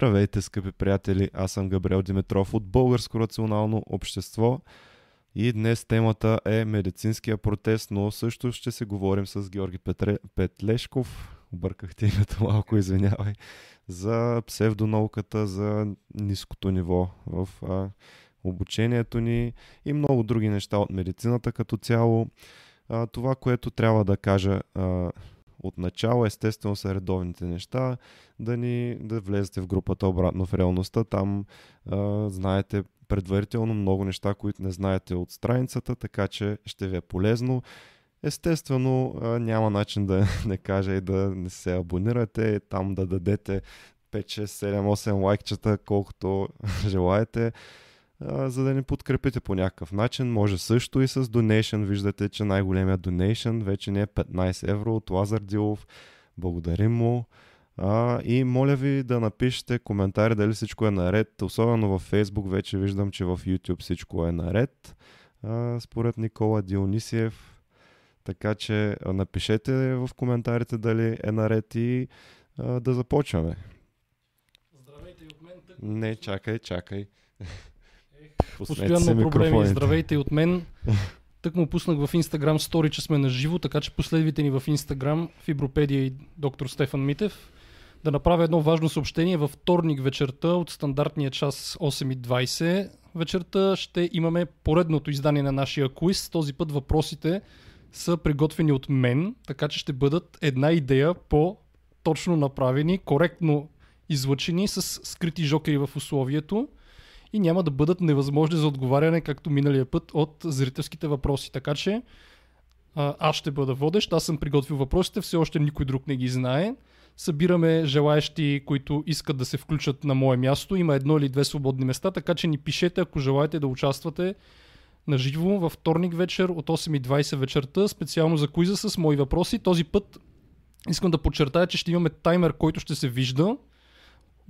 Здравейте, скъпи приятели! Аз съм Габриел Димитров от Българско рационално общество и днес темата е медицинския протест, но също ще се говорим с Георги Петре... Петлешков, объркахте името малко, извинявай, за псевдонауката, за ниското ниво в а, обучението ни и много други неща от медицината като цяло. А, това, което трябва да кажа а, от начало, естествено са редовните неща, да ни да влезете в групата обратно в реалността. Там а, знаете предварително много неща, които не знаете от страницата, така че ще ви е полезно. Естествено, а, няма начин да не кажа и да не се абонирате, там да дадете 5, 6, 7, 8 лайкчета, колкото желаете за да ни подкрепите по някакъв начин. Може също и с donation. Виждате, че най-големия donation вече не е 15 евро от Лазар Дилов. Благодарим му. А, и моля ви да напишете коментари дали всичко е наред. Особено във Facebook вече виждам, че в YouTube всичко е наред. А, според Никола Дионисиев. Така че напишете в коментарите дали е наред и а, да започваме. Здравейте и от мен. Тък... Не, чакай, чакай. Постоянно проблеми. Здравейте и от мен. Тък му пуснах в Instagram стори, че сме на живо, така че последвайте ни в Instagram, Фибропедия и доктор Стефан Митев. Да направя едно важно съобщение. Във вторник вечерта от стандартния час 8.20 вечерта ще имаме поредното издание на нашия квиз. Този път въпросите са приготвени от мен, така че ще бъдат една идея по точно направени, коректно излъчени с скрити жокери в условието и няма да бъдат невъзможни за отговаряне, както миналия път, от зрителските въпроси. Така че а, аз ще бъда водещ, аз съм приготвил въпросите, все още никой друг не ги знае. Събираме желаящи, които искат да се включат на мое място. Има едно или две свободни места, така че ни пишете, ако желаете да участвате на живо във вторник вечер от 8.20 вечерта, специално за куиза с мои въпроси. Този път искам да подчертая, че ще имаме таймер, който ще се вижда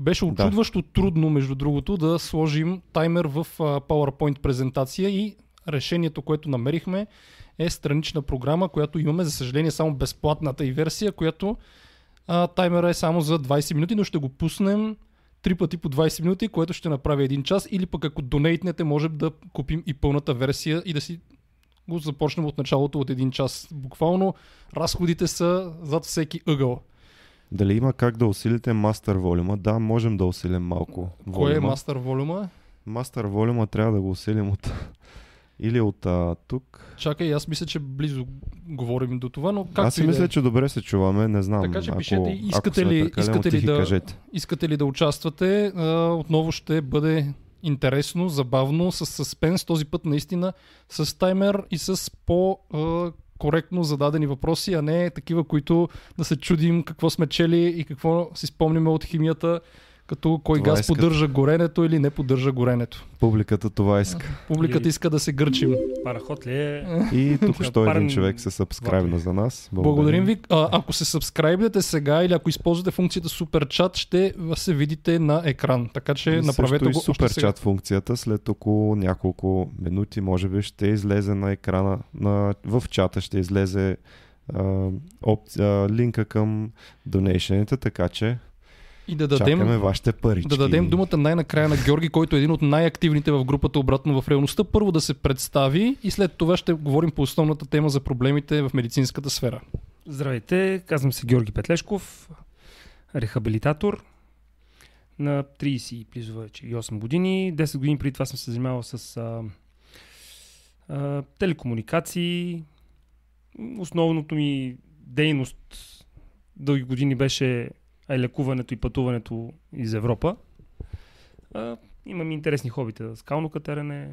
беше очудващо да. трудно, между другото, да сложим таймер в PowerPoint презентация и решението, което намерихме е странична програма, която имаме, за съжаление, само безплатната и версия, която а, таймера е само за 20 минути, но ще го пуснем три пъти по 20 минути, което ще направи един час, или пък ако донейтнете, можем да купим и пълната версия и да си го започнем от началото от един час. Буквално разходите са зад всеки ъгъл. Дали има как да усилите мастер волюма? Да, можем да усилим малко. Кой е мастер волюма? Мастер волюма трябва да го усилим от или от а, тук. Чакай, аз мисля, че близо говорим до това, но как Аз си мисля, е? че добре се чуваме, не знам. Така че пишете, ако, искате, ако ли, искате, ли да, кажете. искате ли да участвате, а, отново ще бъде интересно, забавно, с съспенс, този път наистина с таймер и с по а, коректно зададени въпроси, а не такива, които да се чудим какво сме чели и какво си спомняме от химията като кой това газ искат. поддържа горенето или не поддържа горенето. Публиката това иска. Публиката иска да се гърчим. Параход ли е? И тук що един човек се сабскрайбна за нас. Благодарим, Благодарим ви. А, ако се сабскрайбнете сега или ако използвате функцията Chat, ще се видите на екран. Така че и направете го. Супер чат функцията след около няколко минути, може би, ще излезе на екрана. На, в чата ще излезе а, опция, линка към донейшените, така че и да дадем, Чакаме вашите парички. Да дадем думата най-накрая на Георги, който е един от най-активните в групата обратно в реалността. Първо да се представи и след това ще говорим по основната тема за проблемите в медицинската сфера. Здравейте, казвам се Георги Петлешков, рехабилитатор на 30 близо вече 8 години. 10 години преди това съм се занимавал с а, а, телекомуникации. Основното ми дейност дълги години беше а и лекуването и пътуването из Европа. А, имам интересни хобита. Скално катерене,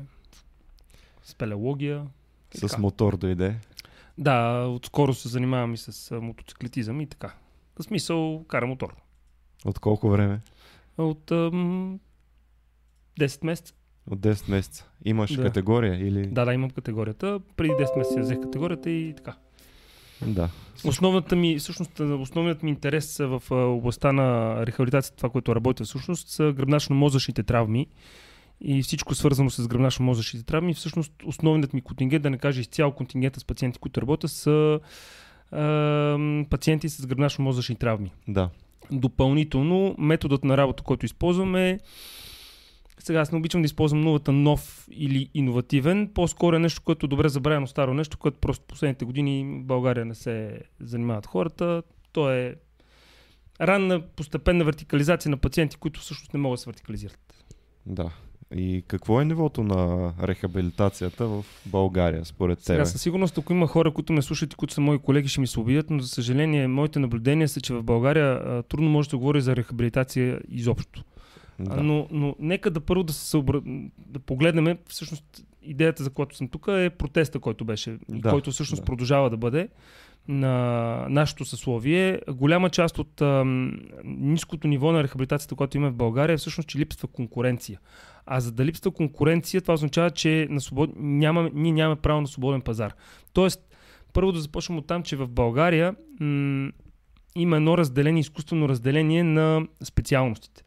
спелеология. С така. мотор дойде. Да, отскоро се занимавам и с мотоциклетизъм и така. В смисъл, кара мотор. От колко време? От ам, 10 месеца. От 10 месеца. Имаш да. категория или? Да, да, имам категорията. Преди 10 месеца взех категорията и така. Да. Основната ми, всъщност, основният ми интерес в областта на рехабилитацията, това, което работя всъщност, са гръбначно-мозъчните травми и всичко свързано с гръбначно-мозъчните травми. Всъщност, основният ми контингент, да не кажа изцяло контингента с пациенти, които работя, са а, пациенти с гръбначно-мозъчни травми. Да. Допълнително, методът на работа, който използваме е сега аз не обичам да използвам новата нов или иновативен. По-скоро е нещо, което е добре забравено старо нещо, което просто последните години в България не се занимават хората. То е ранна постепенна вертикализация на пациенти, които всъщност не могат да се вертикализират. Да. И какво е нивото на рехабилитацията в България, според тебе? със сигурност, ако има хора, които ме слушат и които са мои колеги, ще ми се обидят, но за съжаление, моите наблюдения са, че в България а, трудно може да говори за рехабилитация изобщо. Да. Но, но нека да първо да се съобра... да погледнем, всъщност идеята за която съм тук е протеста, който беше и Да, който всъщност да. продължава да бъде на нашето съсловие. Голяма част от ам, ниското ниво на рехабилитацията, която има в България, е всъщност, че липсва конкуренция. А за да липсва конкуренция, това означава, че на свобод... нямаме, ние нямаме право на свободен пазар. Тоест, първо да започнем от там, че в България м- има едно разделение, изкуствено разделение на специалностите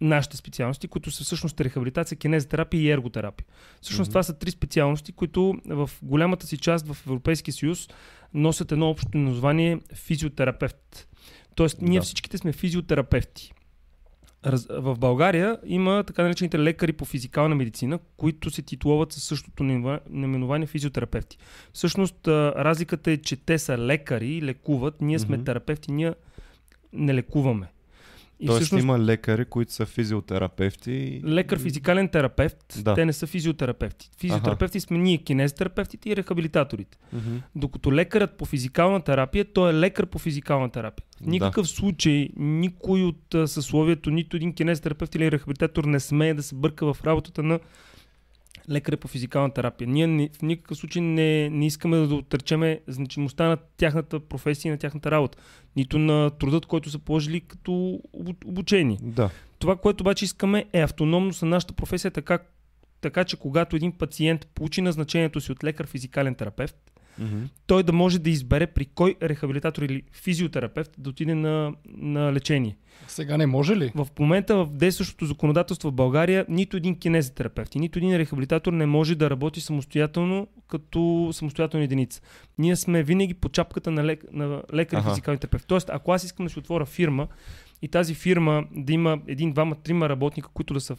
нашите специалности, които са всъщност рехабилитация, кинезотерапия и ерготерапия. Всъщност Мгм. това са три специалности, които в голямата си част в Европейския съюз носят едно общо название физиотерапевт. Тоест, ние Да. всичките сме физиотерапевти. Раз, в България има така наречените лекари по физикална медицина, които се титулуват със същото наименова- наименование физиотерапевти. Всъщност, разликата е, че те са лекари, лекуват, ние сме Мгм. терапевти, ние не лекуваме. И Тоест всъщност, има лекари, които са физиотерапевти. лекар, физикален терапевт, Да. те не са физиотерапевти. Физиотерапевти сме ние, кинезотерапевтите и рехабилитаторите. Мгм. Докато лекарът по физикална терапия, той е лекар по физикална терапия. В Да. никакъв случай никой от съсловието, нито един кинезотерапевт или рехабилитатор не смее да се бърка в работата на лекаря по физикална терапия. Ние ни, в никакъв случай не, не искаме да отречеме значимостта на тяхната професия и на тяхната работа. Нито на трудът, който са положили като обу- обучение. Да. Това, което обаче искаме е автономност на нашата професия, така, така че когато един пациент получи назначението си от лекар физикален терапевт, Мгм. той да може да избере при кой рехабилитатор или физиотерапевт да отиде на, на лечение. Сега не може ли? В момента в действащото законодателство в България нито един кинезотерапевт и нито един рехабилитатор не може да работи самостоятелно като самостоятелна единица. Ние сме винаги по чапката на, лек, на лекар и Аха. физикален терапевт. Тоест, ако аз искам да си отворя фирма и тази фирма да има един, двама, трима работника, които да са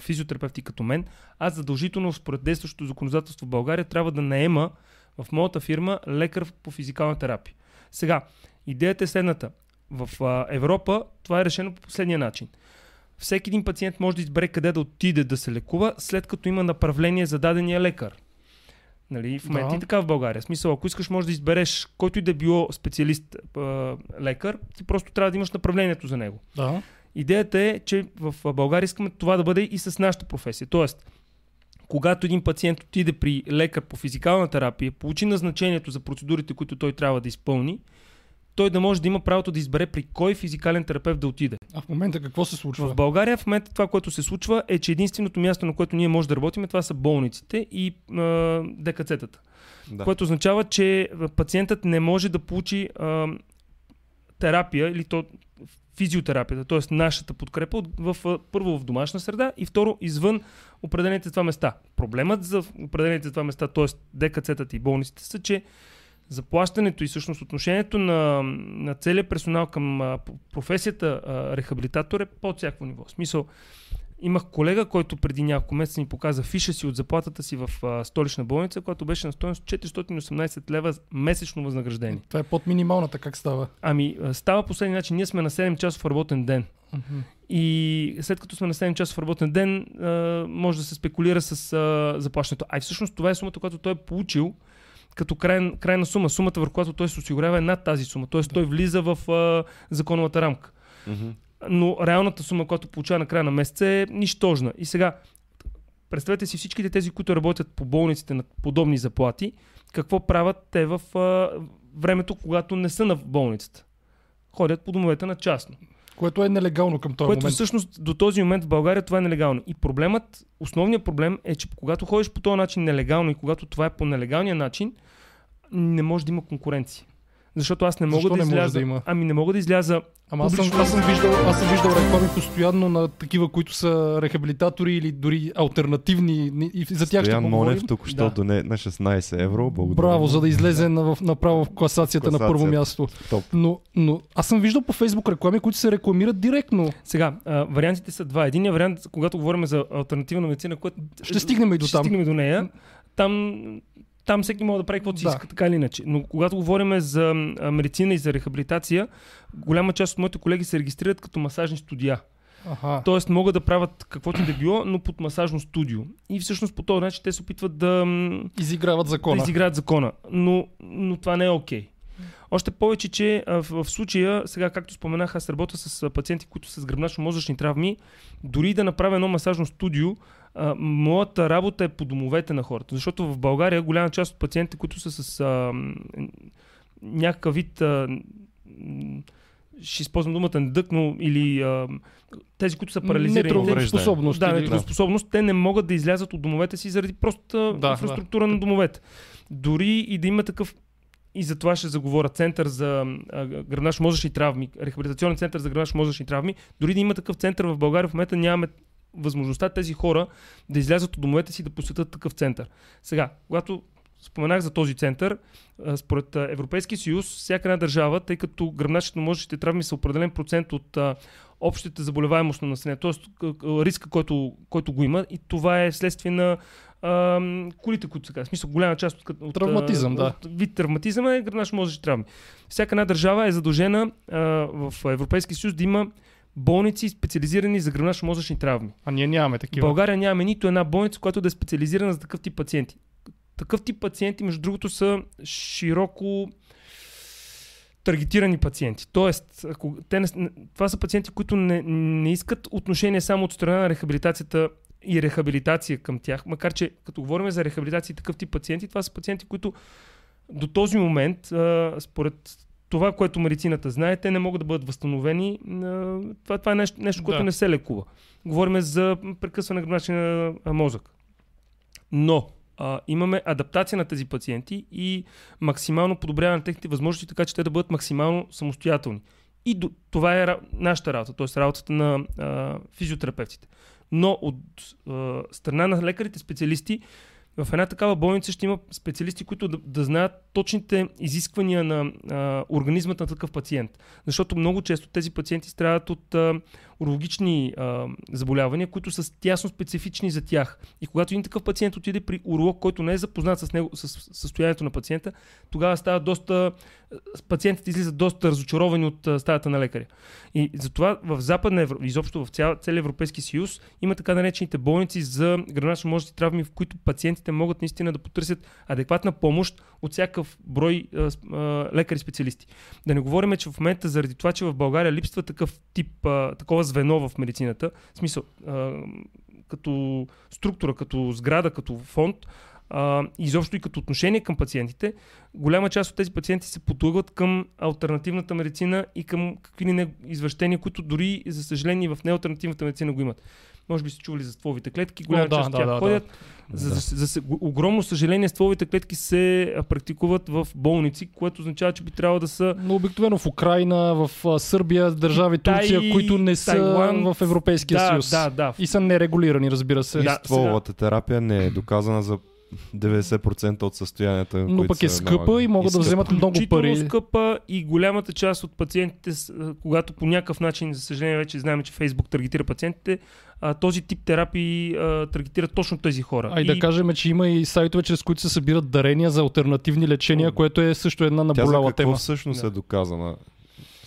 физиотерапевти като мен, аз задължително според действащото законодателство в България трябва да наема в моята фирма лекар по физикална терапия. Сега, идеята е следната. В а, Европа това е решено по последния начин. Всеки един пациент може да избере къде да отиде да се лекува, след като има направление за дадения лекар. Нали, в момента Да. и така в България. В смисъл, ако искаш, може да избереш който и да е било специалист а, лекар, ти просто трябва да имаш направлението за него. Да. Идеята е, че в България искаме това да бъде и с нашата професия. Тоест, когато един пациент отиде при лекар по физикална терапия, получи назначението за процедурите, които той трябва да изпълни, той да може да има правото да избере при кой физикален терапевт да отиде. А в момента какво се случва? В България в момента това, което се случва е, че единственото място, на което ние може да работим, това са болниците и а, ДКЦ-тата. Да. Което означава, че пациентът не може да получи а, терапия или то физиотерапията, т.е. нашата подкрепа в, а, първо в домашна среда и второ извън определените това места. Проблемът за определените това места, т.е. ДКЦ-тата и болниците са, че заплащането и всъщност отношението на, на целият персонал към а, професията а, рехабилитатор е под всяко ниво. В смисъл, имах колега, който преди няколко месеца ни показа фиша си от заплатата си в а, столична болница, която беше на стоеност 418 лева месечно възнаграждение. Това е под минималната, как става? Ами, става последния начин. Ние сме на 7 часов работен ден. И след като сме на 7 часов работен ден, а, може да се спекулира с а, заплащането. А и всъщност това е сумата, която той е получил като край, крайна сума. Сумата, върху която той се осигурява е над тази сума. Тоест той влиза в а, законовата рамка. Мгм. Но реалната сума, която получава на края на месеца е нищожна. И сега, представете си всичките тези, които работят по болниците на подобни заплати, какво правят те в а, времето, когато не са на болницата. Ходят по домовете на частно. Което е нелегално към този Което момент. всъщност до този момент в България това е нелегално. И проблемът, основният проблем е, че когато ходиш по този начин нелегално и когато това е по нелегалния начин, не може да има конкуренция. Защото аз не мога Защо да не може изляза. да има? Ами не мога да изляза. Ама аз съм, аз, съм виждал, аз съм виждал реклами постоянно на такива, които са рехабилитатори или дори альтернативни. ни- И за тях ще Стоян поговорим. Монев току-що Да. доне на 16 евро. Благодаря. Браво, за да излезе на, направо в класацията на първо място. Топ. Но, но аз съм виждал по Фейсбук реклами, които се рекламират директно. Сега, а, вариантите са два. Единият вариант, когато говорим за альтернативна медицина, което Ще стигнем и до ще там. стигнем до нея. Там, там всеки може да прави каквото си Да. иска, така или иначе. Но когато говорим за медицина и за рехабилитация, голяма част от моите колеги се регистрират като масажни студия. Аха. Тоест могат да правят каквото и да било, но под масажно студио. И всъщност по този начин те се опитват да, Изиграват да закона. изиграят закона. Но, но това не е окей. Още повече, че в, в случая, сега както споменах, аз работя с пациенти, които са с гръбначно-мозъчни травми, дори да направя едно масажно студио, а, моята работа е по домовете на хората. Защото в България голяма част от пациентите, които са с а, някакъв вид а, ще използвам думата недък, но или а, тези, които са парализирани. Нетрудоспособност. Да, нетрудоспособност. Те не могат да излязат от домовете си заради простата Да, инфраструктура на домовете. Дори и да има такъв и за това ще заговоря център за гръбначно-мозъчни травми, рехабилитационен център за гръбначно-мозъчни травми. Дори да има такъв център в България, в момента нямаме възможността тези хора да излязат от домовете си да посетят такъв център. Сега, когато споменах за този център, според Европейския съюз, всяка една държава, тъй като гръбначно-мозъчните травми са определен процент от а, общата заболеваемост на населението, т.е. риска, който, който го има, и това е следствие на а, колите, които са. В смисъл, голяма част от, от Травматизъм, да. От вид травматизъм е гръбначно-мозъчни травми. Всяка една държава е задължена а, в Европейския съюз да има болници специализирани за гръбначно-мозъчни травми. А ние нямаме В такива. България нямаме нито една болница, която да е специализирана за такъв тип пациенти. Такъв тип пациенти, между другото, са широко таргетирани пациенти. Тоест, ако те не, не- това са пациенти, които не, не искат отношение само от страна на рехабилитацията и рехабилитация към тях, макар че като говорим за рехабилитация и такъв тип пациенти, това са пациенти, които до този момент, а, според това, което медицината знае, те не могат да бъдат възстановени. Това, това е нещо, нещо което Да. не се лекува. Говорим за прекъсване на гръбначния а, мозък. Но а, имаме адаптация на тези пациенти и максимално подобряване на техните възможности, така че те да бъдат максимално самостоятелни. И до, това е нашата работа, т.е. работата на а, физиотерапевтите. Но от а, страна на лекарите специалисти, в една такава болница ще има специалисти, които да, да знаят точните изисквания на а, организмът на такъв пациент. Защото много често тези пациенти страдат от а, урологични а, заболявания, които са тясно специфични за тях. И когато един такъв пациент отиде при уролог, който не е запознат с, него, с състоянието на пациента, тогава става доста. Пациентите излизат доста разочаровани от стаята на лекаря. И затова в Западна Европа, изобщо в цял, целия Европейски съюз, има така наречените болници за гръбначно-мозъчни травми, в които пациентите могат наистина да потърсят адекватна помощ от всякакъв брой лекари-специалисти. Да не говорим, че в момента заради това, че в България липсва такъв тип, а, такова звено в медицината, в смисъл, а, като структура, като сграда, като фонд, а, изобщо и като отношение към пациентите, голяма част от тези пациенти се подлъгват към альтернативната медицина и към какви ли не извращения, които дори, за съжаление, в неалтернативната медицина го имат. Може би сте чували за стволовите клетки, голяма О, да, част от да, тях да, ходят. За, Да. за, за, за огромно съжаление, стволовите клетки се практикуват в болници, което означава, че би трябвало да са Но обикновено в Украина, в Сърбия, държави Китай, Турция, които не са Тайланд. в Европейския да, съюз. Да, да. И са нерегулирани, разбира се. И Да, стволовата терапия не е доказана за 90% от състоянията. Но които пък е скъпа и могат да вземат много пари. скъпа и голямата част от пациентите, когато по някакъв начин, за съжаление вече знаем, че Фейсбук таргетира пациентите, а, този тип терапии а, таргетират точно тези хора. А и да кажем, че има и сайтове, чрез които се събират дарения за альтернативни лечения, което е също една Тя за наболяла какво тема. всъщност Да. е доказана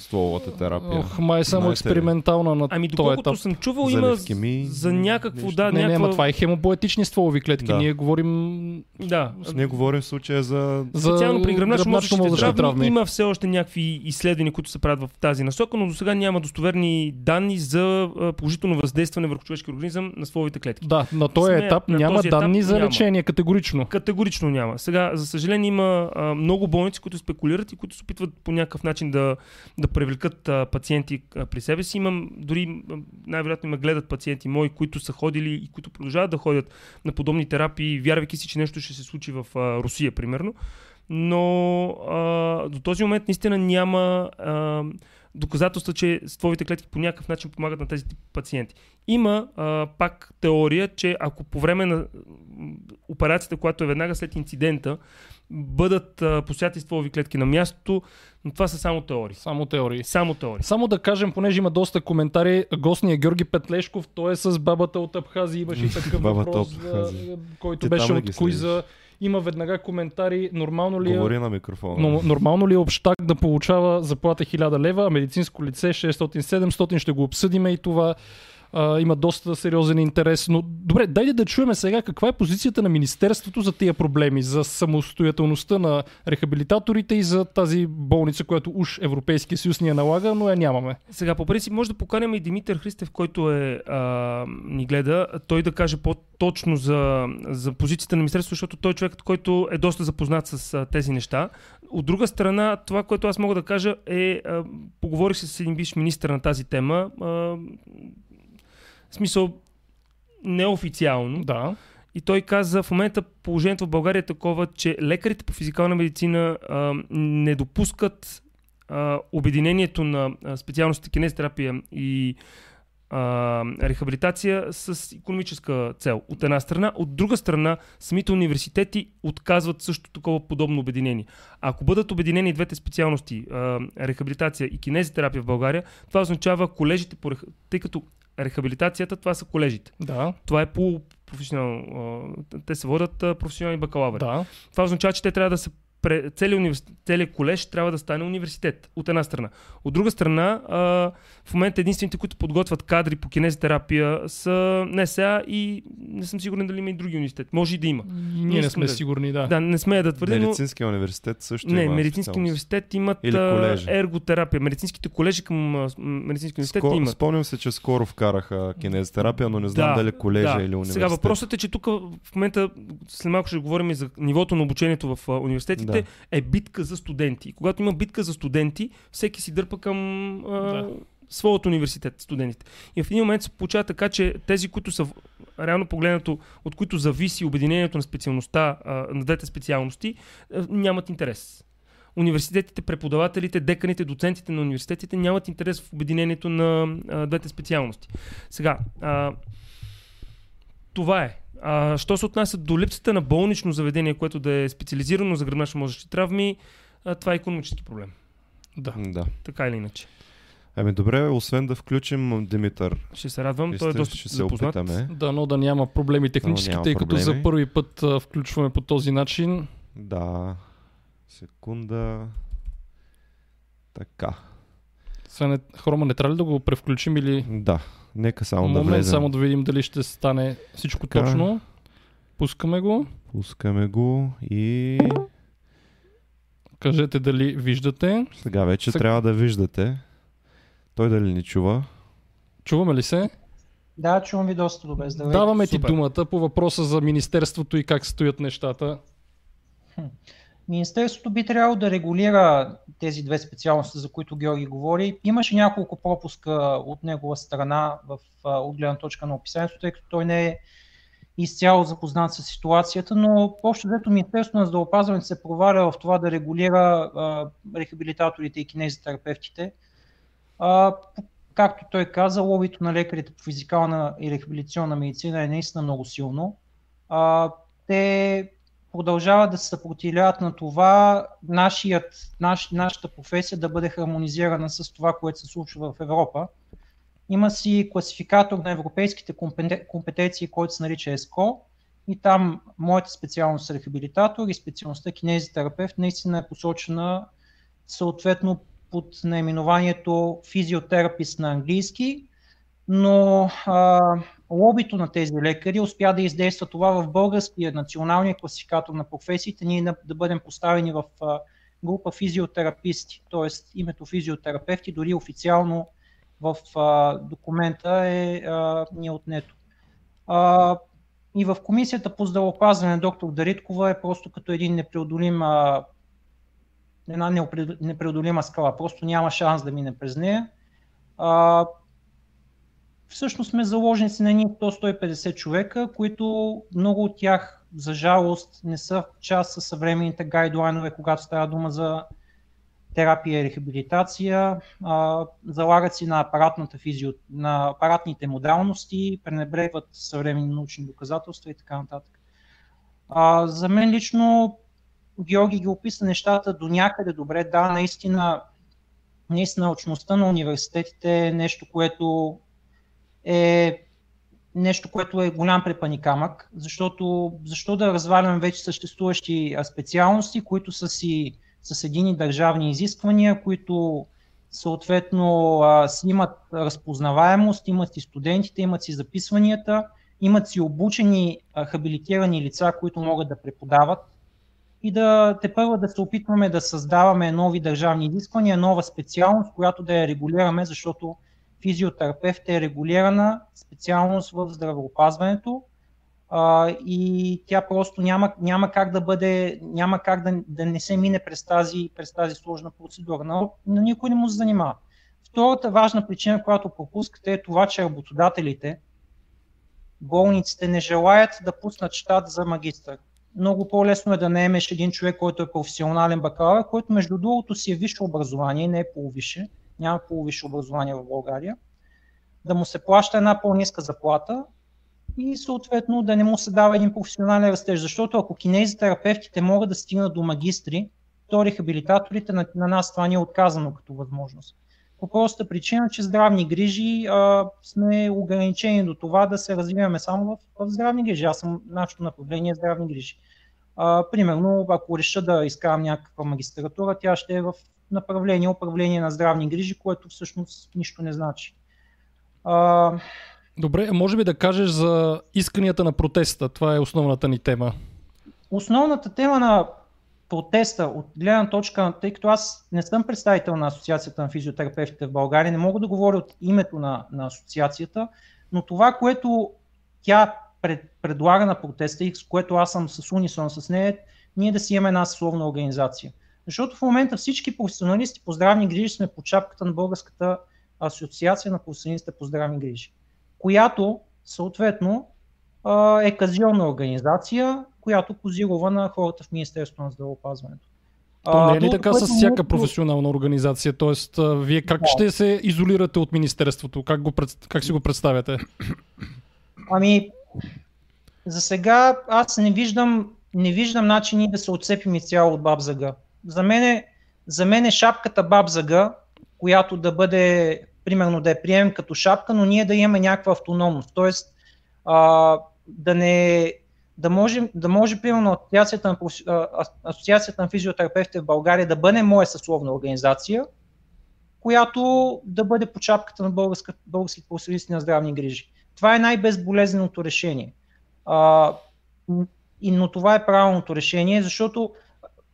стволовата терапия? Ох, май е само Знаете ли? експериментална на Ами доколкото етап. съм чувал, За има за някакво, Нещо? да, Не, не, някаква... ама това е хемопоетични стволови клетки. Да. Ние говорим Да, С ние говорим в случая за... за Специално при гръбначно-мозъчните гръбначно-мозъчни травми, има все още някакви изследвания, които се правят в тази насока, но до сега няма достоверни данни за положително въздействане върху човешки организъм на стволовите клетки. Да, на този Сме- етап на няма този етап данни за няма. лечение, категорично. Категорично няма. Сега, за съжаление, има а, много болници, които спекулират и които се опитват по някакъв начин да, да привлекат а, пациенти а, при себе си. Имам дори, най-вероятно ме гледат пациенти мои, които са ходили и които продължават да ходят на подобни терапии, вярвайки си, че нещо ще се случи в а, Русия, примерно. но а, до този момент наистина няма а, доказателства, че стволовите клетки по някакъв начин помагат на тези пациенти. Има а, пак теория, че ако по време на операцията, която е веднага след инцидента, бъдат а, посяти стволови клетки на мястото, но това са само теории. Само теории. Само теории. Само да кажем, понеже има доста коментари, гостния Георги Петлешков, той е с бабата от Абхазия, имаше и такъв Бабата въпрос, от за, който Ти беше от Куиза. Има веднага коментари, нормално ли е Говори на микрофона. Но, нормално ли е общак да получава заплата 1000 лева, а медицинско лице 600-700? Ще го обсъдиме и това. Има доста сериозен интерес. Но добре, дайде да чуем сега каква е позицията на Министерството за тия проблеми, за самостоятелността на рехабилитаторите и за тази болница, която уж Европейския съюз ни я налага, но я нямаме. Сега, по принцип, може да поканем и Димитър Христев, който е, а, ни гледа, той да каже по-точно за, за позицията на Министерството, защото той е човекът, който е доста запознат с а, тези неща. От друга страна, това, което аз мога да кажа е, а, поговорих с един бивш министр на тази тема, а, в смисъл неофициално. Да. И той каза, в момента положението в България е такова, че лекарите по физикална медицина а, не допускат а, обединението на специалностите кинезитерапия и а, рехабилитация с економическа цел. От една страна. От друга страна, самите университети отказват също такова подобно обединение. Ако бъдат обединени двете специалности, а, рехабилитация и кинезитерапия в България, това означава колежите, по, тъй като рехабилитацията, това са колежите. Да, Това е по професионално. Те се водят професионални бакалаври. да. Това означава, че те трябва да се. Целият, университет, целият колеж трябва да стане университет, от една страна. От друга страна, а, в момента единствените, които подготвят кадри по кинезитерапия са НСА и не съм сигурен дали има и други университети. Може и да има. Ние не сме да- сигурни, да. Да, не смея да твърдя, но Медицинския университет също не, има медицински университет имат ерготерапия. Медицинските колежи към медицински университет Ско... имат. Спомням се, че скоро вкараха кинезитерапия, но не знам Да, дали колежа да. или университет. Сега въпросът е, че тук в момента, след малко ще говорим и за нивото на обучението в а, университетите, Да. е битка за студенти. Когато има битка за студенти, всеки си дърпа към а, Да. своят университет, студентите. И в един момент се получава така, че тези, които са реално погледнато, от които зависи обединението на специалността, а, на двете специалности, а, нямат интерес. Университетите, преподавателите, деканите, доцентите на университетите нямат интерес в обединението на а, двете специалности. Сега, а, това е. А, що се отнася до липсата на болнично заведение, което да е специализирано за гръбначно-мозъчни травми, а, това е економически проблем. да. Да. Така или иначе. Ами добре, освен да включим Димитър, Ще се радвам. Той е доста ще се запознат. опитаме. Дано да няма проблеми технически, няма тъй като проблеми. за първи път а, включваме по този начин. Да. Секунда. Така. Сега не, хрома не трябва ли да го превключим или... Да. Нека само да Момент, влезем. само да видим дали ще стане всичко Така. точно. Пускаме го. Пускаме го и Кажете дали виждате. сега вече Сега- трябва да виждате. Той дали ни чува? Чуваме ли се? Да, чувам ви доста добре. Здравейте. Даваме ти супер. думата по въпроса за Министерството и как стоят нещата. Министерството би трябвало да регулира тези две специалности, за които Георги говори. Имаше няколко пропуска от негова страна в, от точка на описанието, тъй като той не е изцяло запознат с ситуацията, но общо взето Министерството на здравеопазването се проваля в това да регулира а, рехабилитаторите и кинезитерапевтите. А, както той каза, лобито на лекарите по физикална и рехабилитационна медицина е наистина много силно. А, те продължават да се съпротивляват на това нашият, наш, нашата професия да бъде хармонизирана с това, което се случва в Европа. Има си класификатор на европейските компете- компетенции, който се нарича ЕСКО и там моята специалност е рехабилитатор и специалността кинезитерапевт наистина е посочена съответно под наименованието физиотерапист на английски, но а, лобито на тези лекари успя да издейства това в българския националния класификатор на професиите, ние да, бъдем поставени в а, група физиотераписти, т.е. името физиотерапевти дори официално в а, документа е а, ни е отнето. А, и в комисията по здравеопазване доктор Дариткова е просто като един непреодолим а, една непреодолима скала. Просто няма шанс да мине през нея. А, всъщност сме заложници на ние 100-150 човека, които много от тях за жалост, не са част с съвременните гайдлайнове, когато става дума за терапия и рехабилитация, а, залагат си на, апаратната физио, на апаратните модалности, пренебрегват съвременни научни доказателства и така нататък. А, за мен лично Георги ги описа нещата до някъде добре. Да, наистина, наистина научността на университетите е нещо, което е нещо, което е голям препани камък, защото защо да разваляме вече съществуващи специалности, които са си с едини държавни изисквания, които съответно си имат разпознаваемост, имат си студентите, имат си записванията, имат си обучени хабилитирани лица, които могат да преподават. И да те първа да се опитваме да създаваме нови държавни изисквания, нова специалност, която да я регулираме, защото физиотерапевт е регулирана специалност в здравеопазването а, и тя просто няма, няма как да бъде, няма как да, да не се мине през тази, през тази сложна процедура, но, но никой не му се занимава. Втората важна причина, която пропускате е това, че работодателите, болниците не желаят да пуснат щат за магистър. Много по-лесно е да наемеш един човек, който е професионален бакалавър, който между другото си е висше образование, не е полувише, няма полувише образование в България, да му се плаща една по-ниска заплата и съответно да не му се дава един професионален растеж. Защото ако кинезитерапевтите могат да стигнат до магистри, то рехабилитаторите на, на нас това ни е отказано като възможност. По проста причина, че здравни грижи а, сме ограничени до това да се развиваме само в, в здравни грижи. Аз съм, нашето направление е здравни грижи. А, примерно, ако реша да изкарам някаква магистратура, тя ще е в направление управление на здравни грижи, което всъщност нищо не значи. А, Добре, може би да кажеш за исканията на протеста. Това е основната ни тема. Основната тема на протеста от гледна точка, тъй като аз не съм представител на Асоциацията на физиотерапевтите в България, не мога да говоря от името на, на асоциацията, но това, което тя пред, предлага на протеста и с което аз съм с унисон с нея, е ние да си имаме една съсловна организация. Защото в момента всички професионалисти по здравни грижи сме по чапката на Българската асоциация на професионалистите по здравни грижи която съответно е казионна организация, която позирова на хората в Министерството на здравеопазването. То не е ли така с всяка професионална организация? Тоест, вие как да. ще се изолирате от Министерството? Как, го, как си го представяте? Ами, за сега аз не виждам, не виждам начини да се отцепим изцяло от Бабзага. За мен, е, за мен е шапката Бабзага, която да бъде примерно да я приемем като шапка, но ние да имаме някаква автономност. Тоест, а, да не да може, да може примерно асоциацията на, асоциацията на физиотерапевтите в България да бъде моя съсловна организация, която да бъде по чапката на българска, българските професионалисти на здравни грижи. Това е най-безболезненото решение. А, но това е правилното решение, защото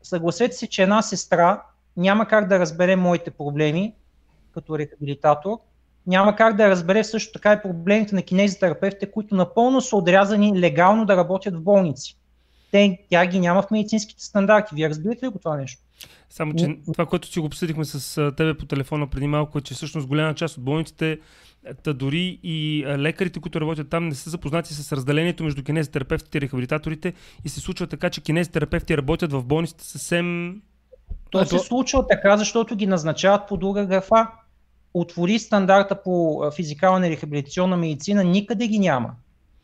съгласете се, че една сестра няма как да разбере моите проблеми, като рехабилитатор, няма как да разбере също така и проблемите на кинезитерапевтите, които напълно са отрязани легално да работят в болници. Те, тя ги няма в медицинските стандарти. Вие разбирате ли го това нещо? Само, че това, което си го обсъдихме с тебе по телефона преди малко, е, че всъщност голяма част от болниците, та дори и лекарите, които работят там, не са запознати с разделението между кинезитерапевтите и рехабилитаторите и се случва така, че кинезитерапевти работят в болниците съвсем... То се случва така, защото ги назначават по друга графа отвори стандарта по физикална и рехабилитационна медицина, никъде ги няма.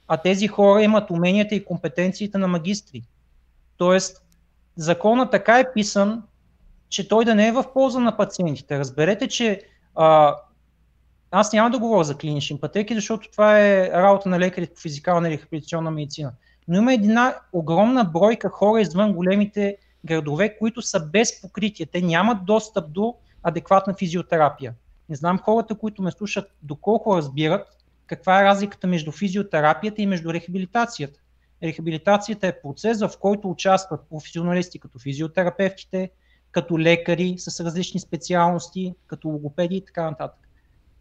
А тези хора имат уменията и компетенциите на магистри. Тоест, закона така е писан, че той да не е в полза на пациентите. Разберете, че а, аз няма да говоря за клинични пътеки, защото това е работа на лекарите по физикална и рехабилитационна медицина. Но има една огромна бройка хора извън големите градове, които са без покритие. Те нямат достъп до адекватна физиотерапия. Не знам хората, които ме слушат, доколко разбират каква е разликата между физиотерапията и между рехабилитацията. Рехабилитацията е процес, в който участват професионалисти като физиотерапевтите, като лекари с различни специалности, като логопеди и така нататък.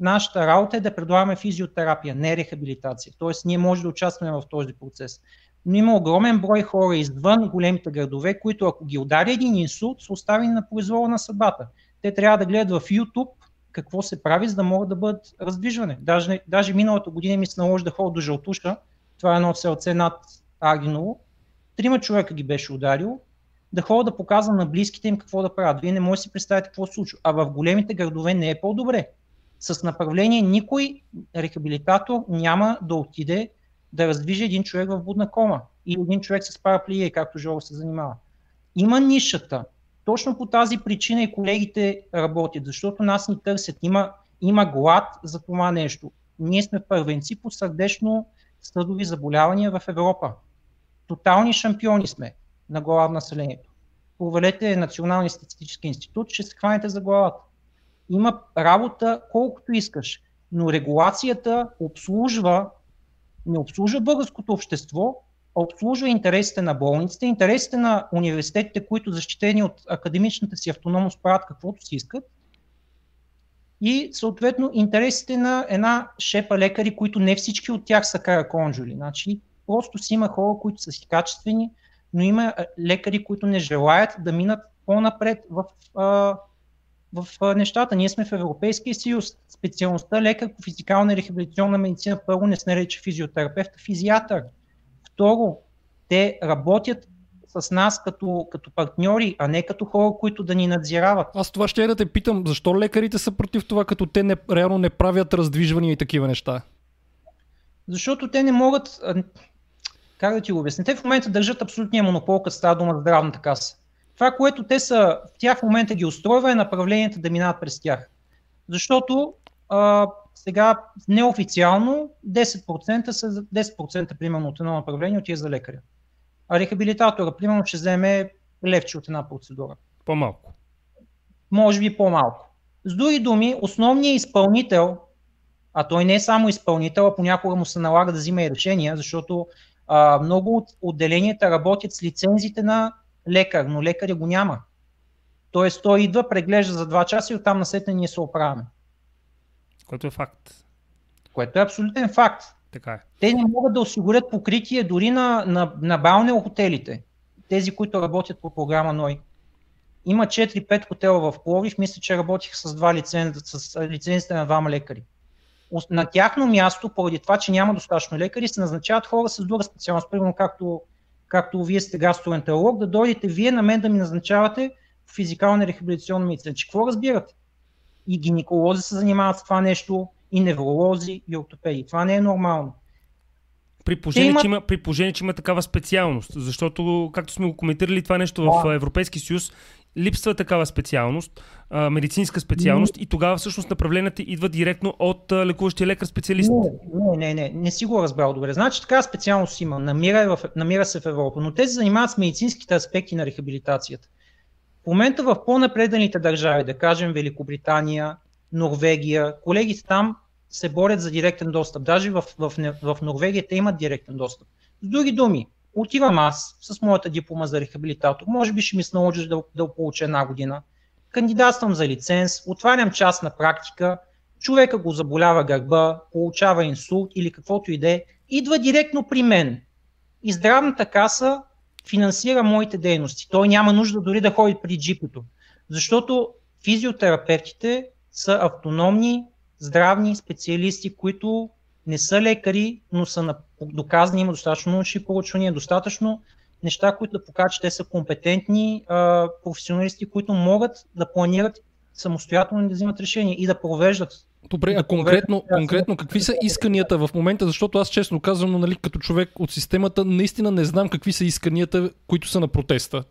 Нашата работа е да предлагаме физиотерапия, не рехабилитация. Тоест, ние можем да участваме в този процес. Но има огромен брой хора извън големите градове, които ако ги удари един инсулт, са оставени на произвола на съдбата. Те трябва да гледат в YouTube какво се прави, за да могат да бъдат раздвижвани. Даже, даже миналата година ми се наложи да ходя до Жълтуша, това е едно селце над Агиново, трима човека ги беше ударил, да ходя да показвам на близките им какво да правят. Вие не можете да си представите какво се случва. А в големите градове не е по-добре. С направление никой рехабилитатор няма да отиде да раздвижи един човек в будна кома или един човек с параплие, както Жоро се занимава. Има нишата. Точно по тази причина и колегите работят, защото нас ни търсят. Има, има глад за това нещо. Ние сме първенци по сърдечно съдови заболявания в Европа. Тотални шампиони сме на глава в населението. Провалете Националния статистически институт, ще се хванете за главата. Има работа колкото искаш, но регулацията обслужва, не обслужва българското общество, а обслужва интересите на болниците, интересите на университетите, които защитени от академичната си автономност правят каквото си искат и съответно интересите на една шепа лекари, които не всички от тях са караконжули. Значи, просто си има хора, които са си качествени, но има лекари, които не желаят да минат по-напред в, в, в нещата. Ние сме в Европейския съюз. Специалността лекар по физикална и рехабилитационна медицина първо не се нарича физиотерапевт, а физиатър. Второ, те работят с нас като, като партньори, а не като хора, които да ни надзирават. Аз това ще я да те питам, защо лекарите са против това, като те не, реално не правят раздвижвания и такива неща? Защото те не могат, как да ти го обясня, те в момента държат абсолютния монопол, като става дума за здравната каса. Това, което те са, в тях в момента ги устройва е направленията да минават през тях. Защото а, сега неофициално 10% са 10% примерно от едно направление отива за лекаря. А рехабилитатора примерно ще вземе левче от една процедура. По-малко. Може би по-малко. С други думи, основният изпълнител, а той не е само изпълнител, а понякога му се налага да взима и решения, защото а, много от отделенията работят с лицензите на лекар, но лекаря го няма. Тоест той идва, преглежда за 2 часа и оттам насетне ние се оправяме. Което е факт. Което е абсолютен факт. Така е. Те не могат да осигурят покритие дори на, на, на балнео хотелите. Тези, които работят по програма НОЙ. Има 4-5 хотела в Пловдив, мисля, че работих с два лиценза, с лицензите на двама лекари. На тяхно място, поради това, че няма достатъчно лекари, се назначават хора с друга специалност, примерно както, както вие сте гастроентеролог, да дойдете вие на мен да ми назначавате физикална рехабилитационна медицина. Че какво разбирате? И гинеколози се занимават с това нещо, и невролози, и ортопеди. Това не е нормално. При положение, имат... че има, при положение, че има такава специалност, защото, както сме го коментирали това нещо в Европейски съюз, липсва такава специалност, а, медицинска специалност не. и тогава всъщност направленията идва директно от а, лекуващия лекар специалист. Не, не, не, не, не си го разбрал добре. Значи такава специалност има, намира, в, намира се в Европа, но те се занимават с медицинските аспекти на рехабилитацията. В момента в по-напредените държави, да кажем Великобритания, Норвегия, колегите там се борят за директен достъп. Даже в, в, в Норвегия те имат директен достъп. С други думи, отивам аз с моята диплома за рехабилитатор, може би ще ми се наложиш да, да получа една година, кандидатствам за лиценз, отварям част на практика, човека го заболява гърба, получава инсулт или каквото и да е, идва директно при мен. И здравната каса финансира моите дейности. Той няма нужда дори да ходи при джипото. Защото физиотерапевтите са автономни здравни специалисти, които не са лекари, но са доказани, има достатъчно научни проучвания, достатъчно неща, които да покажат, че те са компетентни а, професионалисти, които могат да планират самостоятелно да взимат решения и да провеждат. Добре, а конкретно, конкретно какви са исканията в момента, защото аз честно казвам, нали, като човек от системата, наистина не знам какви са исканията, които са на протеста.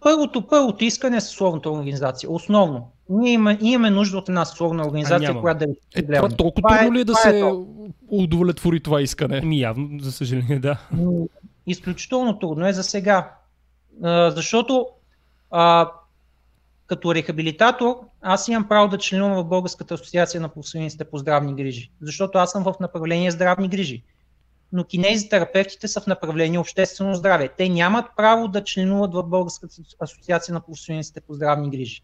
Първото, първото искане е съсловната организация. Основно. Ние имаме, имаме нужда от една съсловна организация, която да е това толкова това трудно е, ли е да се е удовлетвори това искане? Ми явно, за съжаление, да. Изключително трудно е за сега. А, защото а, като рехабилитатор аз имам право да членувам в Българската асоциация на професионалистите по здравни грижи, защото аз съм в направление здравни грижи но кинезитерапевтите са в направление обществено здраве. Те нямат право да членуват в Българската асоциация на професионалистите по здравни грижи.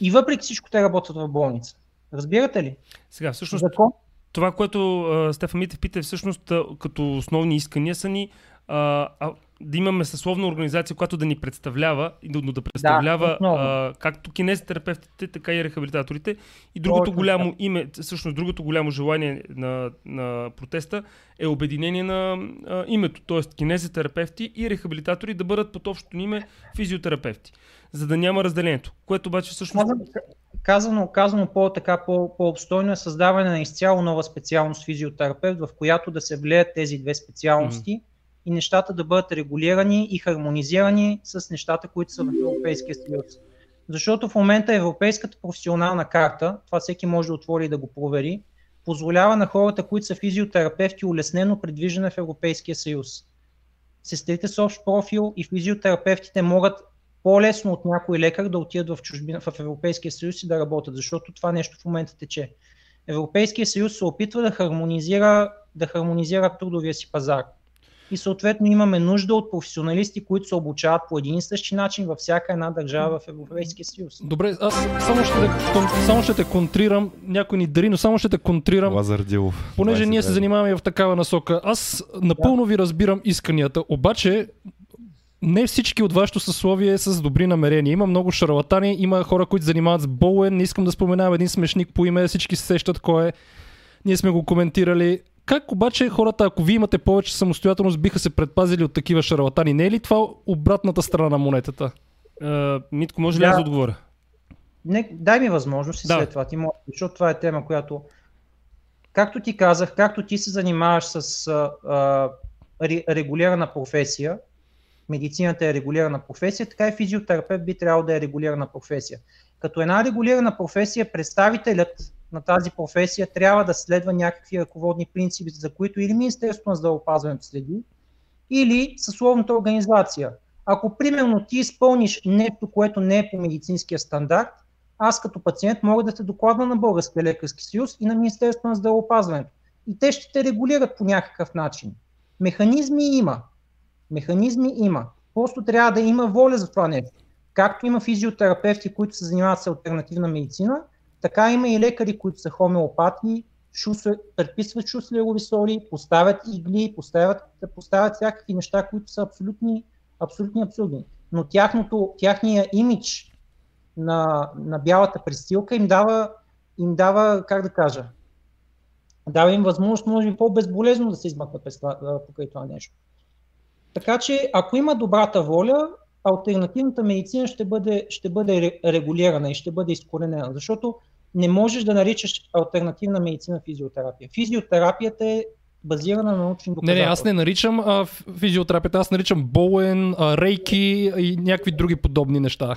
И въпреки всичко те работят в болница. Разбирате ли? Сега, всъщност, Закон? това, което Стефан Митев пита, всъщност като основни искания са ни а, а, да имаме съсловна организация, която да ни представлява и да, да представлява отново. а, както кинезитерапевтите, така и рехабилитаторите. И другото Точно голямо име, всъщност другото голямо желание на, на протеста е обединение на а, името, т.е. кинезитерапевти и рехабилитатори да бъдат под общото име физиотерапевти, за да няма разделението, което обаче всъщност... Казано, казано, по-така, по, по-обстойно е създаване на изцяло нова специалност физиотерапевт, в която да се влеят тези две специалности mm-hmm. И нещата да бъдат регулирани и хармонизирани с нещата, които са в Европейския съюз. Защото в момента Европейската професионална карта, това всеки може да отвори и да го провери, позволява на хората, които са физиотерапевти, улеснено предвиждане в Европейския съюз. Сестрите с общ профил и физиотерапевтите могат по-лесно от някой лекар да отидат в, чужбина, в Европейския съюз и да работят, защото това нещо в момента тече. Европейския съюз се опитва да хармонизира, да хармонизира трудовия си пазар. И съответно имаме нужда от професионалисти, които се обучават по един и същи начин във всяка една държава в Европейския съюз. Добре, аз само ще, те, само ще те контрирам, някой ни дари, но само ще те контрирам, Лазар Дилов. понеже 20 ние се занимаваме в такава насока. Аз напълно ви разбирам исканията, обаче не всички от вашето съсловие са с добри намерения. Има много шарлатани, има хора, които се занимават с Боуен. Не искам да споменавам един смешник по име, всички се сещат кой е. Ние сме го коментирали. Как обаче хората, ако вие имате повече самостоятелност, биха се предпазили от такива шарлатани? Не е ли това обратната страна на монетата? А, Митко, може ли Да. аз да отговоря? Не, дай ми възможност и Да. след това ти може, защото това е тема, която, както ти казах, както ти се занимаваш с а, а, ре- регулирана професия, медицината е регулирана професия, така и физиотерапевт би трябвало да е регулирана професия. Като една регулирана професия, представителят на тази професия трябва да следва някакви ръководни принципи, за които или Министерството на здравеопазването следи, или съсловната организация. Ако примерно ти изпълниш нещо, което не е по медицинския стандарт, аз като пациент мога да те докладвам на Българския лекарски съюз и на Министерството на здравеопазването. И те ще те регулират по някакъв начин. Механизми има. Механизми има. Просто трябва да има воля за това нещо. Както има физиотерапевти, които се занимават с альтернативна медицина, така има и лекари, които са хомеопати, шусле, предписват шуслерови соли, поставят игли, поставят, поставят всякакви неща, които са абсолютни, абсолютни абсурдни. Но тяхното, тяхния имидж на, на бялата престилка им дава, им дава, как да кажа, дава им възможност, може би по-безболезно да се измъкнат покрай това нещо. Така че, ако има добрата воля, альтернативната медицина ще бъде, ще бъде ре- регулирана и ще бъде изкоренена, защото не можеш да наричаш альтернативна медицина физиотерапия. Физиотерапията е базирана на научни Не, доказателства. не, аз не наричам а, физиотерапията, аз наричам Боуен, а, рейки и някакви други подобни неща.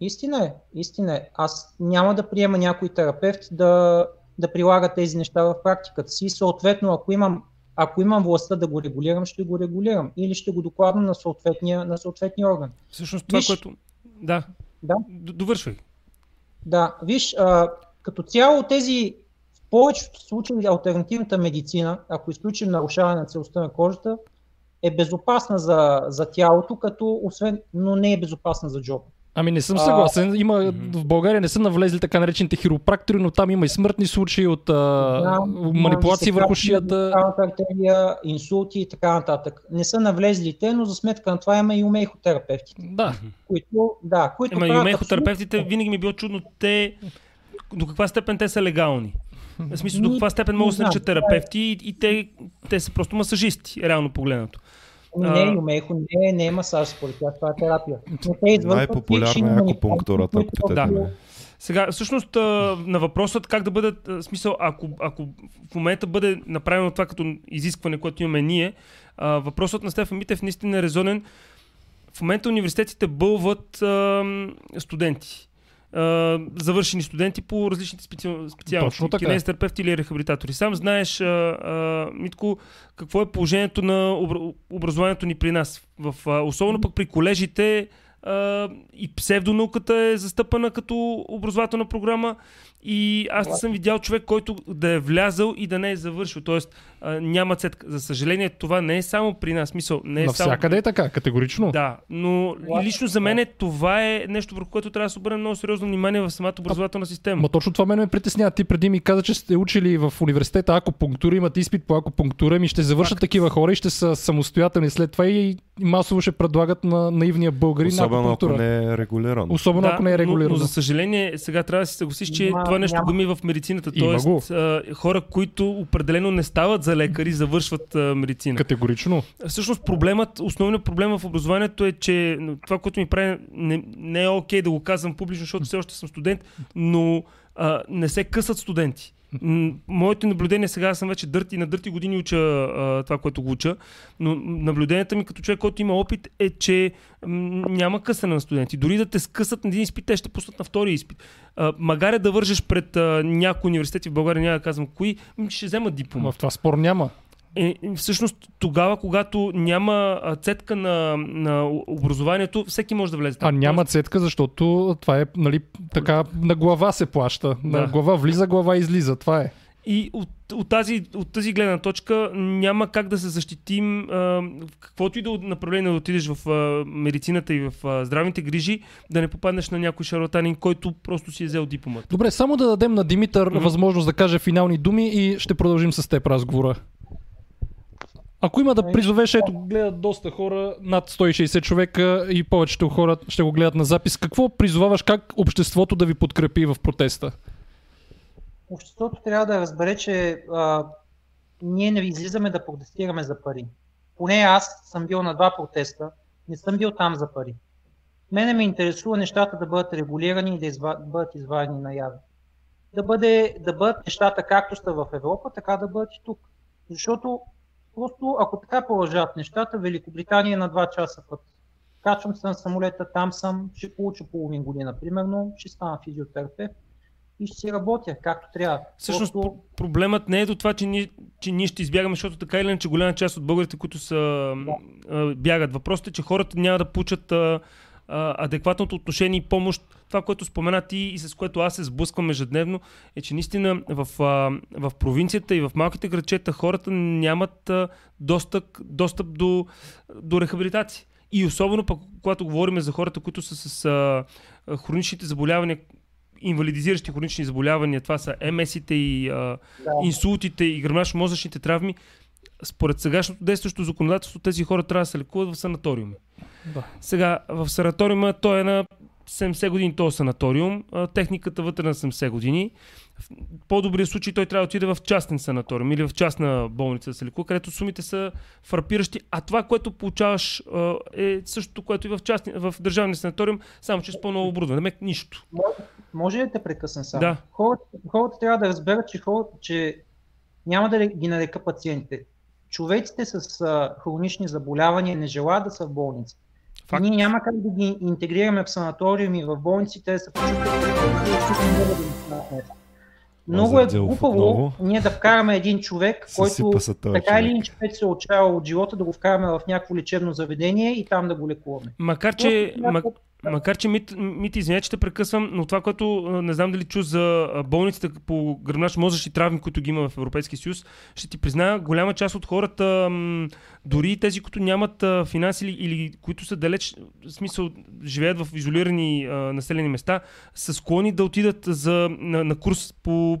Истина е, истина е. Аз няма да приема някой терапевт да, да прилага тези неща в практиката си. Съответно, ако имам, ако имам властта да го регулирам, ще го регулирам или ще го докладвам на съответния, на съответния орган. Всъщност това, Виж- което... Да, Да. Довършвай. Да, виж, а, като цяло тези, в повечето случаи альтернативната медицина, ако изключим нарушаване на целостта на кожата, е безопасна за, за тялото, като освен, но не е безопасна за джоба. Ами не съм А, съгласен. Има, в България не са навлезли така наречените хиропрактори, но там има и смъртни случаи от а, манипулации да се върху шията. артерия, инсулти и така нататък. Не са навлезли те, но за сметка на това има и умейхотерапевти, Да. които, да, които Ема и умехотерапевтите абсолютно- винаги ми е било чудно те до каква степен те са легални. В смисъл, до каква степен могат да се наричат терапевти и, и те, те са просто масажисти, реално погледнато. Ами Не, юмейхо не, е- не е масаж, според тях това е терапия. Но те извършват Най-популярна фишинг е акупунктурата, ако питате мен. Сега, всъщност, на въпросът как да бъдат, а, смисъл, ако, ако в момента бъде направено това като изискване, което имаме ние, въпросът на Стефан Митев наистина е резонен. В момента университетите бълват студенти. А, завършени студенти по различните специал... специалности. Така. Кинезитерапевти или рехабилитатори. Сам знаеш, а, а, Митко, какво е положението на обра- образованието ни при нас. В, а, особено пък при колежите, а, и псевдонауката е застъпана като образователна програма и аз не съм видял човек, който да е влязал и да не е завършил. Тоест а, няма цетка. За съжаление, това не е само при нас. Мисъл, не е Навсякъде само... е така, категорично. Да, но лично за мен е, това е нещо, върху което трябва да се обърне много сериозно внимание в самата образователна система. Ма точно това мен ме притеснява. Ти преди ми каза, че сте учили в университета акупунктура, имате изпит по акупунктура, ми ще завършат Факт. такива хора и ще са самостоятелни след това и масово ще предлагат на наивния българин Особено ако акупунктура. не е регулирано. Особено ако не е но, регулирано. но, за съжаление, сега трябва да си съгласиш, че Има- това нещо няма. го има и в медицината. Има Тоест, го. а, хора, които определено не стават за лекари, завършват а, медицина. Категорично. Всъщност проблемът, основният проблем в образованието е, че това, което ми прави, не, не е окей да го казвам публично, защото все още съм студент, но а, не се късат студенти. Моето наблюдение сега, съм вече дърти, на дърти години уча а, това, което го уча, но наблюдението ми като човек, който има опит е, че м, няма късане на студенти. Дори да те скъсат на един изпит, те ще пуснат на втори изпит. А, магаре да вържеш пред а, някои университети в България, няма да казвам кои, м, ще вземат диплома. Ма в това спор няма. Е, всъщност тогава, когато няма цетка на, на образованието, всеки може да влезе. А няма цетка, защото това е нали, така на глава се плаща. На Да. глава влиза, глава излиза. Това е. И от, от, тази, от тази гледна точка няма как да се защитим а, каквото и да направление да отидеш в а, медицината и в а, здравните грижи, да не попаднеш на някой шарлатанин, който просто си е взел дипломата. Добре, само да дадем на Димитър Мгм. възможност да каже финални думи и ще продължим с теб разговора. Ако има да призовеш, ето гледат доста хора, над 160 човека и повечето хора ще го гледат на запис. Какво призоваваш, как обществото да ви подкрепи в протеста? Обществото трябва да разбере, че а, ние не излизаме да протестираме за пари. Поне аз съм бил на два протеста, не съм бил там за пари. Мене ме интересува нещата да бъдат регулирани и да изва... бъдат извадени наяве. Да, бъде, да бъдат нещата както са в Европа, така да бъдат и тук. Защото просто ако така продължават нещата, Великобритания е на 2 часа път. Качвам се на самолета, там съм, ще получа половин година, примерно, ще стана физиотерапевт и ще си работя както трябва. Всъщност Просто- про- проблемът не е до това, че ние, че ние ще избягаме, защото така или иначе голяма част от българите, които са, а, бягат. Въпросът е, че хората няма да получат а, а, адекватното отношение и помощ. Това, което спомена ти и с което аз се сблъсквам ежедневно, е, че наистина в, а, в провинцията и в малките градчета хората нямат а, достъп, достъп до, до рехабилитация. И особено пък, когато говорим за хората, които са с а, хроничните заболявания, инвалидизиращи хронични заболявания, това са МС-ите и а, Да. инсултите и гръбначно-мозъчните травми, според сегашното действащо законодателство, тези хора трябва да се лекуват в санаториуми. Да. Сега, в санаториума той е на 70 години този санаториум, а, техниката вътре на 70 години. В по-добрия случай той трябва да отиде в частен санаториум или в частна болница да се лекува, където сумите са фрапиращи, а това, което получаваш е същото, което и в, частни, в държавния санаториум, само че с по-ново оборудване. Демек нищо. Може ли да те прекъсна само? Да. Хората, хората трябва да разберат, че, хората, че няма да ги нарека пациентите. Човеците с а, хронични заболявания не желаят да са в болница. Факт. Ние няма как да ги интегрираме в санаториуми, в болници, те да се почувстват. Много е глупаво ние да вкараме един човек, който така или човек. иначе вече се е отчаял от живота, да го вкараме в някакво лечебно заведение и там да го лекуваме. Макар, че, мак, макар, че Мит, Мит извиня, че те прекъсвам, но това, което не знам дали чу за болниците по гръбначно-мозъчни травми, които ги има в Европейския съюз, ще ти призная, голяма част от хората, дори тези, които нямат финанси или, или които са далеч, в смисъл, живеят в изолирани а, населени места, са склонни да отидат за, на, на курс по...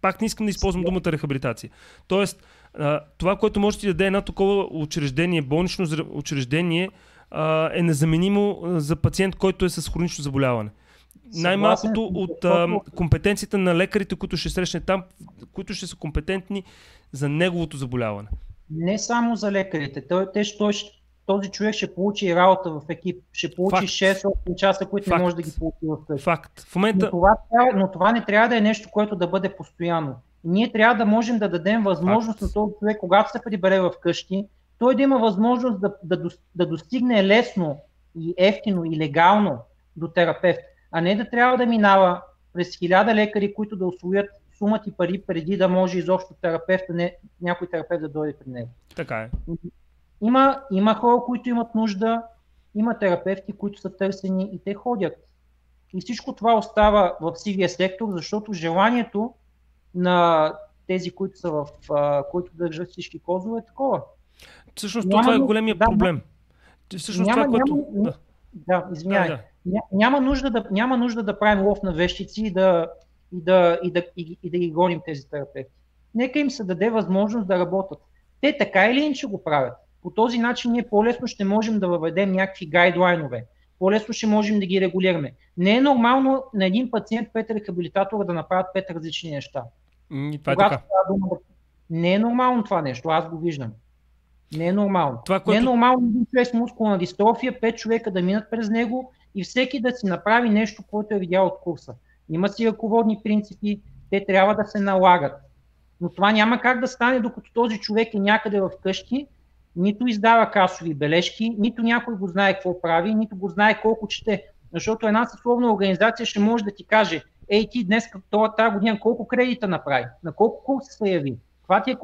Пак не искам да използвам думата рехабилитация. Тоест, а, това, което може да ти даде едно такова учреждение, болнично учреждение, а, е незаменимо за пациент, който е с хронично заболяване. Най-малкото от а, компетенцията на лекарите, които ще срещне там, които ще са компетентни за неговото заболяване. Не само за лекарите. Той, те, той, този човек ще получи и работа в екип. Ще получи Факт. 6-8 часа, които Факт. не може да ги получи в къщи. Факт. В Но момента това, трябва, но това не трябва да е нещо, което да бъде постоянно. Ние трябва да можем да дадем възможност Факт. на този човек, когато се прибере в къщи, той да има възможност да, да, да достигне лесно и ефтино и легално до терапевт, а не да трябва да минава през хиляда лекари, които да освоят сумата и пари преди да може изобщо терапевта, не, някой терапевт да дойде при него. така е. Има, има хора, които имат нужда има терапевти, които са търсени и те ходят. И всичко това остава в сивия сектор, защото желанието на тези, които са в, които държат всички козове е такова. Всъщност няма, това е големия да, проблем. Всъщност няма, това, което... Няма, да, да извинявай. Да, да. Няма, нужда да, няма нужда да правим лов на вещици и да, и да, и да, и, и да ги гоним тези терапевти. Нека им се даде възможност да работят. Те така или иначе го правят. По този начин ние по-лесно ще можем да въведем някакви гайдлайнове. По-лесно ще можем да ги регулираме. Не е нормално на един пациент пет рехабилитатора да направят пет различни неща. И това е така. Дума, не е нормално това нещо, аз го виждам. Не е нормално. Това, което... Не е нормално един човек с мускулна дистрофия, пет човека да минат през него и всеки да си направи нещо, което е видял от курса. Има си ръководни принципи, те трябва да се налагат. Но това няма как да стане, докато този човек е някъде в къщи, нито издава касови бележки, нито някой го знае какво прави, нито го знае колко чете. Защото една съсловна организация ще може да ти каже, ей ти днес, тази година, колко кредита направи, на колко курса се яви, каква ти е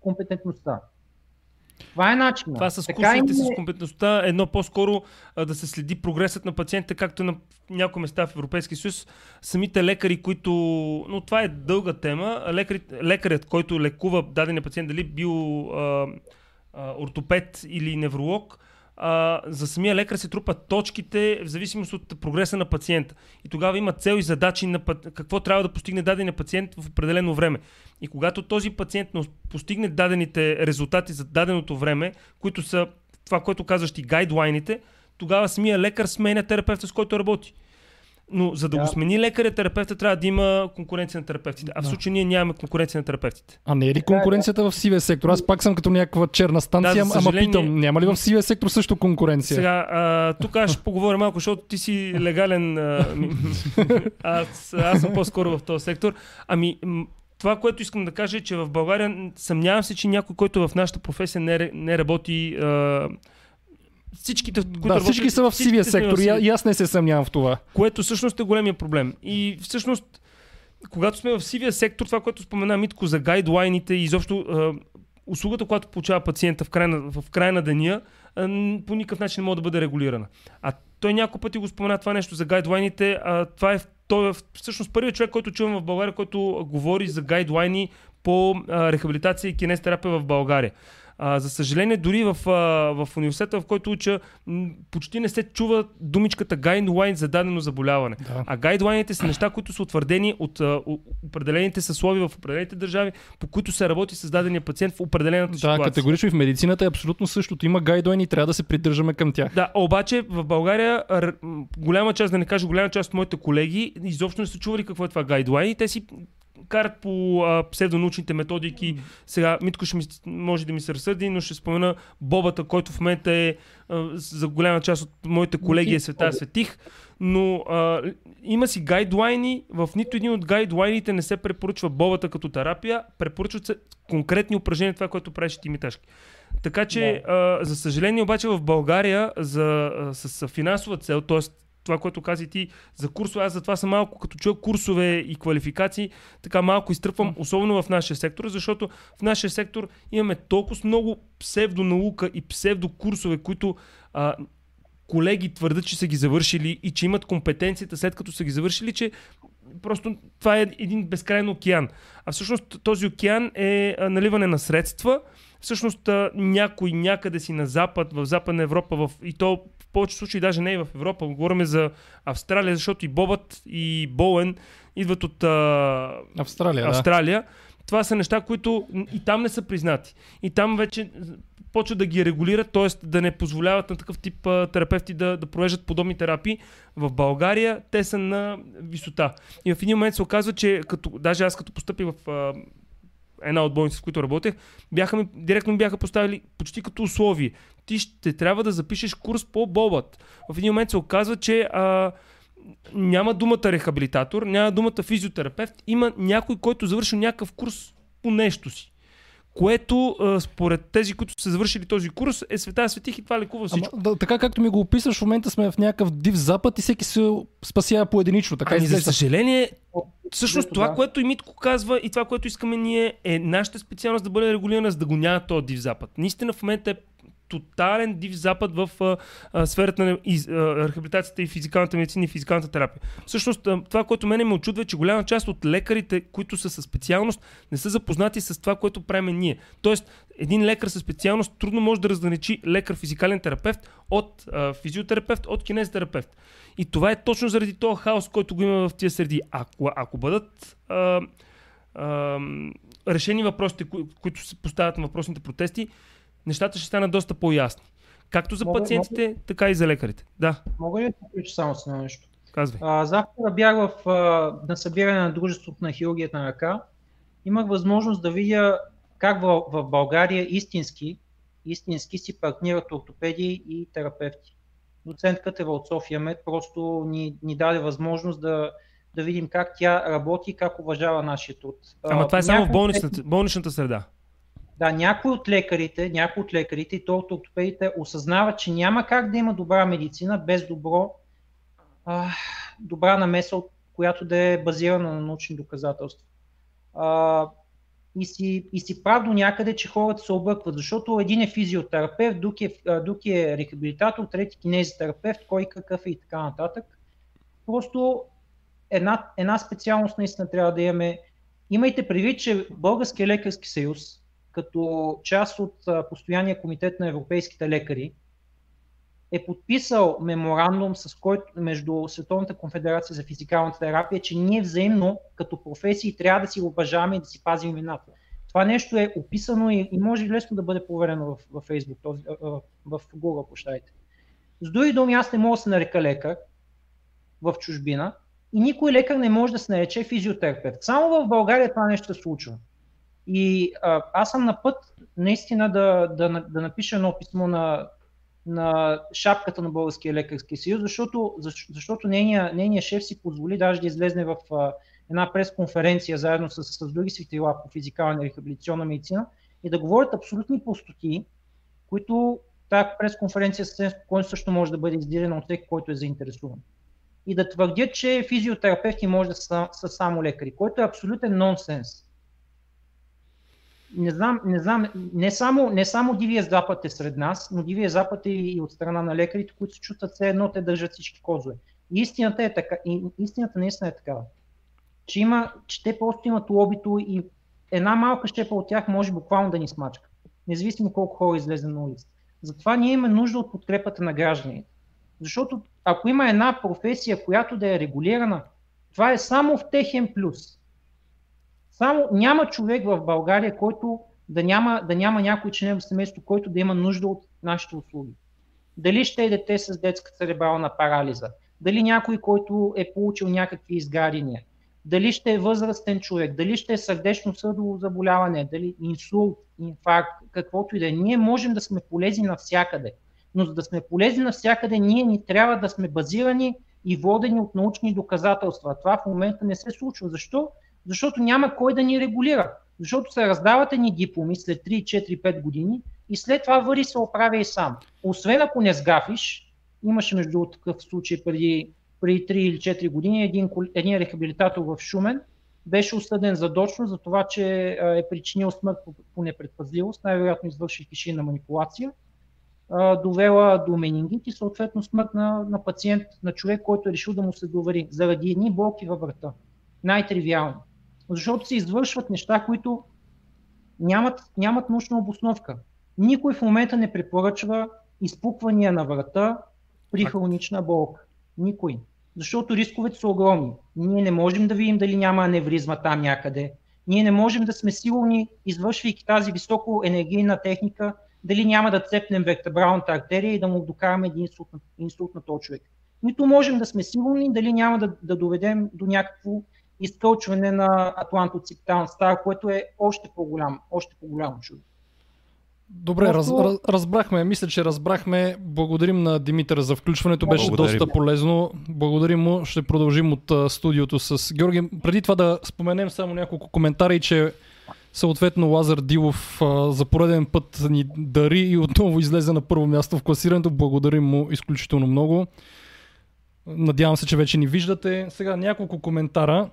компетентността. Това е начинът. Това с курсите, с компетентността, едно по-скоро а, да се следи прогресът на пациента, както на някои места в Европейския съюз. Самите лекари, които... Но това е дълга тема. Лекари, лекарят, който лекува дадения пациент, дали бил а, а, ортопед или невролог, а, за самия лекар се трупат точките в зависимост от прогреса на пациента. И тогава има цел и задачи на какво трябва да постигне дадения пациент в определено време. И когато този пациент постигне дадените резултати за даденото време, които са това, което казваш ти, гайдлайните, тогава самия лекар сменя терапевта, с който работи. Но за да, да. го смени лекаря, терапевта трябва да има конкуренция на терапевтите. А в случай ние нямаме конкуренция на терапевтите. А не е ли конкуренцията в сивия сектор? Аз пак съм като някаква черна станция, да, съжаление... ама питам, няма ли в сивия сектор също конкуренция? Сега, а, тук аз ще поговоря малко, защото ти си легален. А, аз, аз съм по-скоро в този сектор. Ами, това, което искам да кажа е, че в България съмнявам се, че някой, който в нашата професия не, не работи а, всичките, които да, всички са в сивия сектор и, и аз не се съмнявам в това. Което всъщност е големия проблем. И всъщност, когато сме в сивия сектор, това, което спомена Митко за гайдлайните и изобщо услугата, която получава пациента в края на, в края на деня, по никакъв начин не може да бъде регулирана. А той няколко пъти го спомена това нещо за гайдлайните. А, това е, той е всъщност първият човек, който чувам в България, който говори за гайдлайни по а, рехабилитация и кинестерапия в България. А, за съжаление, дори в, а, в университета, в който уча, м- почти не се чува думичката гайдлайн за дадено заболяване. Да. А гайдлайните са неща, които са утвърдени от а, определените съсловия в определените държави, по които се работи с дадения пациент в определената да, ситуация. Да, категорично и в медицината е абсолютно същото. Има гайдлайни и трябва да се придържаме към тях. Да, обаче в България голяма част, да не кажа голяма част от моите колеги, изобщо не са чували какво е това гайдлайн. Те си карат по а, псевдонаучните методики. Сега Митко ще ми, може да ми се разсъди, но ще спомена Бобата, който в момента е а, за голяма част от моите колеги е света светих. Но а, има си гайдлайни. В нито един от гайдлайните не се препоръчва бобата като терапия. Препоръчват се конкретни упражнения, това, което правиш ти Миташки. Така че, да. а, за съжаление, обаче в България за, а, с, с финансова цел, т.е това, което каза ти за курсове, аз затова съм малко като чуя курсове и квалификации, така малко изтръпвам, особено в нашия сектор, защото в нашия сектор имаме толкова много псевдонаука и псевдокурсове, които а, колеги твърдят, че са ги завършили и че имат компетенцията след като са ги завършили, че просто това е един безкрайен океан. А всъщност този океан е наливане на средства, всъщност някой някъде си на запад, в Западна Европа, в, и то повече случаи даже не и в Европа. Говорим за Австралия, защото и Бобът и Боуен идват от а, Австралия. Австралия. Да. Това са неща, които и там не са признати. И там вече почват да ги регулират, т.е. да не позволяват на такъв тип а, терапевти да, да провеждат подобни терапии. В България те са на висота. И в един момент се оказва, че като, даже аз като постъпих в а, една от болниците, в които работех, бяха ми, директно ми бяха поставили почти като условие. Ти ще трябва да запишеш курс по бобът. В един момент се оказва, че а, няма думата рехабилитатор, няма думата физиотерапевт, има някой, който завършил някакъв курс по нещо си което според тези, които са завършили този курс, е света светих и това лекува всичко. Ама, да, така както ми го описаш, в момента сме в някакъв див запад и всеки се спасява поединично. Така ами, за съжаление, всъщност това, което и Митко казва и това, което искаме ние е нашата специалност да бъде регулирана, за да го няма този див запад. Наистина в момента е тотален див запад в а, а, сферата на из, а, рехабилитацията и физикалната медицина и физикалната терапия. Всъщност, а, това, което мене ме очудва, е, че голяма част от лекарите, които са със специалност, не са запознати с това, което правим ние. Тоест, един лекар със специалност трудно може да разграничи лекар физикален терапевт от а, физиотерапевт, от кинезитерапевт. И това е точно заради този хаос, който го има в тия среди. Ако, ако бъдат а, а, решени въпросите, кои, които се поставят на въпросните протести, нещата ще станат доста по-ясни. Както за Мога- пациентите, мога- така и за лекарите. Да, Мога ли да включа само с едно нещо? казвай. А, завтра бях в, а, на събиране на Дружеството на хирургията на ръка. Имах възможност да видя как в, в България истински, истински си партнират ортопеди и терапевти. Доцент Кътева от София Мед просто ни, ни даде възможност да, да видим как тя работи и как уважава нашия труд. Ама това е само в болничната, болничната среда. Да, някои от лекарите, някои от лекарите и то от ортопедите осъзнават, че няма как да има добра медицина без добро, а, добра намеса, която да е базирана на научни доказателства. А, и, си, и си прав до някъде, че хората се объркват, защото един е физиотерапевт, друг е, друг е рехабилитатор, трети кинезитерапевт, кой какъв е и така нататък. Просто една, една специалност наистина трябва да имаме. Имайте предвид, че Българския лекарски съюз, като част от постоянния комитет на европейските лекари, е подписал меморандум с който, между Световната конфедерация за физикалната терапия, че ние взаимно като професии трябва да си уважаваме и да си пазим вината. Това нещо е описано и, и може лесно да бъде проверено в, в Facebook, този, в Google, прощайте. С други думи, аз не мога да се нарека лекар в чужбина и никой лекар не може да се нарече физиотерапевт. Само в България това нещо се случва. И а, аз съм на път наистина да, да, да напиша едно писмо на, на шапката на Българския лекарски съюз, защото, защ- защото нейният нейния шеф си позволи даже да излезне в а, една пресконференция заедно с, с други светила по физикална и рехабилитационна медицина и да говорят абсолютни пустоти, които тази пресконференция съвсем спокойно също може да бъде издирена от всеки, който е заинтересуван. И да твърдят, че физиотерапевти може да са, са само лекари, който е абсолютен нонсенс не знам, не знам, не само, не само Дивия Запад е сред нас, но Дивия Запад е и от страна на лекарите, които се чувстват все едно, те държат всички козове. И истината е така, и истината наистина е такава. Че, има, че те просто имат лобито и една малка щепа от тях може буквално да ни смачка. Независимо колко хора излезе на улица. Затова ние имаме нужда от подкрепата на гражданите. Защото ако има една професия, която да е регулирана, това е само в техен плюс. Само няма човек в България, който да няма, да няма някой член в семейството, който да има нужда от нашите услуги. Дали ще е дете с детска церебрална парализа, дали някой, който е получил някакви изгарения, дали ще е възрастен човек, дали ще е сърдечно-съдово заболяване, дали инсулт, инфаркт, каквото и да е. Ние можем да сме полезни навсякъде. Но за да сме полезни навсякъде, ние ни трябва да сме базирани и водени от научни доказателства. Това в момента не се случва. Защо? Защото няма кой да ни регулира. Защото се раздават ни дипломи след 3, 4, 5 години и след това вари се оправя и сам. Освен ако не сгафиш, имаше между другото такъв случай преди, преди 3 или 4 години, един, един рехабилитатор в Шумен беше осъден задочно за това, че е причинил смърт по, по непредпазливост, най-вероятно извърших шийна манипулация, довела до менингит и съответно смърт на, на пациент, на човек, който е решил да му се довери заради едни болки във врата. Най-тривиално. Защото се извършват неща, които нямат, нямат научна обосновка. Никой в момента не препоръчва изпуквания на врата при хронична болка. Никой. Защото рисковете са огромни. Ние не можем да видим дали няма аневризма там някъде. Ние не можем да сме сигурни, извършвайки тази високо енергийна техника, дали няма да цепнем вертебралната артерия и да му докараме един инсулт, инсулт на този човек. Нито можем да сме сигурни дали няма да, да доведем до някакво изкълчване на атлантоцитален стар, което е още по-голям, още по-голямо чудо. Добре, раз, раз, разбрахме. Мисля, че разбрахме. Благодарим на Димитър за включването. Беше Благодарим. доста полезно. Благодарим му. Ще продължим от а, студиото с Георги. Преди това да споменем само няколко коментари, че съответно Лазар Дилов а, за пореден път ни дари и отново излезе на първо място в класирането. Благодарим му изключително много. Надявам се, че вече ни виждате. Сега няколко коментара.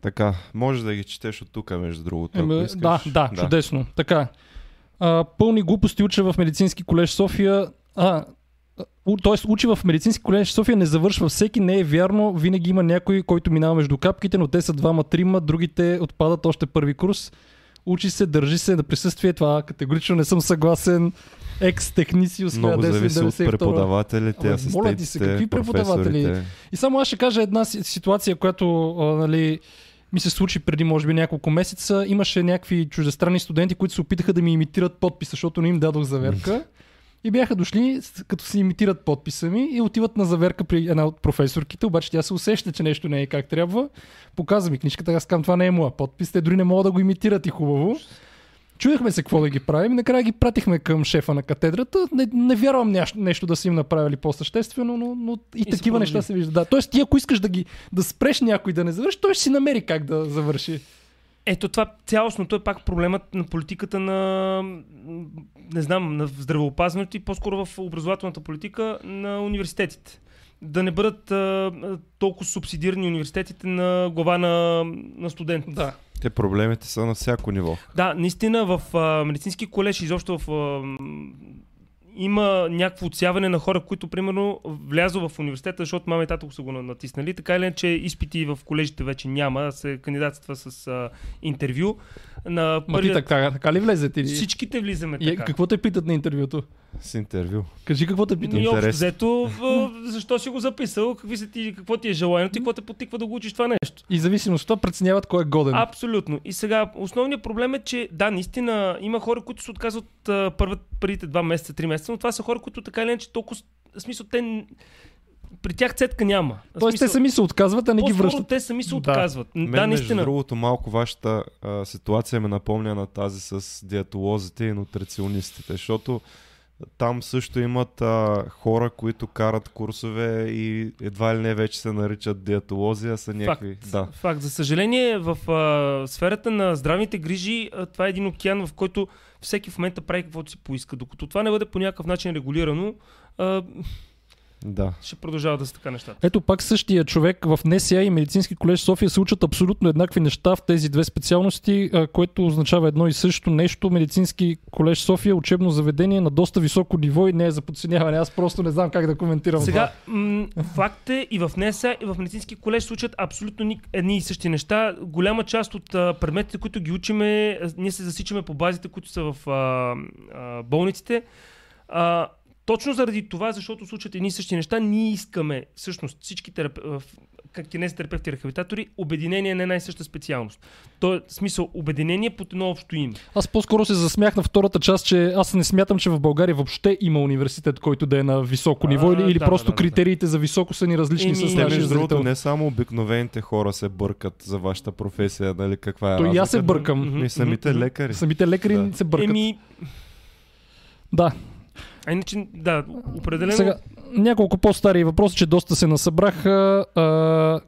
Така, може да ги четеш от тук, между другото. искаш. да, да, да, чудесно. Така. А, пълни глупости уча в медицински колеж София. А, т.е. учи в медицински колеж София не завършва всеки, не е вярно. Винаги има някой, който минава между капките, но те са двама-трима, другите отпадат още първи курс. Учи се, държи се на присъствие. Това категорично не съм съгласен. Екс-техници успя Много зависи от преподавателите, Ама, асистентите, моля ти се, какви преподаватели? И само аз ще кажа една си- ситуация, която а, нали, ми се случи преди може би няколко месеца. Имаше някакви чуждестранни студенти, които се опитаха да ми имитират подписа, защото не им дадох заверка. И бяха дошли, като си имитират подписа ми и отиват на заверка при една от професорките, обаче тя се усеща, че нещо не е как трябва. Показва ми книжката, аз казвам, това не е моя подпис, те дори не могат да го имитират и хубаво. Чудехме се какво да ги правим и накрая ги пратихме към шефа на катедрата. Не, не вярвам няш, нещо да са им направили по-съществено, но, но и, са такива неща се виждат. Да. Тоест ти ако искаш да ги да спреш някой да не завърши, той ще си намери как да завърши. Ето това цялостното е пак проблемът на политиката на не знам, на здравеопазването и по-скоро в образователната политика на университетите. Да не бъдат а, толкова субсидирани университетите на глава на, на студент. Да. Те проблемите са на всяко ниво. Да, наистина в а, медицински колеж, изобщо в. А, има някакво отсяване на хора, които примерно влязо в университета, защото мама и тата го са го на- натиснали. Така или иначе, изпити в колежите вече няма, се кандидатства с а, интервю. На Ма ти така, така ли влезе ти? Всичките влизаме И, така. какво те питат на интервюто? С интервю. Кажи какво те питат. Ми, общо взето, защо си го записал, какви са ти, какво ти е желанието и какво те потиква да го учиш това нещо. И зависимост от това преценяват кой е годен. Абсолютно. И сега, основният проблем е, че да, наистина има хора, които се отказват първат, първите два месеца, три месеца, но това са хора, които така или иначе толкова, в смисъл, те при тях цетка няма. Тоест те смисъл, сами се отказват, а не ги връщат. те сами се Да. отказват. Мен, да, между наистина. другото, малко вашата а, ситуация ме напомня на тази с диетолозите и нутриционистите, защото там също имат а, хора, които карат курсове и едва ли не вече се наричат диетолози, а са някакви... Факт. Да. Факт. За съжаление, в а, сферата на здравните грижи, а, това е един океан, в който всеки в момента прави каквото си поиска. Докато това не бъде по някакъв начин регулирано, а, Да. ще продължава да са така нещата. Ето пак същия човек в НСА и Медицински колеж София се учат абсолютно еднакви неща в тези две специалности, което означава едно и също нещо. Медицински колеж София учебно заведение на доста високо ниво и не е за подценяване. Аз просто не знам как да коментирам Сега, м- факт е и в НЕСА, и в медицински колеж се учат абсолютно ни- едни и същи неща. Голяма част от а, предметите, които ги учиме, ние се засичаме по базите, които са в а, а, болниците. А, точно заради това, защото случат едни и същи неща, ние искаме всъщност всички терап... как кинезитерапевти и рехабилитатори, обединение на една и съща специалност. То е смисъл обединение под едно общо име. Аз по-скоро се засмях на втората част, че аз не смятам, че в България въобще има университет, който да е на високо А, ниво или, или да, просто да, да, да. критериите за високо са ни различни Еми, с нашия между другото, не само обикновените хора се бъркат за вашата професия, нали, каква е То и аз се бъркам. И самите лекари. Самите лекари Да. се бъркат. Еми, Да. А иначе, да, определено. Сега, няколко по-стари въпроси, че доста се насъбраха. А,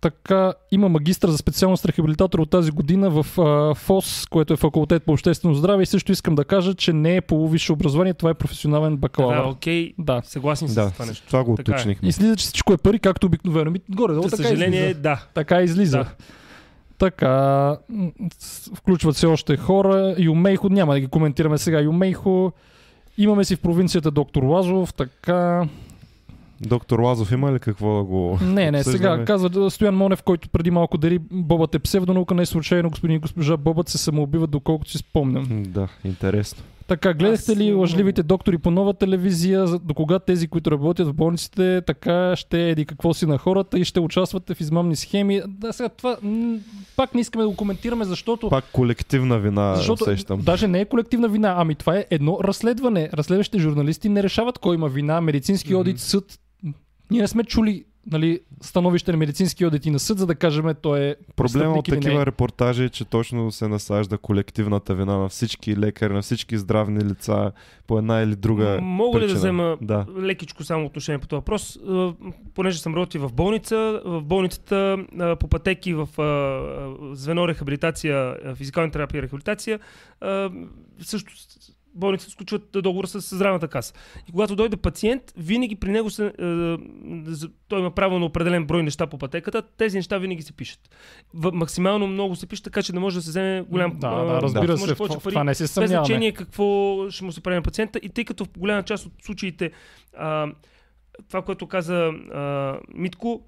така, има магистър за специалност рехабилитатор от тази година в а, ФОС, което е факултет по обществено здраве и също искам да кажа, че не е полувисше образование, това е професионален Да, бакалавър. окей, Да. съгласен с Да, това нещо. това го е. уточнихме. Излиза, че всичко е пари, както обикновено. Ми, горе, За така съжаление, излиза. да. Така излиза. Да. Така, с- включват се още хора. Юмейхо, няма да ги коментираме сега. Юмейхо, имаме си в провинцията доктор Лазов, така. Доктор Лазов има ли какво да го Не, не, обсъждаме? сега казва Стоян Монев, който преди малко дали Бобът е псевдонаука, не случайно господин и госпожа Бобът се самоубиват, доколкото си спомням. Да, интересно. Така, гледахте Аз ли лъжливите доктори по нова телевизия, до кога тези, които работят в болниците, така ще еди какво си на хората и ще участвате в измамни схеми. Да, сега това м, пак не искаме да го коментираме, защото Пак колективна вина защото усещам. даже не е колективна вина, ами това е едно разследване. Разследващите журналисти не решават кой има вина, медицински Мгм. одит, съд. Ние не сме чули нали, становище на медицински одит и на съд, за да кажем той е Проблема от или такива не. репортажи е, че точно се насажда колективната вина на всички лекари, на всички здравни лица по една или друга Мога ли да причина. взема Да. лекичко само отношение по този въпрос? А, Понеже съм работил в болница, в болницата а, по пътеки в звено рехабилитация, физикална терапия и рехабилитация, също болниците сключват договор с здравната каса. И когато дойде пациент, винаги при него се, е, той има право на определен брой неща по пътеката, тези неща винаги се пишат. В, максимално много се пишат, така че да може да се вземе голям Да, да, разбира се, в, пари, това не се без съмняваме. значение какво ще му се прави на пациента. И тъй като в голяма част от случаите, а, това, което каза а, Митко,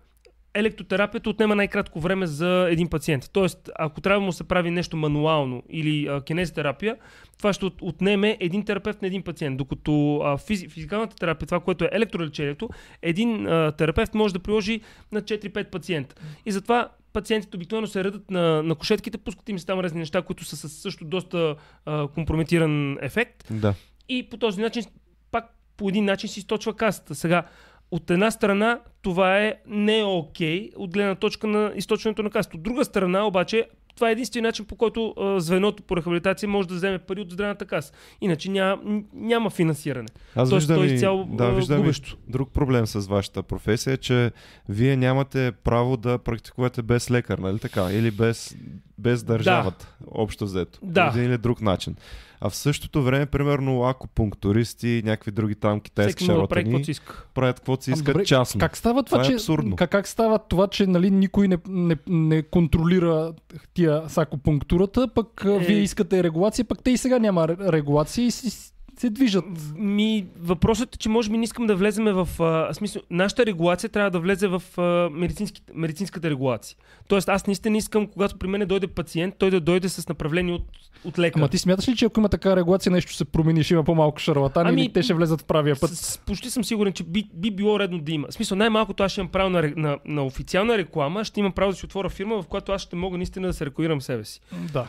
електротерапията отнема най-кратко време за един пациент. Тоест, ако трябва да му се прави нещо мануално или а, кинезитерапия, това ще от- отнеме един терапевт на един пациент. Докато а, физи, физикалната терапия, това, което е електролечението, един а, терапевт може да приложи на 4-5 пациента. И затова пациентите обикновено се редат на, на кошетките, пускат им се там разни неща, които са с също доста а, компрометиран ефект Да. и по този начин пак по един начин си източва касата. Сега, от една страна това е не окей от гледна точка на източването на касата. От друга страна обаче това е единствения начин по който а, звеното по рехабилитация може да вземе пари от здравната каса. Иначе няма, няма финансиране. Аз Тоест, виждам, той изцяло, да, виждам губещо. друг проблем с вашата професия е, че вие нямате право да практикувате без лекар, нали така? Или без, без държавата, общо взето. Да. Един или друг начин. А в същото време, примерно, акупунктуристи, някакви други там китайски Всеки да прави иска. правят каквото си искат добре, частно. Как става това, Това е че, абсурдно. Как, как става това, че нали, никой не, не, не контролира тия с акупунктурата, пък е... Вие искате регулация, пък те и сега няма ре- регулация и си, се движат. Ми, въпросът е, че може би не искам да влеземе в... А, смисъл, нашата регулация трябва да влезе в а, медицински, медицинската регулация. Тоест, аз наистина искам, когато при мен дойде пациент, той да дойде с направление от, от лекар. Ама ти смяташ ли, че ако има така регулация, нещо ще се промени, ще има по-малко шарлатани Ами, или те ще влезат в правия път? С, почти съм сигурен, че би, би било редно да има. В смисъл, най-малкото аз ще имам право на, на, на официална реклама, ще имам право да си отворя фирма, в която аз ще мога наистина да се рекламирам себе си. Да.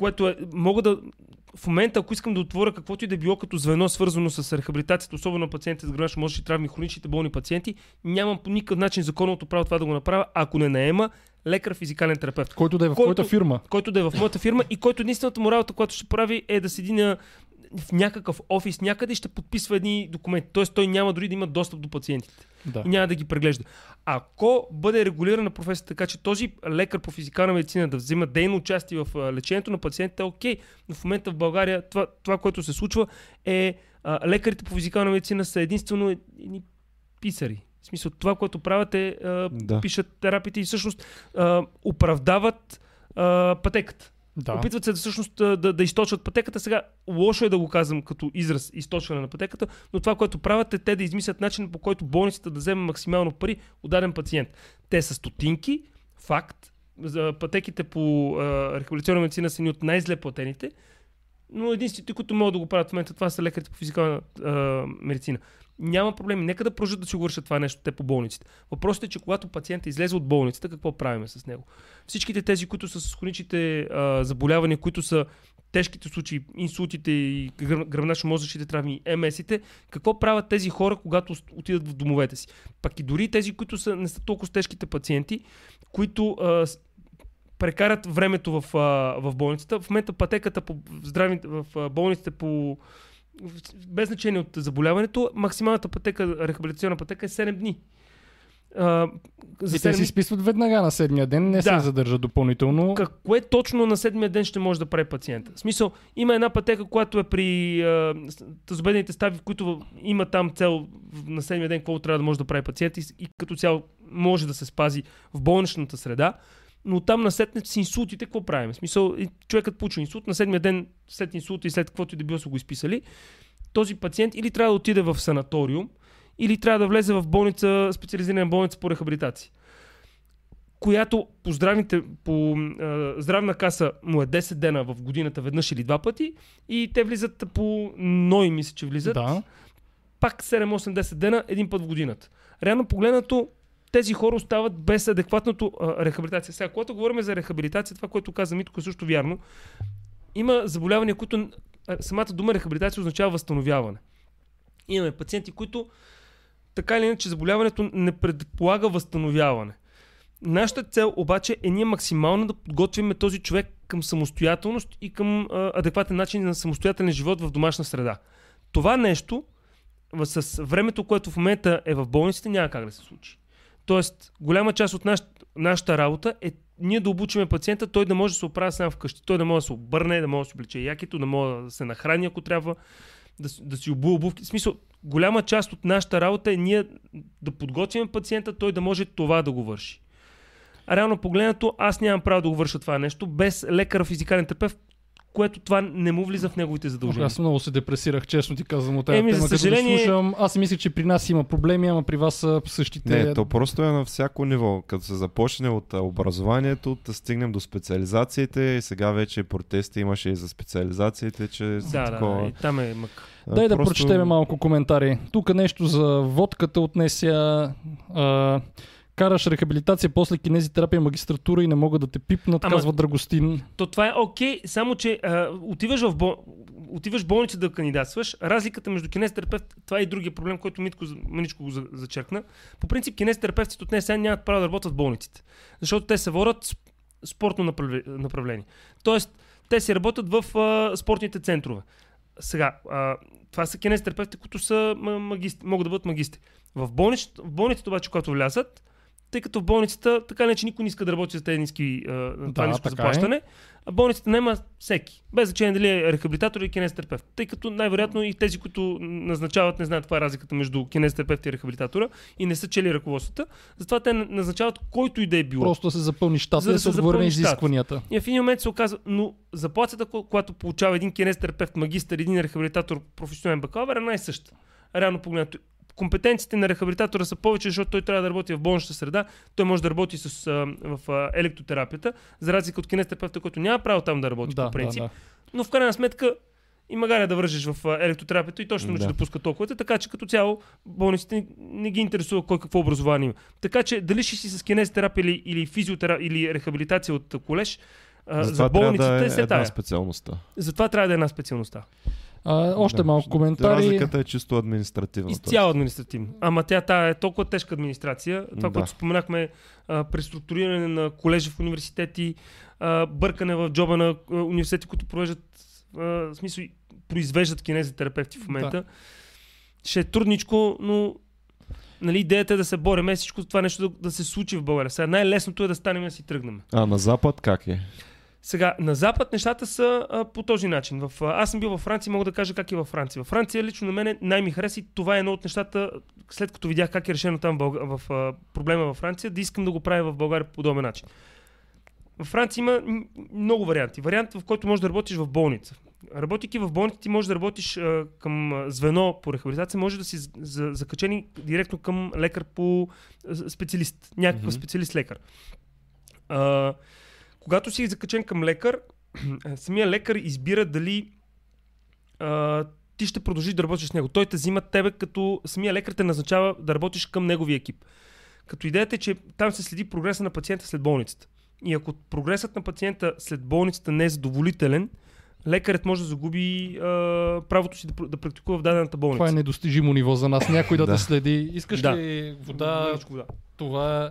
Което е, мога да. В момента, ако искам да отворя каквото и да било като звено, свързано с рехабилитацията, особено на пациентите с гранични мозъчни травми, хроничните болни пациенти, нямам по никакъв начин законното право това да го направя, ако не наема лекар, физикален терапевт. Който да е в Който- твоята фирма. който да е в моята фирма и който единствената му работа, която ще прави е да седи на в някакъв офис някъде и ще подписва едни документи. Тоест той няма дори да има достъп до пациентите Да. и няма да ги преглежда. Ако бъде регулирана професията така, че този лекар по физикална медицина да взима дейно участие в лечението на пациентите, е окей. Но в момента в България това, това което се случва е а, лекарите по физикална медицина са единствено едни писари. В смисъл, това, което правят е а, Да. пишат терапиите и всъщност а, оправдават а, пътеката. Да. Опитват се всъщност да, да източват пътеката. Сега лошо е да го казвам като израз източване на пътеката, но това, което правят е те да измислят начин по който болницата да вземе максимално пари от даден пациент. Те са стотинки, факт. За пътеките по а, рехабилитационна медицина са ни от най-зле платените, но единствените, които могат да го правят в момента, това са лекарите по физикална а, медицина. Няма проблеми. Нека да продължат да си вършат това нещо те по болниците. Въпросът е, че когато пациента излезе от болницата, какво правим с него? Всичките тези, които са с хроничните а, заболявания, които са тежките случаи, инсултите и гръбначно-мозъчните травми, МС-ите, какво правят тези хора, когато отидат в домовете си? Пак и дори тези, които са, не са толкова с тежките пациенти, които а, прекарат времето в, а, в болницата. В момента пътеката по здравните, в а, болниците по без значение от заболяването, максималната пътека, рехабилитационна пътека е 7 дни. А, за И те 7 си списват веднага на седмия ден, не Да. се задържат допълнително. какво е точно на седмия ден ще може да прави пациента? В смисъл, има една пътека, която е при а, тазобедните стави, в които има там цел на седмия ден, какво трябва да може да прави пациент и, и като цяло може да се спази в болничната среда. Но там на сетне с инсултите, какво правим? В смисъл, човекът получи инсулт, на седмия ден след инсулта и след каквото и да било са го изписали, този пациент или трябва да отиде в санаториум, или трябва да влезе в болница, специализирана болница по рехабилитация която по, здравните, по а, здравна каса му е 10 дена в годината веднъж или два пъти и те влизат по НОИ, мисля, че влизат Да. пак 7-8-10 дена един път в годината. Реално погледнато, тези хора остават без адекватното а, рехабилитация. Сега, когато говорим за рехабилитация, това, което каза Митко е също вярно. Има заболявания, които а, самата дума рехабилитация означава възстановяване. Имаме пациенти, които така или иначе заболяването не предполага възстановяване. Нашата цел обаче е ние максимално да подготвим този човек към самостоятелност и към а, адекватен начин на самостоятелен живот в домашна среда. Това нещо с времето, което в момента е в болниците, няма как да се случи. Тоест, голяма част от, наш, нашата работа е ние да обучиме пациента, той да може да се оправя сам вкъщи. Той да може да се обърне, да може да се облече якито, да може да се нахрани, ако трябва, да, да си обува обувки. В смисъл, голяма част от нашата работа е ние да подготвим пациента, той да може това да го върши. А реално погледнато, аз нямам право да го върша това нещо без лекар физикален терапевт, което това не му влиза в неговите задължения. Аз много се депресирах, честно ти казвам от тази Еми, за тема. Като съжаление- го слушам, аз си мислех, че при нас има проблеми, ама при вас са същите. Не, то просто е на всяко ниво. Като се започне от образованието, да стигнем до специализациите и сега вече протести имаше и за специализациите, че Да, да, такова. да, и там е мък. Дай да просто- прочетем малко коментари. Тук нещо за водката отнеся. А, караш рехабилитация, после кинезитерапия, магистратура и не могат да те пипнат, Ама- казва Драгостин. То това е окей, само че а, отиваш в бо... отиваш в болница да кандидатстваш. Разликата между кинезитерапевт, това е и другия проблем, който Митко, Маничко го за- зачеркна. По принцип, кинезитерапевтите от сега нямат право да работят в болниците, защото те се водят с- спортно направле- направление. Тоест, те си работят в а, спортните центрове. Сега, а, това са кинезитерапевти, които са ма- магистри, могат да бъдат магистри. В, болниц, в болницата обаче, когато влязат, тъй като в болницата така не, че никой не иска да работи за тези ниски, а, Да, ниско е. заплащане, а болницата няма всеки. Без значение дали е рехабилитатор или кинезитерапевт. Тъй като най-вероятно и тези, които назначават, не знаят каква е разликата между кинезитерапевта и рехабилитатора и не са чели ръководствата. Затова те назначават който и да е било. Просто да се запълни щата, За да, да се отговори изискванията. И в един момент се оказва, но заплатата, ко- която получава един кинезитерапевт, магистър, един рехабилитатор, професионален бакалавър е най-съща. Реално погледнато. Компетенциите на рехабилитатора са повече, защото той трябва да работи в болнична среда, той може да работи с, а, в а, електротерапията, за разлика от кинезитерапевта, който няма право там да работи Да, по принцип. да, да. Но в крайна сметка и магаре да вържеш в електротерапията и точно научи Да. да. пуска толкова, така че като цяло болниците не, не ги интересува кой какво образование има. Така че дали ще си с кинезитерапия или, или физиотерапия или рехабилитация от колеж, за трябва болниците да е се една тая. специалността. Затова трябва да е една специалността. А, още Да. малко коментари. Разликата е чисто административна. Изцяло административно. Ама тя тая е толкова тежка администрация. Това, Да. което споменахме, а, преструктуриране на колежи в университети, а, бъркане в джоба на а, университети, които провеждат, а, в смисъл, произвеждат кинезитерапевти в момента. Ще е трудничко, но нали, идеята е да се бореме всичко това нещо да, да се случи в България. Сега най-лесното е да станем и да си тръгнем. А на Запад как е? Сега, на Запад нещата са а, по този начин. В, а, аз съм бил във Франция, мога да кажа как е във Франция. Във Франция лично на мен най-ми хареса и това е едно от нещата, след като видях как е решено там в, в а, проблема във Франция, да искам да го правя в България по подобен начин. Във Франция има много варианти. Вариант, в който можеш да работиш в болница. Работейки в болница, ти можеш да работиш а, към звено по рехабилитация, може да си за, закачени директно към лекар по а, специалист, някакъв Мгм. специалист лекар. А, когато си закачен към лекар, самия лекар избира дали а, ти ще продължиш да работиш с него. Той те взима тебе, като самия лекар те назначава да работиш към неговия екип. Като идеята е, че там се следи прогреса на пациента след болницата. И ако прогресът на пациента след болницата не е задоволителен, лекарят може да загуби а, правото си да, да практикува в дадената болница. Това е недостижимо ниво за нас. Някой да, Да. те следи. Искаш Да. ли вода? Вода. Това е...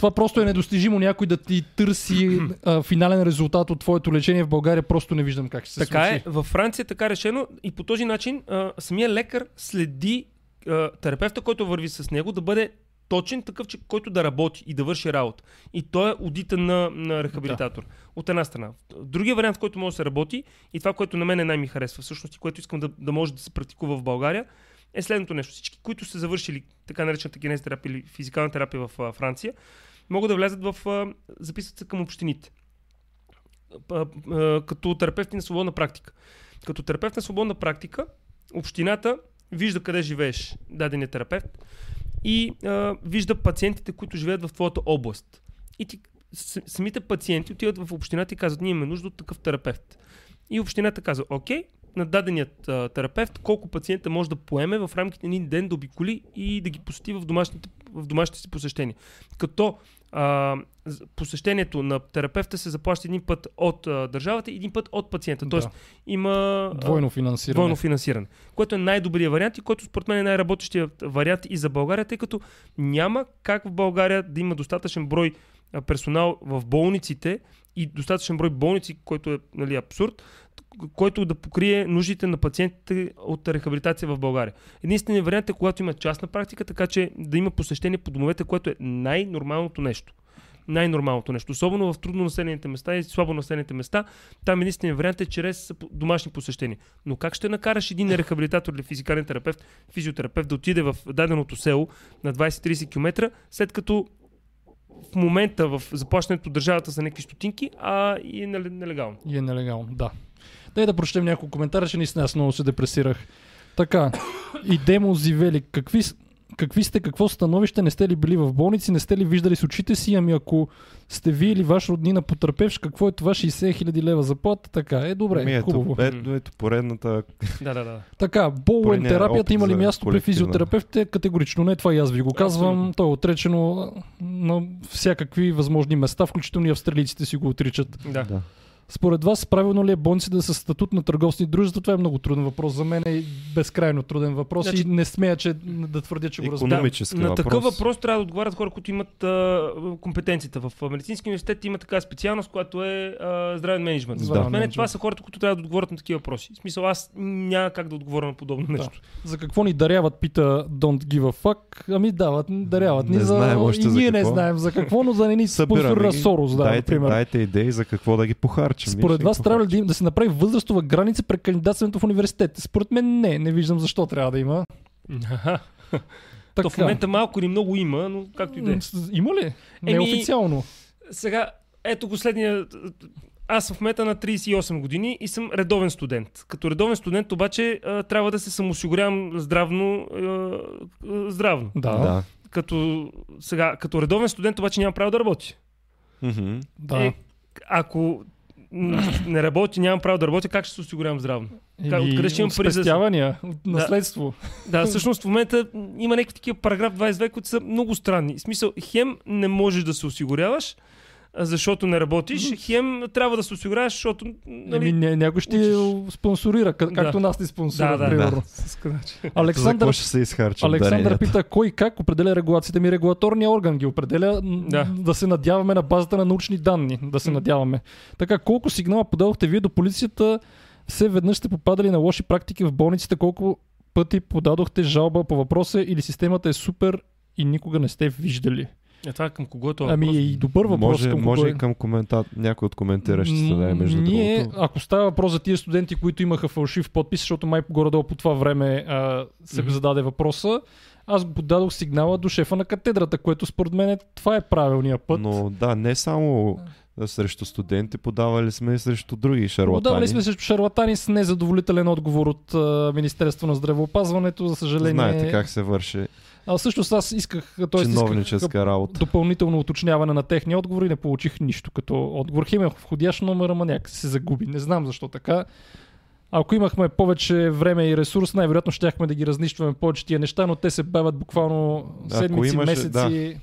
Това просто е недостижимо някой да ти търси а, финален резултат от твоето лечение в България. Просто не виждам как ще се Така случи. е, във Франция е така решено и по този начин а, самия лекар следи а, терапевта, който върви с него, да бъде точен такъв, че, който да работи и да върши работа. И той е одитен на, на рехабилитатор. От една страна. Другия вариант, в който може да се работи и това, което на мен най-ми харесва, всъщност и което искам да, да може да се практикува в България, е следното нещо. Всички, които са завършили така наречената кинезитерапия или физикална терапия в а, Франция, могат да влязат в... Записват се към общините. Като терапевти на свободна практика. Като терапевт на свободна практика, общината вижда къде живееш дадения терапевт и вижда пациентите, които живеят в твоята област. И ти, самите пациенти отиват в общината и казват, ние имаме нужда от такъв терапевт. И общината казва, окей, на даденият а, терапевт, колко пациента може да поеме в рамките на един ден да обиколи и да ги посети в домашните, в домашните си посещения. Като а, посещението на терапевта се заплаща един път от а, държавата и един път от пациента. Тоест Да. има а, Двойно финансиране. двойно финансиране, което е най-добрият вариант и който според мен е най-работещият вариант и за България, тъй като няма как в България да има достатъчен брой персонал в болниците и достатъчен брой болници, който е нали, абсурд, който да покрие нуждите на пациентите от рехабилитация в България. Единственият вариант е когато има частна практика, така че да има посещение по домовете, което е най-нормалното нещо. Най-нормалното нещо. Особено в трудно населените места и слабо населените места. Там единственият вариант е чрез домашни посещения. Но как ще накараш един рехабилитатор или физикален терапевт, физиотерапевт да отиде в даденото село на 20-30 км, след като в момента в заплащането държавата са някакви стотинки, а и е нел- нелегално. И е нелегално, да. Дай да прочетем няколко коментара, че наистина аз много се депресирах. Така, и Демо Зивели, какви, какви сте, какво становище, не сте ли били в болници, не сте ли виждали с очите си, ами ако сте вие или ваш роднина потърпевш, какво е това 60 хиляди лева заплата? Така, е добре, Ми, ето, хубаво. ето, ето поредната Да, да, да. Така, болен терапията има ли място при физиотерапевтите? Категорично не, това и аз ви го казвам. Абсолютно. То е отречено на всякакви възможни места, включително и австралийците си го отричат. да. Да. Според вас, правилно ли е болниците да са статут на търговски дружества? Това е много труден въпрос. За мен е безкрайно труден въпрос Значи- и не смея че, да твърдя, че го разбирам. На въпрос. такъв въпрос трябва да отговарят хора, които имат а, компетенцията. В медицински университет има така специалност, която е а, здравен менеджмент. Здравен Според мен това са хората, които трябва да отговорят на такива въпроси. В смисъл, аз няма как да отговоря на подобно нещо. За какво ни даряват, пита Don't give a fuck. Ами дават, даряват ни Не за... знаем още и за ние не какво. знаем за какво, но да не ни спонсорира. Сорос, да, дайте, например. дайте идеи за какво да ги похарчим. Ние Според вас трябва ли да, им, да се направи възрастова граница при кандидатстването в университет? Според мен не. Не виждам защо трябва да има. Аха. Така. То в момента малко или много има, но както и да е. Има ли? Еми- Неофициално. Сега, ето го следния. Аз съм в мета на 38 години и съм редовен студент. Като редовен студент обаче а, трябва да се самоосигурявам здравно. здравно. Да. Да. Като, сега, като редовен студент обаче нямам право да работя. Мгм. да. Е, ако не работи, нямам право да работя, как ще се осигурявам здравно? как- откъде ще имам пари за- от наследство. Да, всъщност в момента има някакви такива параграф 22, които са много странни. В смисъл, хем не можеш да се осигуряваш, защото не работиш, хем трябва да се осигуряваш, защото... Нали, ня, някой ще учиш. спонсорира, как, Да. както нас ни спонсорира, Да, да, примерно. да. Александър, ще се изхарчат Александър пита кой как определя регулациите ми. Регулаторният орган ги определя Да. да се надяваме на базата на научни данни. Да се надяваме. Така, колко сигнала подадохте вие до полицията? Все веднъж сте попадали на лоши практики в болниците? Колко пъти подадохте жалба по въпроса или системата е супер и никога не сте виждали? Е, това е към кого е това Ами въпрос? и добър въпрос Може, към може кого е. и към коментар, някой от коментиращите да е между Ние, другото. ако става въпрос за тия студенти, които имаха фалшив подпис, защото май горе-долу по това време а, се Мгм. зададе въпроса, аз го подадох сигнала до шефа на катедрата, което според мен е, това е правилният път. Но да, не само срещу студенти, подавали сме и срещу други шарлатани. Подавали сме срещу шарлатани с незадоволителен отговор от а, Министерство на здравеопазването, за съжаление. Знаете как се върши А всъщност аз исках, т.е. исках чиновническа работа. допълнително уточняване на техния отговор и не получих нищо като отговор. Хем е входящ номер, ама някак се загуби. Не знам защо така. Ако имахме повече време и ресурс, най-вероятно щяхме да ги разнищваме повече тия неща, но те се бавят буквално седмици, имаше- месеци.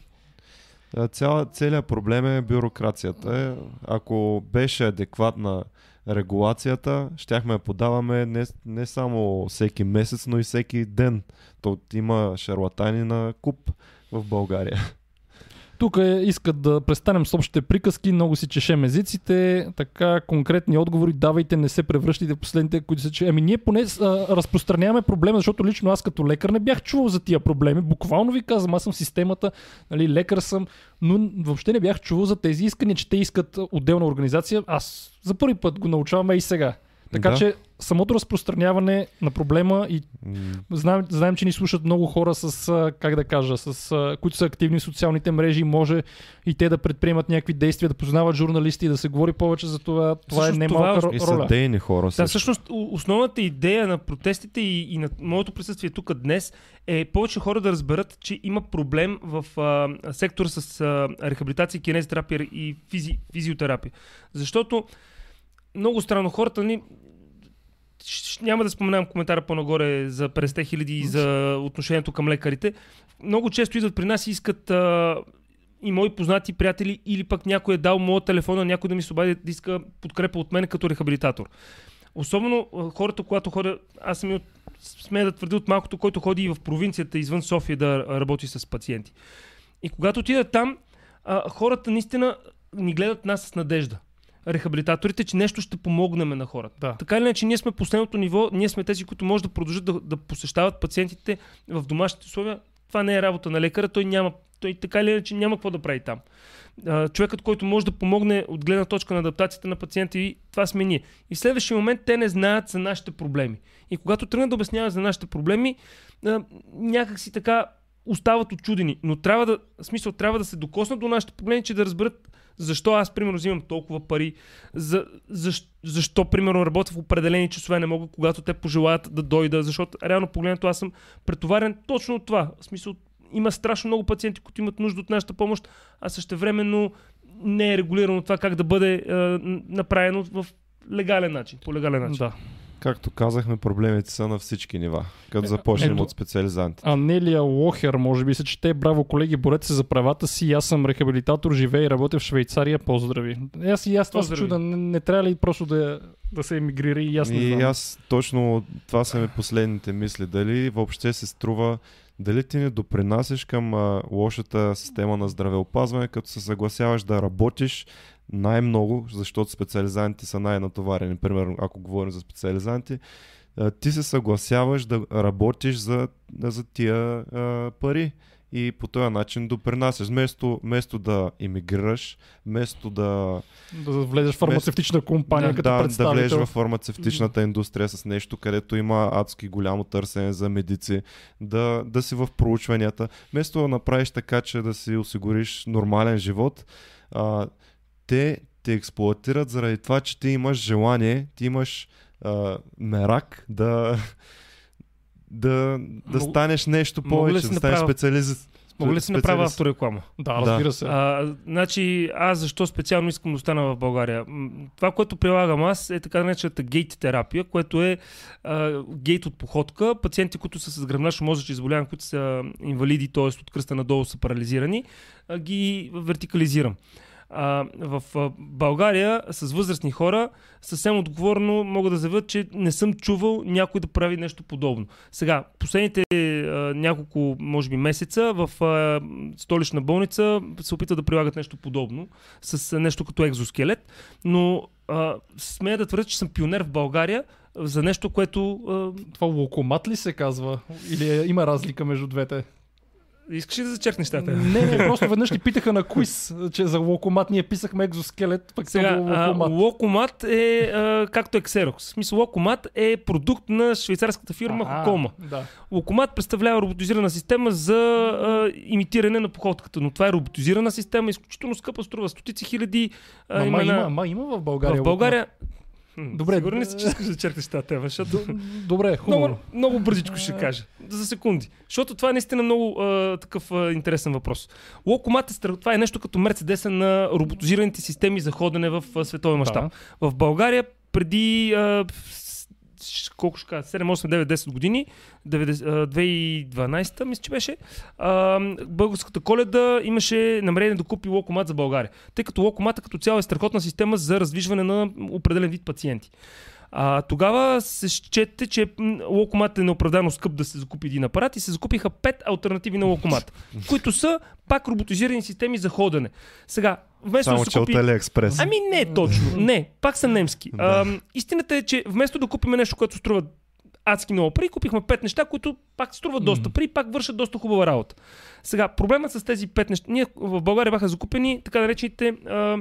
А, Цяла, целият проблем е бюрокрацията. Ако беше адекватна регулацията, щяхме да подаваме не, не само всеки месец, но и всеки ден. То има шарлатани на куп в България. Тук е, искат да престанем с общите приказки, много си чешем езиците, така конкретни отговори давайте, не се превръщайте в последните, които се че... Ами ние поне а, разпространяваме проблема, защото лично аз като лекар не бях чувал за тия проблеми. Буквално ви казвам, аз съм системата, нали, лекар съм, но въобще не бях чувал за тези искания, че те искат отделна организация. Аз за първи път го научаваме и сега. Така Да. че самото разпространяване на проблема и Знаем, знаем, че ни слушат много хора с, как да кажа, с, които са активни в социалните мрежи. Може и те да предприемат някакви действия, да познават журналисти и да се говори повече за това. Това Всъщност е това немалка И са роля. дейни хора. Да, всъщност основната идея на протестите и, и на моето присъствие тук днес е повече хора да разберат, че има проблем в а, сектора с а, рехабилитация, кинезитерапия и физи, физиотерапия. Защото много странно хората ни няма да споменавам коментара по-нагоре за 50 хиляди и за отношението към лекарите. Много често идват при нас и искат а, и мои познати приятели или пък някой е дал моят телефон на някой да ми се обади да иска подкрепа от мен като рехабилитатор. Особено хората, когато ходя, аз съм от, смея да твърдя от малкото, който ходи и в провинцията извън София да работи с пациенти. И когато отида там, а, хората наистина ни гледат нас с надежда. Рехабилитаторите, че нещо ще помогнем на хората. Да. Така или иначе, ние сме последното ниво, ние сме тези, които може да продължат да, да посещават пациентите в домашните условия. Това не е работа на лекара, той няма, той така или иначе няма какво да прави там. А, човекът, който може да помогне от гледна точка на адаптацията на пациента и това сме ние. И в следващия момент те не знаят за нашите проблеми. И когато тръгнат да обясняват за нашите проблеми, а, някак си така остават очудени. Но трябва да, в смисъл, трябва да се докоснат до нашите проблеми, че да разберат защо аз, примерно, взимам толкова пари, за, защо, защо, примерно, работя в определени часове, не мога, когато те пожелаят да дойда, защото реално погледнато аз съм претоварен точно от това. В смисъл, има страшно много пациенти, които имат нужда от нашата помощ, а същевременно не е регулирано това как да бъде е, направено в легален начин, по легален начин. Да. Както казахме, проблемите са на всички нива, като започнем ето- от специализантите. Анелия Лохер, може би се чете, браво колеги, борете се за правата си, аз съм рехабилитатор, живея и работя в Швейцария, поздрави. Е, Аз и аз това се чуда, не, не трябва ли просто да, да се емигрира и аз не И знам. аз точно това са ми последните мисли. Дали въобще се струва, дали ти не допринасяш към а, лошата система на здравеопазване, като се съгласяваш да работиш най-много, защото специализантите са най-натоварени. Примерно, ако говорим за специализанти, ти се съгласяваш да работиш за, за тия а, пари и по този начин допринасяш. Вместо, вместо да иммигрираш, вместо да Да влезеш в фармацевтична компания да, като да, да представител. влезеш в фармацевтичната индустрия с нещо, където има адски голямо търсене за медици, да, да си в проучванията. Вместо да направиш така, че да си осигуриш нормален живот, а, те те експлуатират заради това, че ти имаш желание, ти имаш а, мерак да, да, да Мог- станеш нещо повече, да станеш направя- специалист. Мога ли си направя автореклама? Да, Да. разбира се. А, значи, аз защо специално искам да остана в България? Това, което прилагам аз е така наречената гейт терапия, което е а, гейт от походка. Пациенти, които са с гръбначно мозъчни заболявания, които са инвалиди, т.е. от кръста надолу са парализирани, а, ги вертикализирам. А, в България с възрастни хора съвсем отговорно мога да заявя, че не съм чувал някой да прави нещо подобно. Сега, последните а, няколко, може би, месеца в а, столична болница се опитват да прилагат нещо подобно с нещо като екзоскелет, но а, смея да твърдя, че съм пионер в България за нещо, което а, Това локомат ли се казва? Или е, има разлика между двете? Искаш ли да зачеркнеш нещата? Не, не, просто веднъж ти питаха на квиз, че за локомат ние писахме екзоскелет, пък Сега, а, локомат. Локомат е а, както е Xerox. В смисъл, Локомат е продукт на швейцарската фирма Хокома. Да. Локомат представлява роботизирана система за а, имитиране на походката, но това е роботизирана система, изключително скъпа, струва стотици хиляди. А, Ма, има, има, ма, има в България. в България. М, Добре, Сигурен ли си, че искаш да черкнеш тази тема, защото. Добре, хубаво. много, много бързичко ще кажа. За секунди. Защото това е наистина много а, такъв а, интересен въпрос. Локомат е, това е нещо като Мерцедеса на роботизираните системи за ходене в а, световен мащаб. Да. В България преди а, колко ще кажа, 7, 8, 9, 10 години, 90, а, 2012 мисля, че беше, а, българската коледа имаше намерение да купи локомат за България. Тъй като локомата като цяло е страхотна система за раздвижване на определен вид пациенти. А, тогава се счете, че локомат е неоправдано скъп да се закупи един апарат и се закупиха пет альтернативи на локомат, които са пак роботизирани системи за ходене. Сега, вместо Само да се че купи... от Алиекспрес. Ами не точно. Не, пак са немски. Да. А, истината е, че вместо да купим нещо, което струва адски много пари, купихме пет неща, които пак струват доста пари и пак вършат доста хубава работа. Сега, проблемът с тези пет неща, ние в България бяха закупени така наречените а,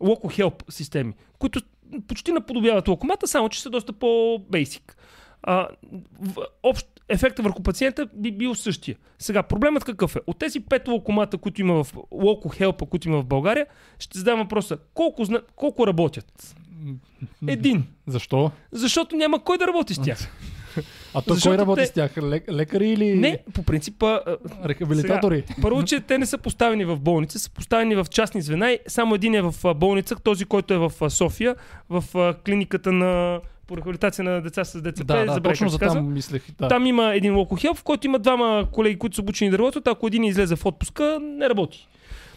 Loco Help системи, които почти наподобяват локомата, само че са доста по-бейсик. Общ, ефекта върху пациента би бил същия. Сега, проблемът какъв е? От тези пет локомата, които има в Loco Help, които има в България, ще задам въпроса, колко, зна- колко работят? Един. Защо? Защото няма кой да работи с тях. А то кой работи те- с тях? Лек- лекари или Не, по принципа, рехабилитатори? първо, че те не са поставени в болница, са поставени в частни звена и само един е в болница, този, който е в София, в клиниката на по рехабилитация на деца с ДЦП. Да, да, забравих точно за там мислех. Да. Там има един локохел, в който има двама колеги, които са обучени да работят. Ако един излезе в отпуска, не работи.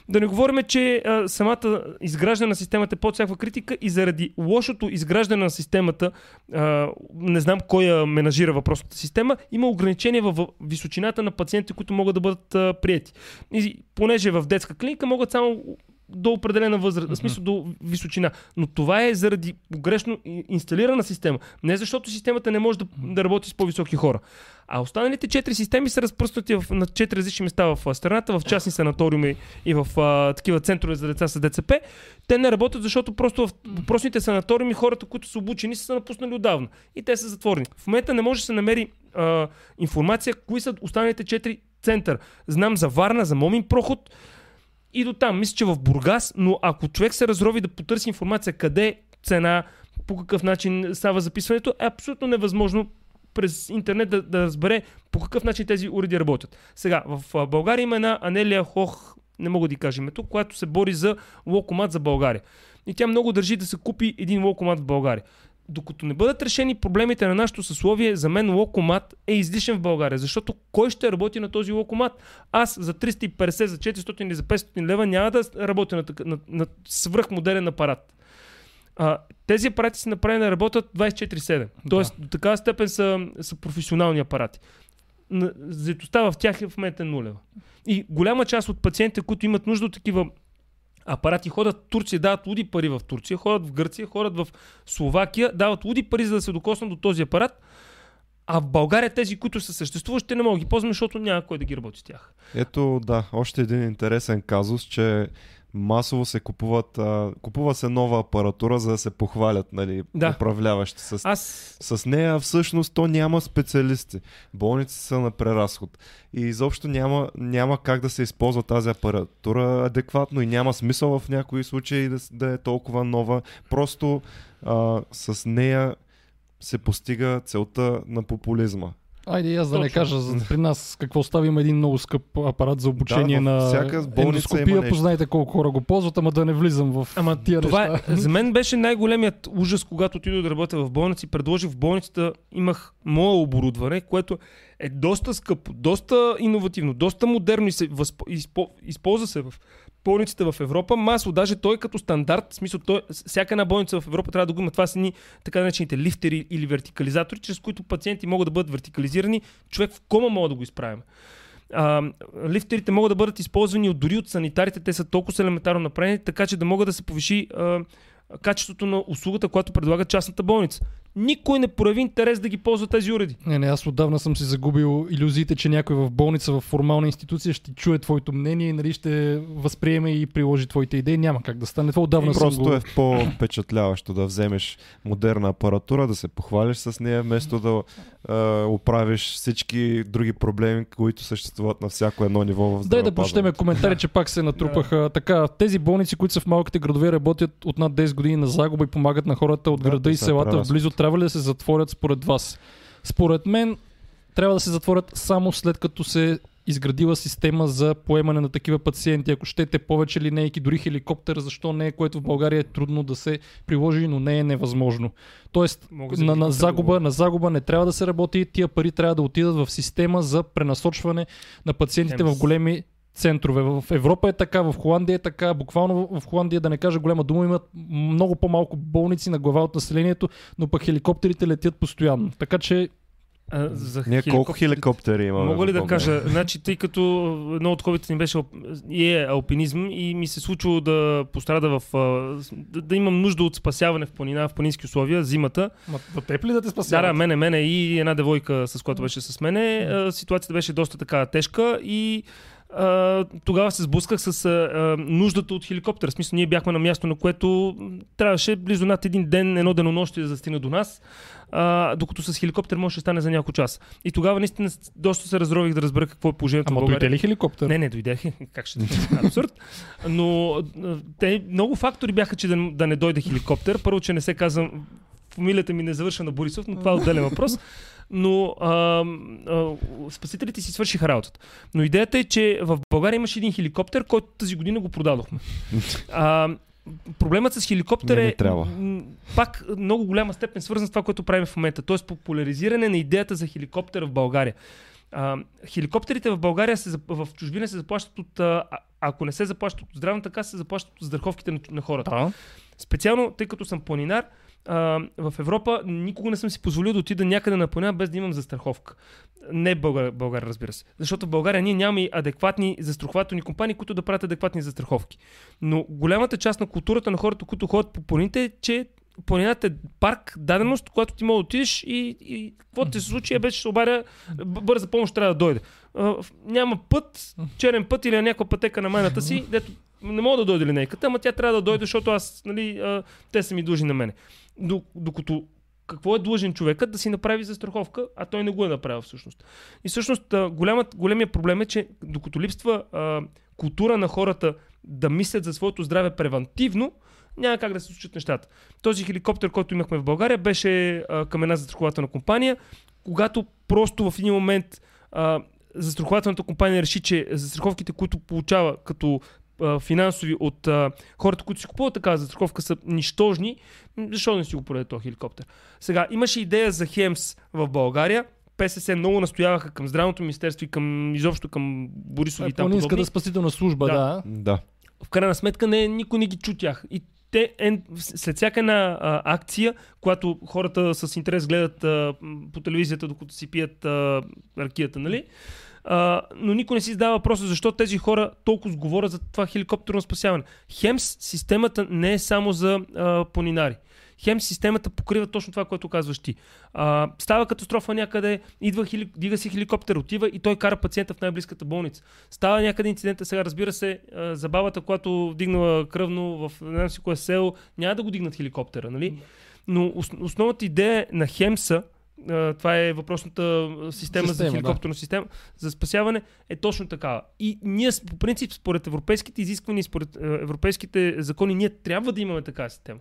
Да не говорим, че а, самата изграждане на системата е под всякаква критика и заради лошото изграждане на системата, а, не знам кой я менажира въпросната система, има ограничения в височината на пациенти, които могат да бъдат а, прияти. И понеже в детска клиника могат само до определена възраст, mm-hmm. в смисъл до височина. Но това е заради погрешно инсталирана система. Не защото системата не може да, да работи с по-високи хора. А останалите четири системи са разпръснати в, на четири различни места в страната, в частни санаториуми и в а, такива центрове за деца с ДЦП. Те не работят, защото просто в въпросните санаториуми хората, които са обучени, са напуснали отдавна. И те са затворени. В момента не може да се намери а, информация, кои са останалите четири център. Знам за Варна, за Момин проход, и до там. Мисля, че в Бургас, но ако човек се разрови да потърси информация къде цена, по какъв начин става записването, е абсолютно невъзможно през интернет да, да разбере по какъв начин тези уреди работят. Сега, в България има една Анелия Хох, не мога да кажем тук, която се бори за локомат за България. И тя много държи да се купи един локомат в България докато не бъдат решени проблемите на нашето съсловие, за мен локомат е излишен в България. Защото кой ще работи на този локомат? Аз за 350, за 400 или за 500 лева няма да работя на, на, на свръхмодерен апарат. А, тези апарати са направени да работят 24-7. Тоест, да. до такава степен са, са професионални апарати. Заетостта в тях е в момента нулева. И голяма част от пациентите, които имат нужда от такива апарати ходят в Турция, дават луди пари в Турция, ходят в Гърция, ходят в Словакия, дават луди пари, за да се докоснат до този апарат. А в България тези, които са съществуващи, не могат да ги ползваме, защото няма кой да ги работи с тях. Ето, да, още един интересен казус, че масово се купуват, а, купува се нова апаратура, за да се похвалят нали, да. управляващи с, Аз... с нея. Всъщност то няма специалисти. Болници са на преразход. И изобщо няма, няма как да се използва тази апаратура адекватно и няма смисъл в някои случаи да, да е толкова нова. Просто а, с нея се постига целта на популизма. Айде, аз да не кажа за, при нас какво става. Има един много скъп апарат за обучение да, на ендоскопия. Познайте колко хора го ползват, ама да не влизам в ама тия това неща. Е, за мен беше най-големият ужас, когато отидох да работя в болница и предложих в болницата, имах мое оборудване, което е доста скъпо, доста иновативно, доста модерно и се възпо, изпо, използва се в болниците в Европа. Масово, даже той като стандарт, в смисъл, той, всяка една болница в Европа трябва да го има. Това са ни така наречените лифтери или вертикализатори, чрез които пациенти могат да бъдат вертикализирани. Човек в кома може да го изправим. А, лифтерите могат да бъдат използвани от, дори от санитарите, те са толкова елементарно направени, така че да могат да се повиши а, качеството на услугата, която предлага частната болница никой не прояви интерес да ги ползва тези уреди. Не, не, аз отдавна съм си загубил иллюзиите, че някой в болница, в формална институция ще чуе твоето мнение и нали, ще възприеме и приложи твоите идеи. Няма как да стане. Това отдавна Просто съм е по-впечатляващо да вземеш модерна апаратура, да се похвалиш с нея, вместо да е, оправиш всички други проблеми, които съществуват на всяко едно ниво в Дай да прочетем коментари, че пак се натрупаха. така, тези болници, които са в малките градове, работят от над 10 години на загуба и помагат на хората от града и селата в близо трябва ли да се затворят според вас? Според мен трябва да се затворят само след като се изградила система за поемане на такива пациенти. Ако щете повече линейки, дори хеликоптер, защо не, което в България е трудно да се приложи, но не е невъзможно. Тоест, на, на, загуба, на загуба не трябва да се работи, тия пари трябва да отидат в система за пренасочване на пациентите в големи центрове. В Европа е така, в Холандия е така, буквално в Холандия, да не кажа голяма дума, имат много по-малко болници на глава от населението, но пък хеликоптерите летят постоянно. Така че а, за Ние хеликоптери... колко хеликоптери имаме? Мога ли да кажа? Значи, тъй като едно от хобите ни беше и е алпинизъм и ми се случило да пострада в... Да, да, имам нужда от спасяване в планина, в планински условия, зимата. Ма, да теб ли да те спасяват? Да, да, мене, мене и една девойка, с която беше с мене. Ситуацията беше доста така тежка и а, тогава се сблъсках с а, нуждата от хеликоптер. В смисъл, ние бяхме на място, на което трябваше близо над един ден, едно денонощие да стигне до нас, а, докато с хеликоптер може да стане за няколко час. И тогава наистина доста се разрових да разбера какво е положението Ама дойде ли хеликоптер? Не, не, дойде. Как ще Абсурд. Но те, много фактори бяха, че да, да не дойде хеликоптер. Първо, че не се казвам фамилията ми не завърша на Борисов, но това е отделен въпрос но а, а, спасителите си свършиха работата. Но идеята е, че в България имаше един хеликоптер, който тази година го продадохме. А, проблемът с хеликоптер е пак много голяма степен свързан с това, което правим в момента. Тоест популяризиране на идеята за хеликоптер в България. А, хеликоптерите в България, се, в чужбина се заплащат от, а, ако не се заплащат от здравната каса, се заплащат от застраховките на, на хората. Да. Специално, тъй като съм планинар, в Европа никога не съм си позволил да отида някъде на планина без да имам застраховка. Не България, България, разбира се. Защото в България ние нямаме и адекватни застрахователни компании, които да правят адекватни застраховки. Но голямата част на културата на хората, които ходят по планините е, че планината е парк, даденост, когато ти мога да отидеш и, и какво ти се случи, е беше се обаря, бърза помощ трябва да дойде. А, няма път, черен път или някаква пътека на майната си, дето не мога да дойде линейката, ама тя трябва да дойде, защото аз, нали, а, те са ми длъжни на мене. До- Докато какво е длъжен човекът да си направи застраховка, а той не го е направил всъщност. И всъщност голямът, големия проблем е, че докато липсва а, култура на хората да мислят за своето здраве превентивно, няма как да се случат нещата. Този хеликоптер, който имахме в България, беше а, към една застрахователна компания, когато просто в един момент а, застрахователната компания реши, че застраховките, които получава като а, финансови от а, хората, които си купуват такава застраховка, са нищожни, защо не си го продаде този хеликоптер? Сега, имаше идея за Хемс в България. ПСС много настояваха към здравното министерство и към изобщо към Борисов и там Планинската подобни. спасителна служба, Да. да. Да. В крайна сметка не, никой не ги чу тях. И те, е, след всяка една а, акция, когато хората с интерес гледат а, по телевизията, докато си пият а, ракията, нали? А, но никой не си задава въпроса защо тези хора толкова говорят за това хеликоптерно спасяване. Хемс системата не е само за а, планинари. Хем системата покрива точно това, което казваш ти. А, става катастрофа някъде, идва хели, дига си хеликоптер, отива и той кара пациента в най-близката болница. Става някъде инцидента, сега разбира се, а, за бабата, която вдигнала кръвно в не знам си кое село, няма да го дигнат хеликоптера, нали? Но ос, основната идея на Хемса, това е въпросната система, система за хеликоптерна система за спасяване, е точно такава. И ние, по принцип, според европейските изисквания според европейските закони, ние трябва да имаме такава система.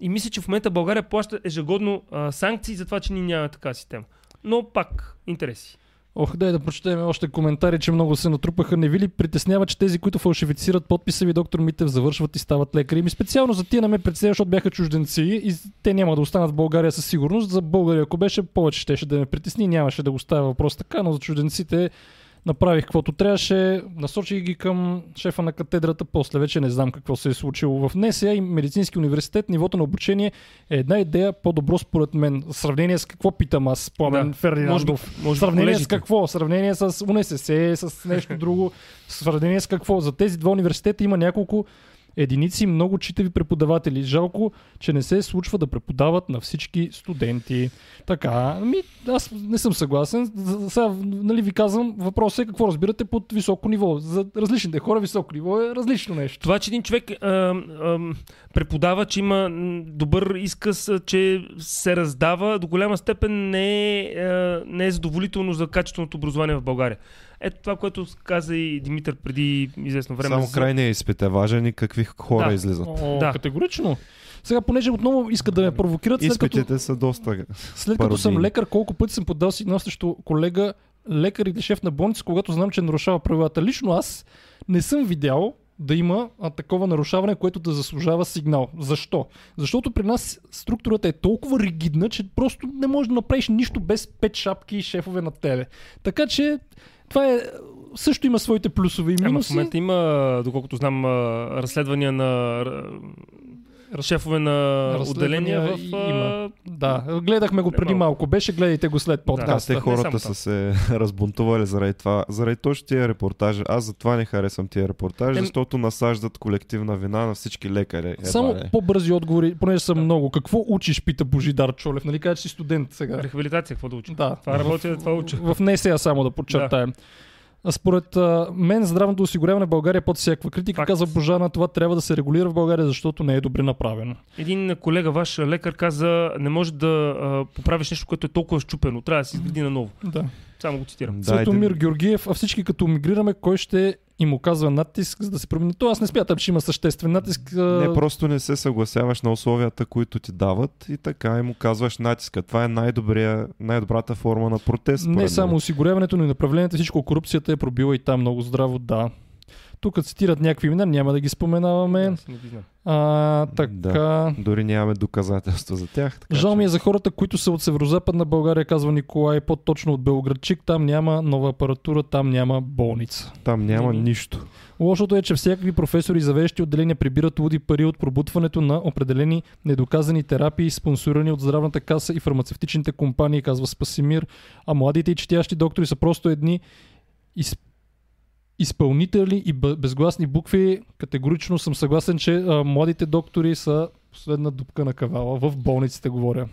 И мисля, че в момента България плаща ежегодно а, санкции за това, че ние нямаме такава система. Но пак, интереси. Ох, дай да прочетем още коментари, че много се натрупаха. Не ви ли притеснява, че тези, които фалшифицират подписа ви, доктор Митев, завършват и стават лекари? Ми специално за тия не ме притеснява, защото бяха чужденци и те няма да останат в България със сигурност. За България, ако беше, повече щеше да ме притесни. Нямаше да го ставя въпрос така, но за чужденците направих каквото трябваше, насочих ги към шефа на катедрата, после вече не знам какво се е случило. В НСА и Медицински университет нивото на обучение е една идея по-добро според мен. В сравнение с какво питам аз, Пламен Да. Фердинандов? Може сравнение с колежите. какво? Сравнение с УНСС, с нещо друго. Сравнение с какво? За тези два университета има няколко единици много читави преподаватели. Жалко, че не се случва да преподават на всички студенти. Така, ами аз не съм съгласен. Сега, нали ви казвам, въпросът е какво разбирате под високо ниво. За различните хора високо ниво е различно нещо. Това, че един човек а, а, преподава, че има добър изказ, че се раздава, до голяма степен не е, а, не е задоволително за качественото образование в България. Ето това, което каза и Димитър преди известно време. Само за- крайният изпит е важен и какви хора Да. излизат. О, Да. Категорично. Сега, понеже отново искат да ме провокират, след като, Изпитите са доста. след като съм лекар, колко пъти съм подал сигнал срещу колега, лекар или шеф на болница, когато знам, че нарушава правилата. Лично аз не съм видял да има а, такова нарушаване, което да заслужава сигнал. Защо? Защото при нас структурата е толкова ригидна, че просто не можеш да направиш нищо без пет шапки и шефове на тебе. Така че това е също има своите плюсове и Ама в минуси. момента има, доколкото знам, разследвания на шефове на отделения в... има. Да, гледахме го Не преди малко. Беше, гледайте го след Да, подкаста. те не хората са се разбунтували заради това. Заради точно тия репортажи. Аз затова не харесвам тия репортажи, Ем- защото насаждат колективна вина на всички лекари. Едва Само ли. по-бързи отговори, понеже са много. Какво учиш, пита Божидар Чолев. Нали кажа, че си студент сега? Рехабилитация, какво да уча? Да. Това работя, това уча. В НСА само да подчертаем. А Според а, мен здравното осигуряване в България е под всякаква критика. Факт. Казва Божана, това трябва да се регулира в България, защото не е добре направено. Един колега, ваш лекар, каза, не може да а, поправиш нещо, което е толкова щупено. Трябва да се изгради наново. Да. Само го цитирам. Да, Светомир един- Георгиев, а всички като мигрираме, кой ще им оказва натиск, за да се промени? То аз не смятам, че има съществен натиск. Не, просто не се съгласяваш на условията, които ти дават и така им оказваш натиска. Това е най-добрата форма на протест. Не само осигуряването, но и направлението, всичко корупцията е пробила и там много здраво, да. Тук цитират някакви имена, няма да ги споменаваме. Аз не ги знам. А, така. Дори нямаме доказателства за тях. Така, Жал ми е за хората, които са от северо-западна България, казва Николай, по-точно от Белградчик. Там няма нова апаратура, там няма болница. Там няма Еми. нищо. Лошото е, че всякакви професори за вещи отделения прибират луди пари от пробутването на определени недоказани терапии, спонсорирани от здравната каса и фармацевтичните компании, казва Спасимир. А младите и четящи доктори са просто едни из... изпълнители и безгласни букви. Категорично съм съгласен, че а, младите доктори са последна дупка на кавала. В болниците говоря.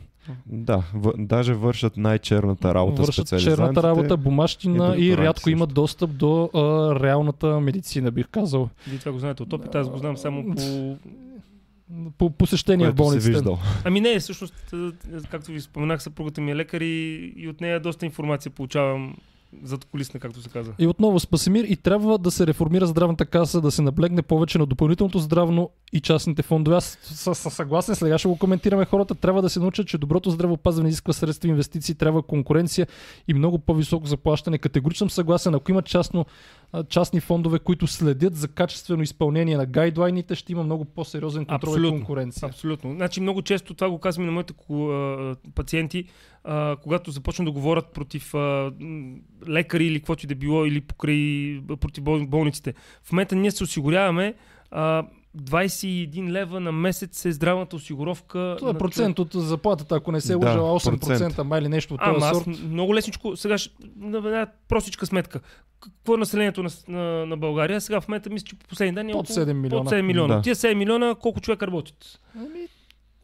Да, в, даже вършат най-черната работа Вършат черната работа, бумащина и и, рядко имат достъп до а, реалната медицина, бих казал. Вие това го знаете от опит, аз го знам само по... По посещение в виждал. Ами не, всъщност, както ви споменах, съпругата ми е лекар и, и от нея доста информация получавам зад колисна, както се казва. И отново Спасимир и трябва да се реформира здравната каса, да се наблегне повече на допълнителното здравно и частните фондове. Аз съм съгласен, сега ще го коментираме. Хората трябва да се научат, че доброто здравеопазване изисква средства, инвестиции, трябва конкуренция и много по-високо заплащане. Категорично съм съгласен, ако има частно, частни фондове, които следят за качествено изпълнение на гайдлайните, ще има много по-сериозен контрол и Абсолютно. конкуренция. Абсолютно. Значи много често това го казвам и на моите пациенти, когато започнат да говорят против лекари или каквото и да било, или покрай, против бол- болниците. В момента ние се осигуряваме а, 21 лева на месец е здравната осигуровка. Това е на процент от заплатата, ако не се Да, лъжа, 8% процент. май или нещо от Ама този аз сорт. много лесничко, сега ще, на една простичка сметка. Какво е населението на, на, на България? Сега в момента мисля, че по последни данни е Под около- 7 милиона. Под 7 милиона. Да. Тия 7 милиона колко човека работят? Ами,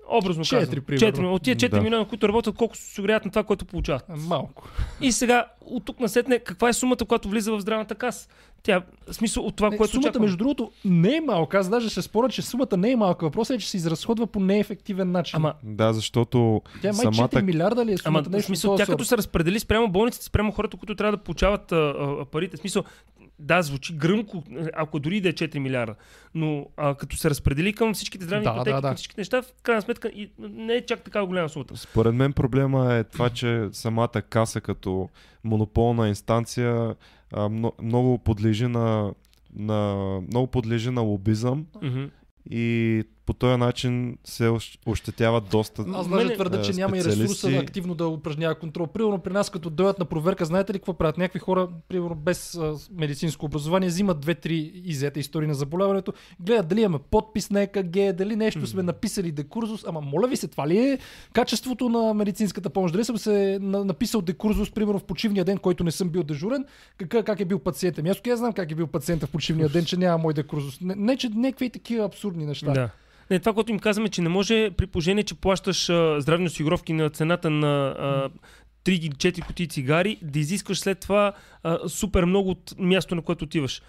Образно Четири, казвам. примерно. Четири. От тия 4 Да. милиона, които работят, колко се осигуряват на това, което получават. малко. И сега, от тук насетне, каква е сумата, която влиза в здравната каса? Тя, в смисъл от това, Не, което сумата, очакваме. между другото, не е малка. Аз даже ще споря, че сумата не е малка. Въпросът е, че се изразходва по неефективен начин. Ама, Да, защото Тя е май 4 самата... милиарда ли е ама сумата? в нещо смисъл, тя като се разпредели спрямо болниците, спрямо хората, които трябва да получават а, а, парите. В смисъл, да, звучи гръмко, ако дори да е 4 милиарда, но а, като се разпредели към всичките здравни Да, пътеки, да, да. към всичките неща, в крайна сметка и не е чак такава голяма сумата. Според мен проблема е това, че самата каса като монополна инстанция а, мно- много подлежи на, на, много подлежи на лобизъм Мгм. и по този начин се ощ- ощетяват доста. Аз даже твърда, че е, няма и ресурса специалисти. активно да упражнява контрол. Примерно при нас, като дойдат на проверка, знаете ли какво правят? Някакви хора, примерно без а, медицинско образование, взимат две-три изета истории на заболяването, гледат дали имаме подпис на ЕКГ, дали нещо сме написали декурзус. Ама моля ви се, това ли е качеството на медицинската помощ? Дали съм се на- написал декурзус, примерно в почивния ден, който не съм бил дежурен, как, как е бил пациента? Ами Аз я знам как е бил пациента в почивния ден, че няма мой декурзус. Не, не че някакви такива абсурдни неща. Да. Не, това, което им казваме, че не може при положение, че плащаш а, здравни осигуровки на цената на а, 3 или 4 кутии цигари, да изискваш след това а, супер много от място, на което отиваш.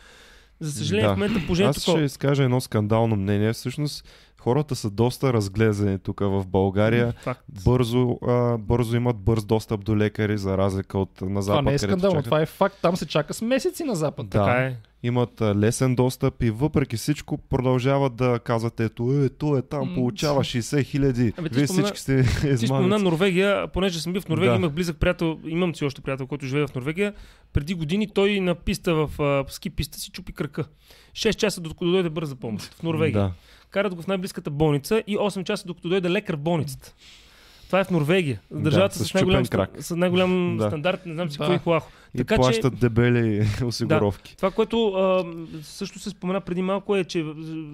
За съжаление, Да. в момента положението Аз ще изкажа едно скандално мнение. Всъщност хората са доста разглезени тук в България. Факт. Бързо, а, бързо имат бърз достъп до лекари, за разлика от на запад. Това не е скандално, чакат. това е факт. Там се чака с месеци на запад. Да. Така е. Имат лесен достъп и въпреки всичко продължават да казват ето, е, ето е там, получава 60 хиляди. Ти Вие спомена- всички сте Ти спомена измамници. Норвегия, понеже съм бил в Норвегия, Да. имах близък приятел, имам си още приятел, който живее в Норвегия. Преди години той на писта в а, ски писта си чупи кръка. 6 часа докато дойде бърза помощ в Норвегия. Да. Карат го в най-близката болница и 8 часа докато дойде лекар в болницата. Това е в Норвегия. Държавата с с, най-голям, с най-голям Да. стандарт, не знам си Да. какво и хлахо. И Така че- плащат дебели осигуровки. Това, което а, също се спомена преди малко е, че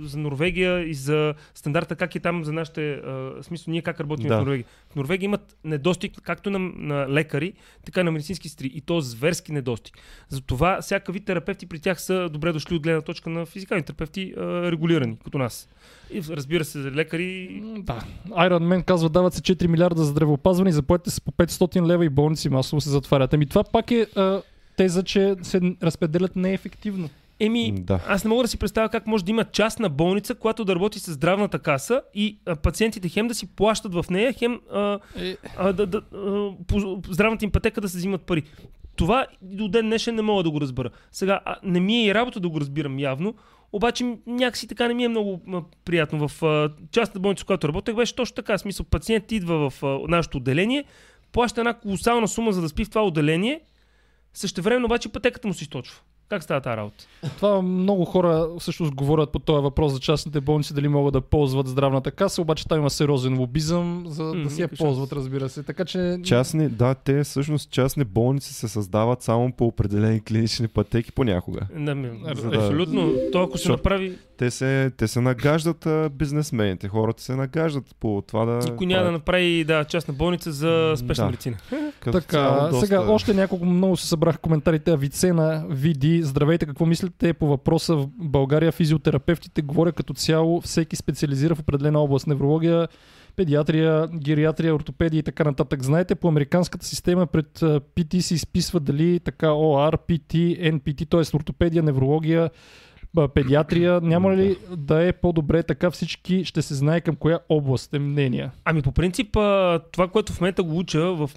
за Норвегия и за стандарта как е там за нашите, а, смисъл ние как работим Да. в Норвегия. В Норвегия имат недостиг както на, на лекари, така и на медицински сестри. И то зверски недостиг. Затова всякакви терапевти при тях са добре дошли от гледна точка на физикални терапевти, а, регулирани, като нас. И разбира се, за лекари Да. Iron Man казва, дават се 4 милиарда за здравеопазване и заплатите са по 500 лева и болници масово се затварят. Ами това пак е а, теза, че се разпределят неефективно. Еми, Да. аз не мога да си представя как може да има частна болница, която да работи с здравната каса и а, пациентите хем да си плащат в нея, хем а, Е, а, да, да, а, по здравната им пътека да се взимат пари. Това до ден днешен не мога да го разбера. Сега, а, не ми е и работа да го разбирам явно, обаче някакси така не ми е много приятно. В а, частната болница, в която работех, беше точно така. Смисъл, пациент идва в а, нашето отделение, плаща една колосална сума за да спи в това отделение, същевременно обаче пътеката му се източва. Как става тази работа? Това много хора всъщност говорят по този въпрос за частните болници, дали могат да ползват здравната каса, обаче там има сериозен лобизъм, за М, да си я ползват, шанс. разбира се. Така че Частни, да, те всъщност частни болници се създават само по определени клинични пътеки понякога. Да, ми, За да- абсолютно. То ако се Защото- направи, Те се, те се нагаждат а, бизнесмените, хората се нагаждат по това да... никой няма да направи да, частна болница за спешна Да. медицина. като Така, цяло доста- сега още няколко много се събраха коментарите. Авицена, Види, здравейте, какво мислите по въпроса в България физиотерапевтите? Говоря като цяло, всеки специализира в определена област. Неврология, педиатрия, гериатрия, ортопедия и така нататък. Знаете, по американската система пред PT се изписва дали така OR, PT, NPT, т.е. ортопедия, неврология, педиатрия. Няма ли да е по-добре така всички ще се знае към коя област е мнение? Ами по принцип, това, което в момента го уча в,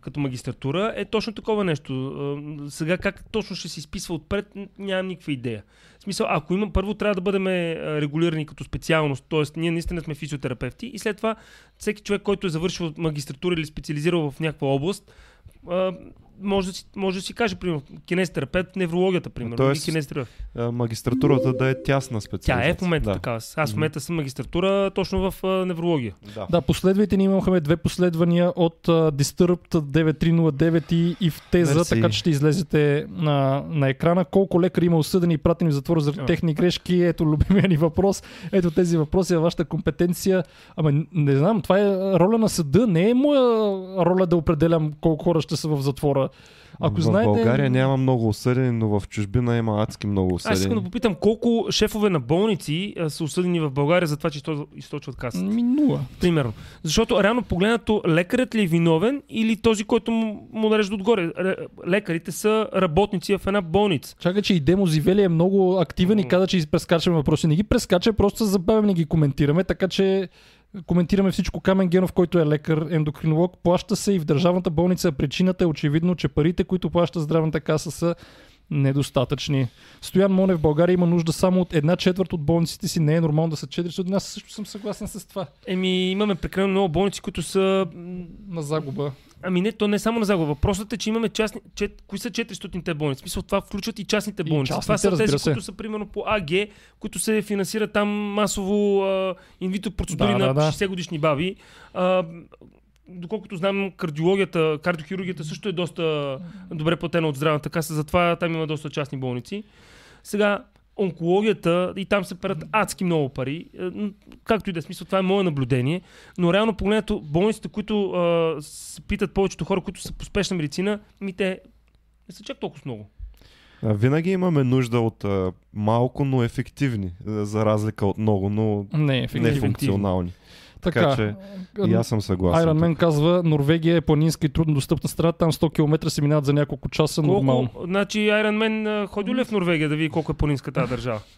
като магистратура е точно такова нещо. Сега как точно ще се изписва отпред, нямам никаква идея. В смисъл, ако има, първо трябва да бъдем регулирани като специалност, т.е. ние наистина сме физиотерапевти и след това всеки човек, който е завършил магистратура или специализирал в някаква област, може, да си, може да си каже, примерно, кинезитерапевт, неврологията, примерно, Тоест, а, магистратурата да е тясна Тя специализация. е в момента да. такава. Аз в момента съм магистратура точно в а, неврология. Да. Да, последвайте ни имахме две последвания от uh, Disturbed 9309 и, и в теза, Мерси. така че ще излезете на, на екрана. Колко лекари има осъдени и пратени в затвора заради А. техни грешки? Ето любимия ни въпрос. Ето тези въпроси е вашата компетенция. Ама не знам, това е роля на съда. Не е моя роля да определям колко хора ще са в затвора. Ако в знаете... България няма много осъдени, но в чужбина има адски много Аз искам да осъдени. попитам колко шефове на болници а, са осъдени в България за това, че изто- източват касата. Ми, нула. Примерно. Защото реално погледнато лекарят ли е виновен или този, който му, му нарежда отгоре? Ре- Лекарите са работници в една болница. Чакай, че и Демо Зивели е много активен и каза, че прескачаме въпроси. Не ги прескача, просто забавяме не ги коментираме, така че коментираме всичко. Камен Генов, който е лекар, ендокринолог, плаща се и в държавната болница. Причината е очевидно, че парите, които плаща здравната каса са недостатъчни. Стоян Монев в България има нужда само от една четвърт от болниците си. Не е нормално да са 400. Аз също съм съгласен с това. Еми, имаме прекалено много болници, които са... На загуба. Ами не, то не е само на загуба. Въпросът е, че имаме частни... Чет... Кои са 400-те болници? В смисъл, това включват и частните И болници. това частните, са разбира тези, се. които са примерно по АГ, които се финансират там масово а, инвитро процедури Да, на да, да. 60 годишни баби. А, доколкото знам, кардиологията, кардиохирургията също е доста добре платена от здравната каса, затова там има доста частни болници. Сега, онкологията, и там се парат адски много пари. Е, Както и да е смисъл, това е мое наблюдение. Но реално погледнато, болниците, които а, се питат повечето хора, които са по спешна медицина, ми те не са чак толкова много. Винаги имаме нужда от а, малко, но ефективни, за разлика от много, но Не, ефективно. нефункционални. Така, Така че И аз съм съгласен. Iron Man казва, Норвегия е планинска и трудно достъпна страна, там 100 км се минават за няколко часа нормално. Колко, значи Iron Man ходил ли в Норвегия да види колко е планинска тази държава?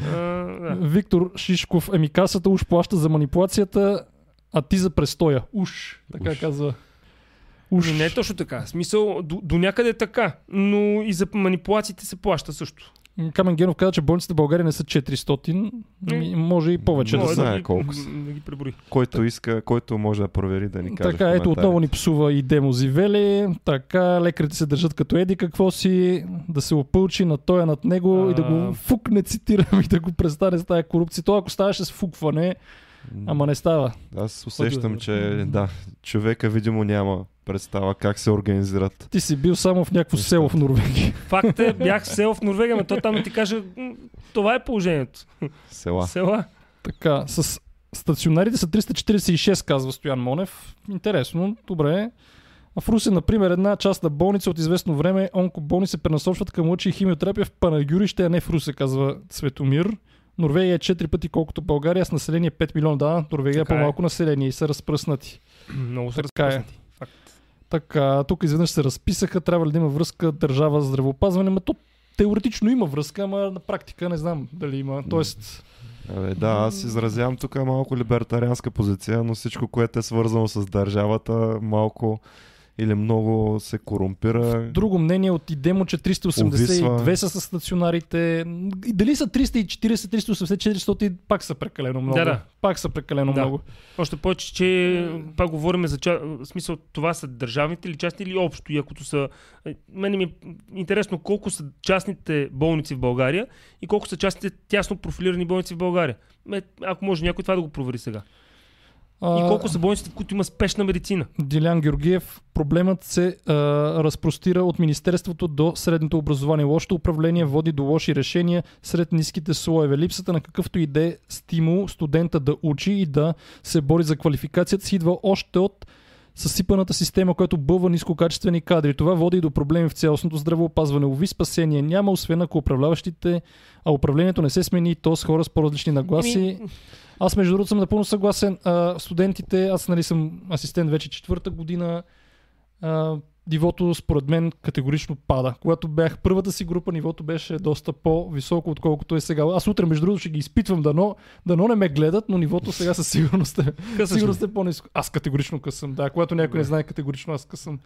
Да. Виктор Шишков, еми касата уж плаща за манипулацията, а ти за престоя. Уж, така Уж. казва. Уж. Ами Не е точно така. В Смисъл, до, до някъде е така, но и за манипулациите се плаща също. Камен Генов каза, че болниците в България не са 400, ами, може и повече Не да Може са. знае ги- колко са. Да ги преброи. Който иска, който може да провери да ни каже. Така, ето отново ни псува и Демо Зивели. Така, лекарите се държат като еди какво си, да се опълчи на тоя над него А. и да го фукне, цитирам, и да го престане с тази корупция. То ако ставаше с фукване, ама не става. Аз усещам, Ходил, че да, човека видимо няма представа как се организират. Ти си бил само в някакво село в Норвегия. Факт е, бях в село в Норвегия, но то там ти кажа, това е положението. Села. Села. Така, с стационарите са 346, казва Стоян Монев. Интересно, добре. А в Русе, например, една част на болница от известно време, онкоболни се пренасочват към лъчи и химиотерапия в Панагюрище, а не в Русе, казва Светомир. Норвегия е 4 пъти колкото България, с население 5 милиона. Да, Норвегия Така е е. по-малко население и са разпръснати. Много са Така е. разпръснати. Факт. Така, тук изведнъж се разписаха, трябва ли да има връзка държава здравеопазване, но то теоретично има връзка, ама на практика не знам дали има. Тоест, Абе, да, аз изразявам тук малко либертарианска позиция, но всичко, което е свързано с държавата, малко или много се корумпира. Друго мнение от Идемо, че 382 Увисва. са с стационарите. И Дали са 340, 380, 400, пак са прекалено много. Да, да. Пак са прекалено Да. много. Още повече, че пак говорим за ча... смисъл това са държавните или частни или общо. И акото са... е, Мене ми е интересно колко са частните болници в България и колко са частните тясно профилирани болници в България. Ако може някой това да го провери сега. А, И колко са болниците, в които има спешна медицина. Дилян Георгиев, проблемът се а, разпростира от Министерството до средното образование. Лошото управление води до лоши решения сред ниските слоеве. Липсата на какъвто и да е стимул студента да учи и да се бори за квалификацията си идва още от съсипаната система, която бълва нискокачествени кадри. Това води до проблеми в цялостното здравеопазване. Ови спасение няма, освен ако управляващите, а управлението не се смени то с хора с по-различни нагласи. Ами, Аз между другото съм напълно съгласен. А, студентите, аз нали съм асистент вече четвърта година. А, нивото според мен категорично пада. Когато бях първата си група, нивото беше доста по-високо, отколкото е сега. Аз утре, между другото, ще ги изпитвам дано, дано не ме гледат, но нивото сега със сигурност е, сигурност е по-низко. Аз категорично късам, да. Когато някой не знае категорично, аз късам.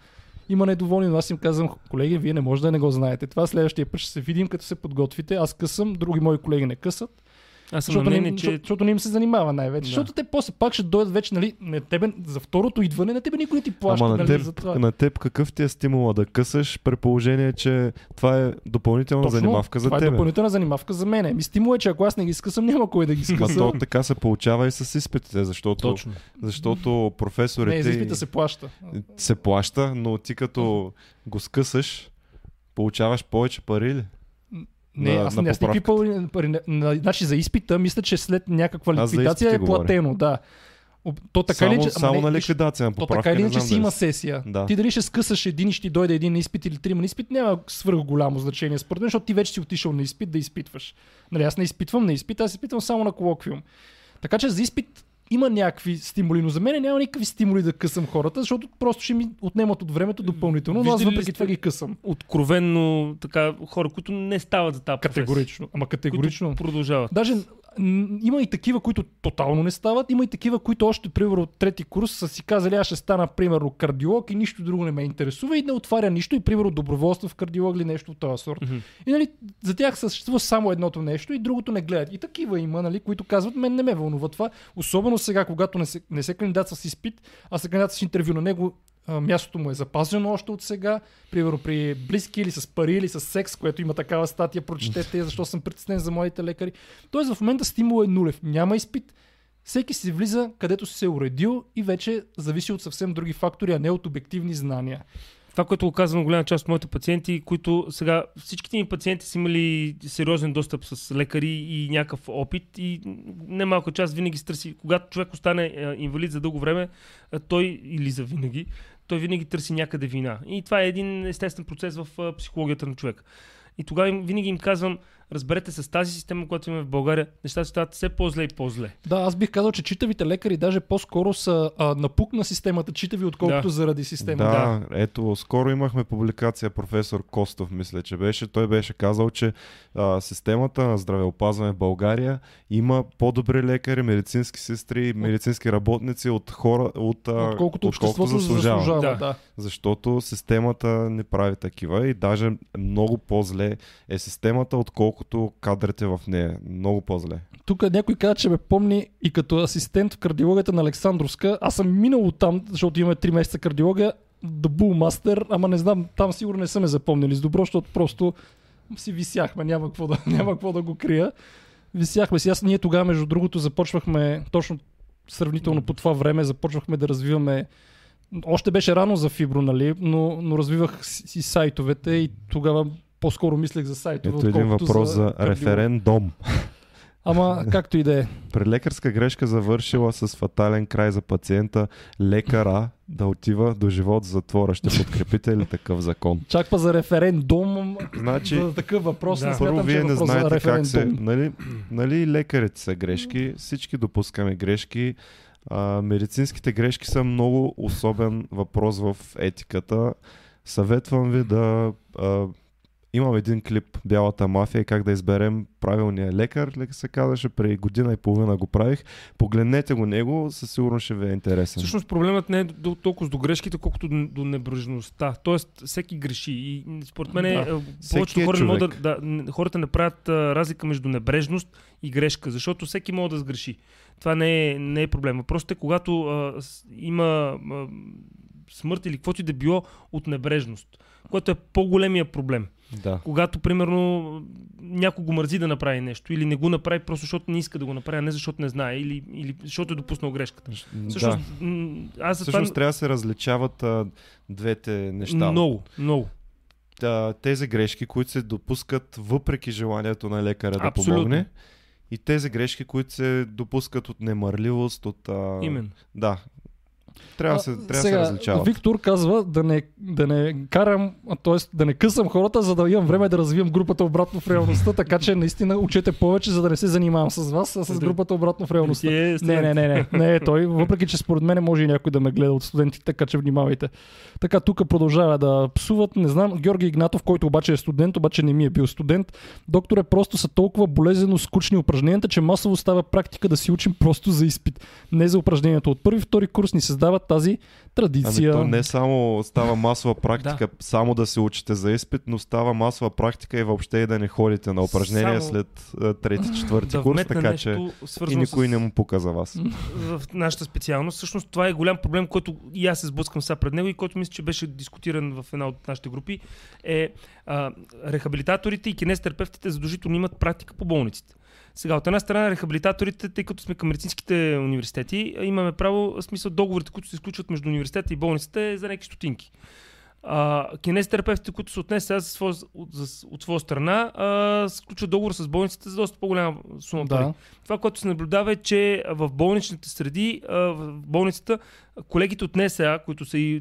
Има недоволни, но аз им казвам, колеги, вие не може да не го знаете. Това следващия път ще се видим, като се подготвите. Аз късам, други мои колеги не късат. Аз съм на Защото, не, мнение, им- че... защото, защото не им се занимава най-вече. Да. Защото те после пак ще дойдат вече, нали, на тебе, за второто идване, на тебе никой не ти плаща, Ама на нали, теб, за това. на теб какъв ти е стимула да късаш при положение, че това е допълнителна Точно, занимавка за това теб? е допълнителна занимавка за мене. Ми стимул е, че ако аз не ги скъсам, няма кой да ги Ма скъса. то така се получава и с изпитите, защото, Точно. защото професорите не, за изпита се плаща. се плаща, но ти като го скъсаш, получаваш повече пари ли? Не, на- аз на не аз не- на- Значи за изпита, мисля, че след някаква ликвидация е говоря. платено, да. Об- То така само или че, само ама на не, ликвидация, на То поправка така или не знам си има сесия. Да. Ти дали ще скъсаш един и ще ти дойде един на изпит или трима на изпит, няма свърх голямо значение според мен, защото ти вече си отишъл на изпит да изпитваш. Нали, аз не изпитвам на изпит, аз изпитвам само на колоквиум. Така че за изпит има някакви стимули, но за мен няма никакви стимули да късам хората, защото просто ще ми отнемат от времето допълнително, но аз въпреки това ги късам. Откровенно така хора, които не стават за тази професия. Категорично. Ама категорично. Които продължават. Даже има и такива, които тотално не стават, има и такива, които още, примерно, от трети курс са си казали, аз ще стана, примерно, кардиолог и нищо друго не ме интересува и не отваря нищо и, примерно, доброволство в кардиолог или нещо от този сорт. Мгм. И, нали, за тях съществува само едното нещо и другото не гледат. И такива има, нали, които казват, мен не ме вълнува това. Особено сега, когато не се, не се кандидатства с изпит, а се кандидатства с интервю на него, мястото му е запазено още от сега. Примерно при близки или с пари или с секс, което има такава статия, прочетете, защо съм притеснен за младите лекари. Тоест в момента стимул е нулев. Няма изпит. Всеки си влиза където си се е уредил и вече зависи от съвсем други фактори, а не от обективни знания. Това, което го казвам голяма част от моите пациенти, които сега всичките ми пациенти са имали сериозен достъп с лекари и някакъв опит и немалка част винаги се търси, когато човек остане инвалид за дълго време, той или за винаги, той винаги търси някъде вина. И това е един естествен процес в психологията на човек. И тогава винаги им казвам, разберете с тази система, която имаме в България, нещата стават все по-зле и по-зле. Да, аз бих казал, че читавите лекари даже по-скоро са а, напук на системата читави, отколкото Да. заради Да, системата. да, ето, скоро имахме публикация, професор Костов, мисля, че беше. Той беше казал, че а, системата на здравеопазване в България има по-добри лекари, медицински сестри, медицински работници от хора, от, а, Отколкото обществото заслужава. заслужава. Да. Да. да. Защото системата не прави такива и даже много по-зле е системата, отколкото кадрите в нея. Много по-зле. Тук някой каза, че ме помни и като асистент в кардиологията на Александровска. Аз съм минал там, защото имаме 3 месеца кардиология, The Bullmaster, ама не знам, там сигурно не са ме запомнили с добро, защото просто си висяхме, няма какво да, няма какво да го крия. Висяхме си. Аз ние тогава, между другото, започвахме точно сравнително по това време, започвахме да развиваме още беше рано за фибро, нали, но, но развивах си сайтовете и тогава по-скоро мислех за сайтове, Ето един въпрос за кардиолог. референдум. Ама както и да е. При лекарска грешка завършила с фатален край за пациента, лекара да отива до живот в затвора. Ще подкрепите ли такъв закон? Чак па за референдум. Значи, за такъв въпрос Да. не първо смятам, че вие е не въпрос за знаете как се... Нали, нали лекарите са грешки, всички допускаме грешки. А, медицинските грешки са много особен въпрос в етиката. Съветвам ви да а, имам един клип Бялата мафия и как да изберем правилния лекар, лека се казваше, преди година и половина го правих. Погледнете го него, със сигурност ще ви е интересен. Всъщност проблемът не е до, толкова до грешките, колкото до, до небрежността. Тоест, всеки греши. И според мен Да. да. Всеки повечето е хора не човек. да, да, н- хората не правят а, разлика между небрежност и грешка, защото всеки може да сгреши. Това не е, не е проблем. Въпросът е, когато а, с, има а, смърт или каквото и да било от небрежност, което е по-големия проблем. Да. Когато, примерно, някой го мързи да направи нещо или не го направи просто защото не иска да го направи, а не защото не знае или, или защото е допуснал грешката. Да. аз за Всъщност това... трябва да се различават а, двете неща. Много, много. Та, тези грешки, които се допускат въпреки желанието на лекаря да Абсолютно. помогне. И тези грешки, които се допускат от немърливост, от... А... Именно. Да. Трябва, да се, трябва да се сега, различават. Виктор казва да не, да не карам, т.е. да не късам хората, за да имам време да развивам групата обратно в реалността, така че наистина учете повече, за да не се занимавам с вас, а с групата обратно в реалността. Е Не, не, не, не, не е той, въпреки че според мен може и някой да ме гледа от студентите, така че внимавайте. Така, тук продължава да псуват, не знам, Георги Игнатов, който обаче е студент, обаче не ми е бил студент. Докторе, просто са толкова болезнено скучни упражненията, че масово става практика да си учим просто за изпит. Не за упражнението. От първи, втори курс ни създават тази Ами традиция. то не само става масова практика, само да се учите за изпит, но става масова практика и въобще и да не ходите на упражнения Само- след а, трети, четвърти да курс, така че и никой с... не му пука за вас. в нашата специалност. Всъщност това е голям проблем, който и аз се сблъскам сега пред него и който мисля, че беше дискутиран в една от нашите групи. Е а, рехабилитаторите и кинестерапевтите задължително имат практика по болниците. Сега, от една страна, рехабилитаторите, тъй като сме към медицинските университети, имаме право, смисъл договорите, които се изключват между университета и болницата, е за някакви стотинки. А, кинестерапевтите, които се отнесе сега своя, от, за, от своя страна, а, сключват договор с болницата за доста по-голяма сума пари. Да. Това, което се наблюдава е, че в болничните среди, а, в болницата, колегите от НСА, които са и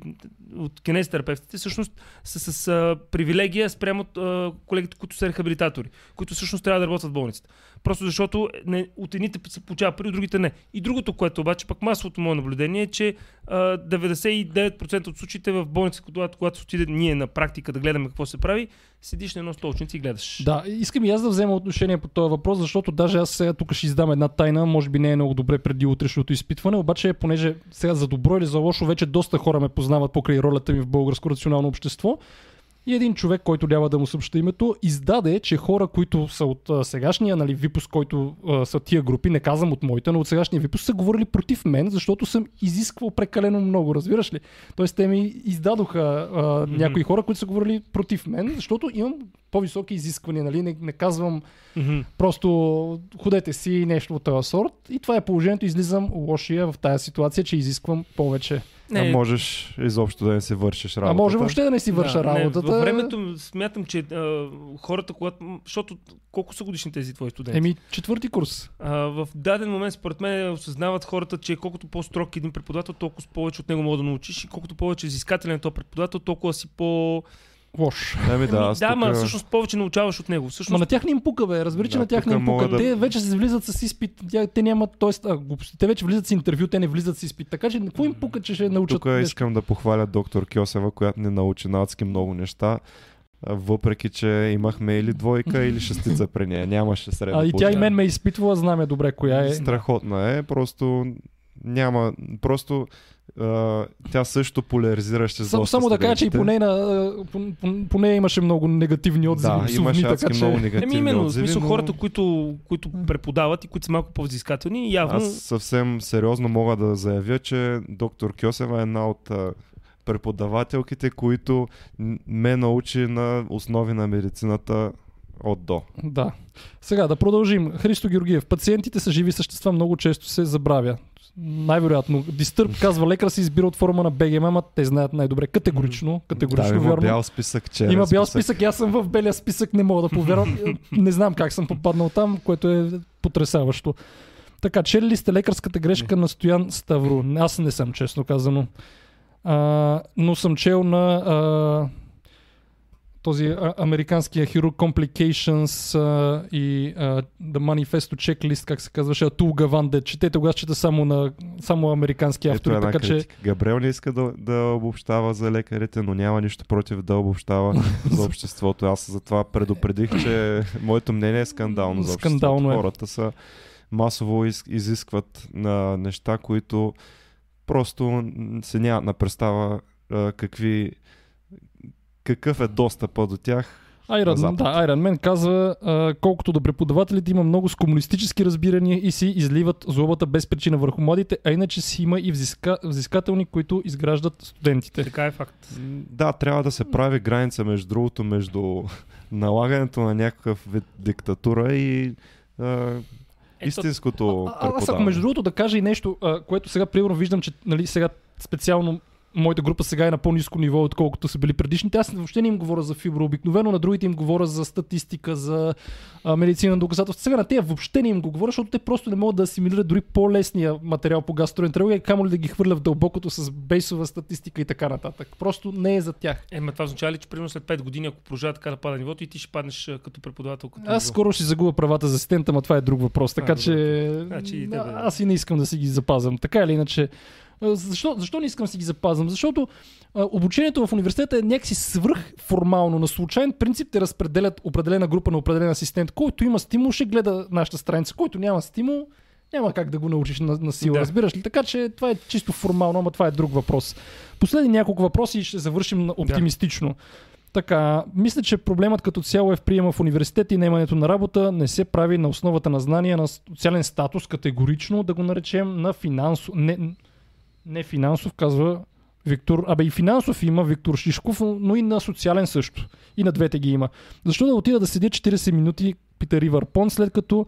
от кинезитерапевтите, всъщност са с а, привилегия спрямо от а, колегите, които са рехабилитатори, които всъщност трябва да работят в болницата. Просто защото не, от едните се получава пари, от другите не. И другото, което обаче пък масовото мое наблюдение е, че а, 99% от случаите в болница, когато, когато се отиде ние на практика да гледаме какво се прави, седиш на едно столчница и гледаш. Да, искам и аз да взема отношение по този въпрос, защото даже аз сега тук ще издам една тайна, може би не е много добре преди утрешното изпитване, обаче понеже сега за добро или за лошо вече доста хора ме познават покрай ролята ми в българско рационално общество. И един човек, който няма да му съобща името, издаде, че хора, които са от а, сегашния нали, випуск, който а, са тия групи, не казвам от моите, но от сегашния випуск, са говорили против мен, защото съм изисквал прекалено много, разбираш ли? Тоест те ми издадоха а, Мгм. някои хора, които са говорили против мен, защото имам по-високи изисквания, нали? Не, не казвам Мгм. просто ходете си нещо от този сорт. И това е положението. Излизам лошия в тази ситуация, че изисквам повече. А можеш изобщо да не си вършиш работата. А може въобще да не си върша Да, работата. Не, във времето смятам, че а, хората, когато... Защото колко са годишни тези твои студенти? Еми, четвърти курс. А, в даден момент, според мен, осъзнават хората, че колкото по-строг е един преподавател, толкова повече от него мога да научиш и колкото повече изискателен е този преподавател, толкова си по... Лош. Ами да, Ами, аз да, тук... ма всъщност повече научаваш от него. Всъщност, Ма на тях не им пука, бе. Разбери, че Да, на тях не им пука. да- Те вече се влизат с изпит. Тя, те нямат, т.е. а, глупости. Те вече влизат с интервю, те не влизат с изпит. Така че какво им пука, че ще научат Тук нещо? искам да похваля доктор Кьосева, която ни научи на адски много неща. Въпреки, че имахме или двойка, или шестица при нея. Нямаше средно А и тя и мен ме е изпитвала, знаме добре коя е. Страхотна е, просто няма, просто тя също поляризираше с Само, да кажа, че и по нея, по, по, по нея имаше много негативни отзиви. Да, псовни, имаше така че... много негативни Еми, именно, в отзиви, смисъл но хората, които, които преподават и които са малко по-взискателни, явно... Аз съвсем сериозно мога да заявя, че доктор Кьосева е една от преподавателките, които ме научи на основи на медицината от до. Да. Сега да продължим. Христо Георгиев. Пациентите са живи същества, много често се забравя. Най-вероятно. Дистърб, казва лекар, се избира от форма на БГМ, ама те знаят най-добре. Категорично. Категорично да, има бял списък, черен Има бял списък, и аз съм в белия списък, не мога да повярвам. не знам как съм попаднал там, което е потрясаващо. Така, чели ли сте лекарската грешка на Стоян Ставро? Аз не съм, честно казано. А, но съм чел на... А, този а, американския хирург Complications а, и а, The Manifesto Checklist, как се казваше, Атул Гаван, де четете аз чета само, на, само американски Ето автори, една така че. Габриел не иска да, да обобщава за лекарите, но няма нищо против да обобщава за обществото. Аз затова предупредих, че моето мнение е скандално за обществото. Скандално е. Хората са масово из, изискват на неща, които просто се нямат на представа какви какъв е достъпа до тях. Iron, да, Iron Man казва, а, колкото до преподавателите има много с комунистически разбирания и си изливат злобата без причина върху младите, а иначе си има и взиска, взискателни, които изграждат студентите. Така е факт. Да, трябва да се прави граница между другото, между налагането на някакъв вид диктатура и а, истинското А- а- Аз ако между другото да кажа и нещо, а, което сега примерно виждам, че нали, сега специално моята група сега е на по-низко ниво, отколкото са били предишните. Аз въобще не им говоря за фибро. Обикновено на другите им говоря за статистика, за а, медицина на доказателства. Сега на тези въобще не им го говоря, защото те просто не могат да асимилират дори по-лесния материал по гастроентерология, камо ли да ги хвърля в дълбокото с бейсова статистика и така нататък. Просто не е за тях. Ема това означава ли, че примерно след 5 години, ако продължава така да пада нивото и ти ще паднеш като преподавател? Като Аз ниво? скоро ще загубя правата за асистент, ама това е друг въпрос. Така А, че Значи и тебе- а, аз и не искам да си ги запазвам. Така или иначе. А, Защо, защо не искам да си ги запазвам? Защото а, обучението в университета е някакси свръх формално. На случайен принцип те разпределят определена група на определен асистент. Който има стимул, ще гледа нашата страница. Който няма стимул, няма как да го научиш на, на сила. Да. Да. Разбираш ли? Така че това е чисто формално, ама това е друг въпрос. Последни няколко въпроси и ще завършим оптимистично. Така, мисля, че проблемът като цяло е в приема в университет и наемането на работа не се прави на основата на знания на социален статус, категорично да го наречем на финансов. Не, не финансов, казва Виктор. Абе и финансов има Виктор Шишков, но и на социален също. И на двете ги има. Защо да отида да седя 40 минути, пита Ривър Пон, след като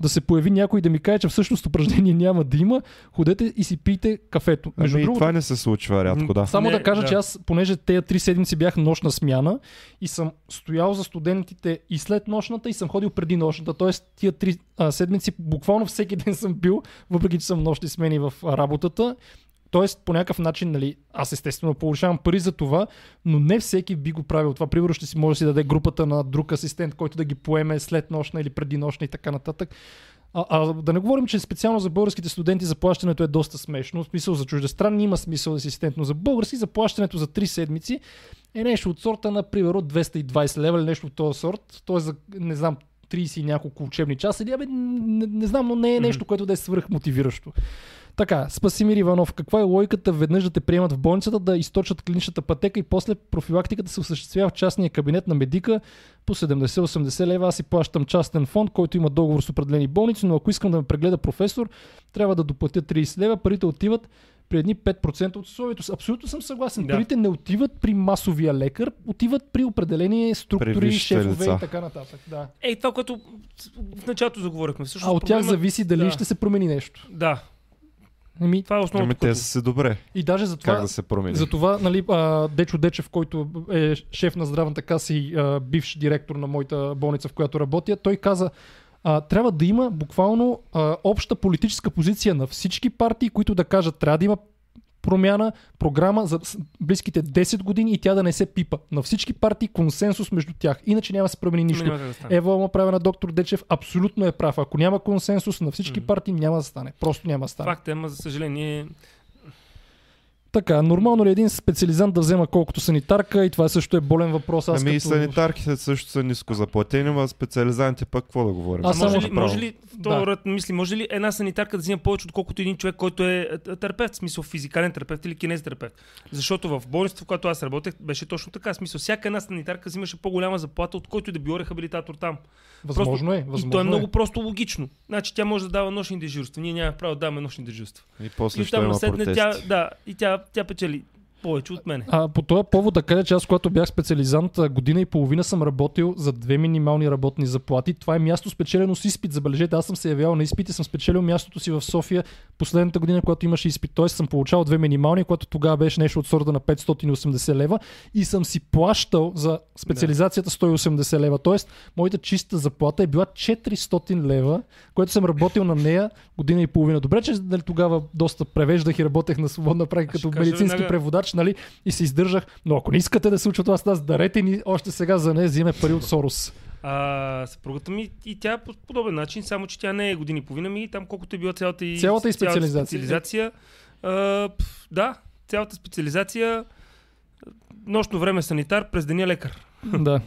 да се появи някой да ми каже, че всъщност упражнение няма да има, ходете и си пийте кафето. Между Ами, другото, това не се случва рядко, да. само Не, да кажа, да. че аз, понеже тези три седмици бях нощна смяна и съм стоял за студентите и след нощната и съм ходил преди нощната. Тоест тия три а, седмици буквално всеки ден съм бил, въпреки че съм нощни смени в работата. Тоест, по някакъв начин, нали, аз естествено получавам пари за това, но не всеки би го правил това. Примерно ще си може да си даде групата на друг асистент, който да ги поеме след нощна или преди нощна и така нататък. А, а да не говорим, че специално за българските студенти заплащането е доста смешно. В смисъл за чуждестранни има смисъл асистент, но за български заплащането за 3 седмици е нещо от сорта на, примерно, 220 лева или нещо от този сорт. Тоест за, не знам, 30 и няколко учебни часа. Или, абе, не, не знам, но не е нещо, което да е свръхмотивиращо. Така, Спасимир Иванов, каква е логиката веднъж да те приемат в болницата, да източат клиничната пътека и после профилактиката се осъществява в частния кабинет на медика по 70-80 лева. Аз си плащам частен фонд, който има договор с определени болници, но ако искам да ме прегледа професор, трябва да доплатя 30 лева. Парите отиват при едни 5% от условието. Абсолютно съм съгласен. Да. Парите не отиват при масовия лекар, отиват при определени структури, шефове лица. и така нататъък. Да. Ей, това, което в началото заговорихме. Всъщност, А от тях проблема- зависи дали да. ще се промени нещо. Да, Еми, това е основното. Ами те са се добре. и даже за това, Как да се промени? Затова, нали, а, Дечо Дечев, който е шеф на здравната каса и а, бивш директор на моята болница, в която работя, той каза, а, трябва да има буквално а, обща политическа позиция на всички партии, които да кажат, трябва да има промяна, програма за близките 10 години и тя да не се пипа. На всички партии консенсус между тях. Иначе няма да се промени нищо. Няма да стане. Ева направена доктор Дечев абсолютно е прав. Ако няма консенсус на всички Мгм. партии, няма да стане. Просто няма да стане. Факт е, ама за съжаление Така, нормално ли е един специализант да взема колкото санитарка и това също е болен въпрос. Аз Ами и като... санитарките също са ниско заплатени, а специализантите пък какво да говорим? А може ли, може ли, в Да. мисли, може ли една санитарка да взима повече, отколкото един човек, който е е, терапевт, в смисъл физикален терапевт или кинезитерапевт? Защото в болницата, в която аз работех, беше точно така. В смисъл, всяка една санитарка взимаше по-голяма заплата, от който и да било рехабилитатор там. Възможно е. и Възможно то е много е. просто логично. Значи тя може да дава нощни дежурства. Ние нямаме право да даваме нощни дежурства. И после и ще там има насетне протести. тя, да, и тя, тя печели повече от мене. А, по този повод да кажа, че аз когато бях специализант, година и половина съм работил за две минимални работни заплати. Това е място спечелено с изпит. Забележете, аз съм се явявал на изпит и съм спечелил мястото си в София последната година, когато имаше изпит. Тоест съм получавал две минимални, което тогава беше нещо от сорта на 580 лева и съм си плащал за специализацията 180 лева. Тоест, моята чиста заплата е била 400 лева, което съм работил на нея година и половина. Добре, че нали, тогава доста превеждах и работех на свободна практика като медицински преводач, нали? И се издържах. Но ако не искате да се случва това с нас, дарете ни още сега за нея вземе пари от Сорос. А, съпругата ми и тя по подобен начин, само че тя не е години и половина ми, там колкото е била цялата и, Цялата и специализация. специализация а, да, цялата специализация, нощно време санитар, през деня лекар. да.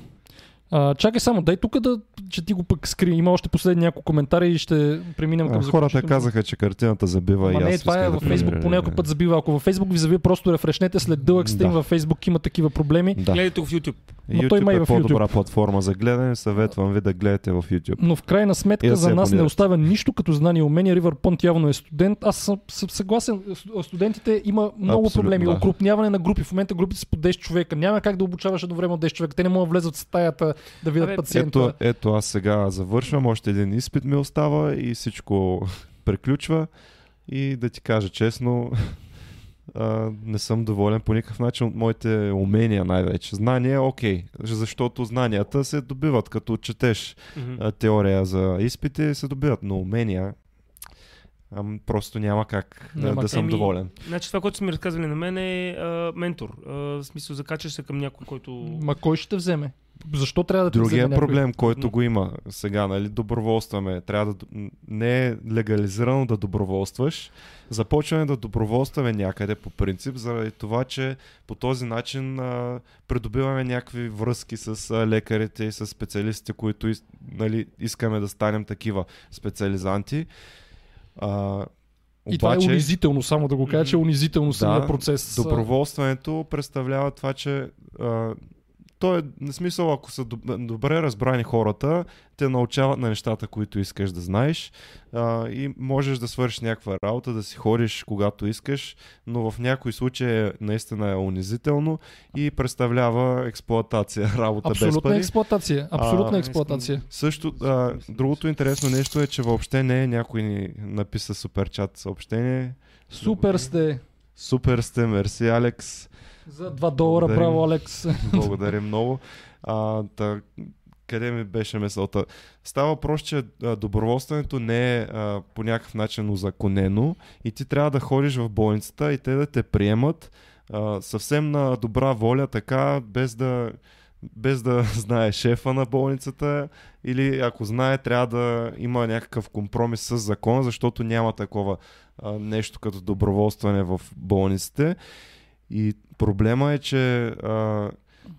А, чакай само, дай тук да, че ти го пък скри. Има още последни няколко коментари и ще преминем към А, хората казаха, че картината забива и Ама аз не, това е да във Фейсбук по проверя. някой път забива. Ако във Фейсбук ви забива, просто рефрешнете след дълъг стрим Да. във Фейсбук има такива проблеми. Да. Гледайте го в YouTube. Ма той има YouTube и е в по-добра платформа за гледане. Съветвам ви да гледате в YouTube. Но в крайна И сметка да за нас не оставя нищо като знание и умения. Ривър Понт явно е студент. Аз съм, съм съгласен. Студентите има много Абсолютно, проблеми. да. Окрупняване на групи. В момента групите са по 10 човека. Няма как да обучаваш едновременно 10 човека. Те не могат да влезат в стаята да видят Абе, пациента. Ето, ето аз сега завършвам, още един изпит ми остава и всичко приключва. И да ти кажа честно, а, не съм доволен по никакъв начин от моите умения най-вече. Знания, окей, защото знанията се добиват, като четеш теория за изпити, се добиват, но умения ам, просто няма как да, Няма да съм Еми, доволен. Значи това, което са ми разказвали на мен е а, ментор. А, в смисъл, закачаш се към някой, който... Ма кой ще те вземе? Защо трябва да те вземе Другия някой? проблем, който Но- го има сега, нали, доброволстваме. Трябва да. Не е легализирано да доброволстваш. Започваме да доброволстваме някъде по принцип, заради това, че по този начин а, придобиваме някакви връзки с а, лекарите и с специалистите, които нали, искаме да станем такива специализанти. А, И това е обаче- унизително, само да го кажа, че е унизително самия Да, процес. Доброволстването представлява това, че а, то е, на смисъл, ако са доб- добре разбрани хората, те научават на нещата, които искаш да знаеш а, и можеш да свършиш някаква работа, да си ходиш когато искаш, но в някои случаи е, наистина е унизително и представлява експлоатация, работа без Абсолютна пари. експлоатация. Абсолютна А, експлоатация. Също, а, другото интересно нещо е, че въобще не е някой ни написа суперчат съобщение. Супер сте. Супер сте, мерси, Алекс. За 2 долара, Благодарим. браво, Алекс. Благодаря много. А, та, къде ми беше мисълта? Става въпрос, че доброволстването не е а, по някакъв начин узаконено и ти трябва да ходиш в болницата и те да те приемат а, съвсем на добра воля, така, без да без да знае шефа на болницата или ако знае, трябва да има някакъв компромис с закона, защото няма такова а, нещо като доброволстване в болниците. И проблема е, че а,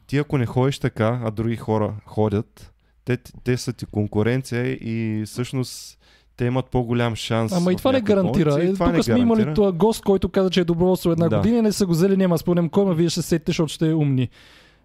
ти ако не ходиш така, а други хора ходят, те, те са ти конкуренция и всъщност те имат по-голям шанс. Ама и това не гарантира. болници Е, това тук не сме имали гарантира. това гост, който каза, че е доброволство една Да. година и не са го взели, няма спомням кой, ма вие ще се сетите, защото ще е умни.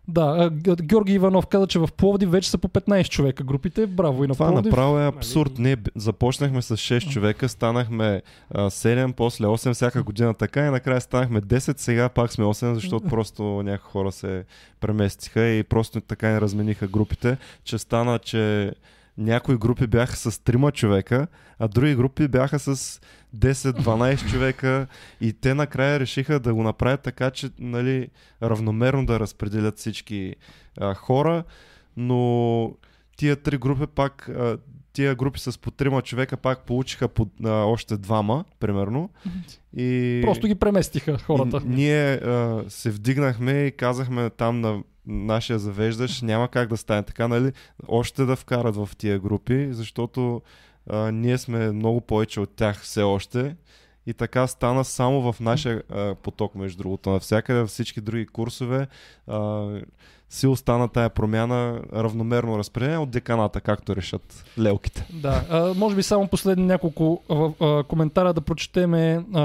Да, Георги Иванов каза, че в Пловдив вече са по 15 човека групите. Браво и на Това Пловдив. направо е абсурд. Не, б- започнахме с 6 човека, станахме а, 7, после 8 всяка година така и накрая станахме 10, сега пак сме 8, защото просто някои хора се преместиха и просто така не размениха групите, че стана, че някои групи бяха с 3 човека, а други групи бяха с 10-12 човека и те накрая решиха да го направят така, че нали, равномерно да разпределят всички а, хора, но тия три групи пак, а, тия групи с по трима човека пак получиха по, а, още двама, примерно. И, Просто ги преместиха хората. и ние а, се вдигнахме и казахме там на нашия завеждащ, няма как да стане така, нали? Още да вкарат в тия групи, защото а, ние сме много повече от тях все още. И така стана само в нашия а, поток, между другото. Навсякъде, във всички други курсове а, си остана тая промяна равномерно разпределение от деканата, както решат лелките. Да, а, може би само последни няколко а, а, коментара да прочетеме а,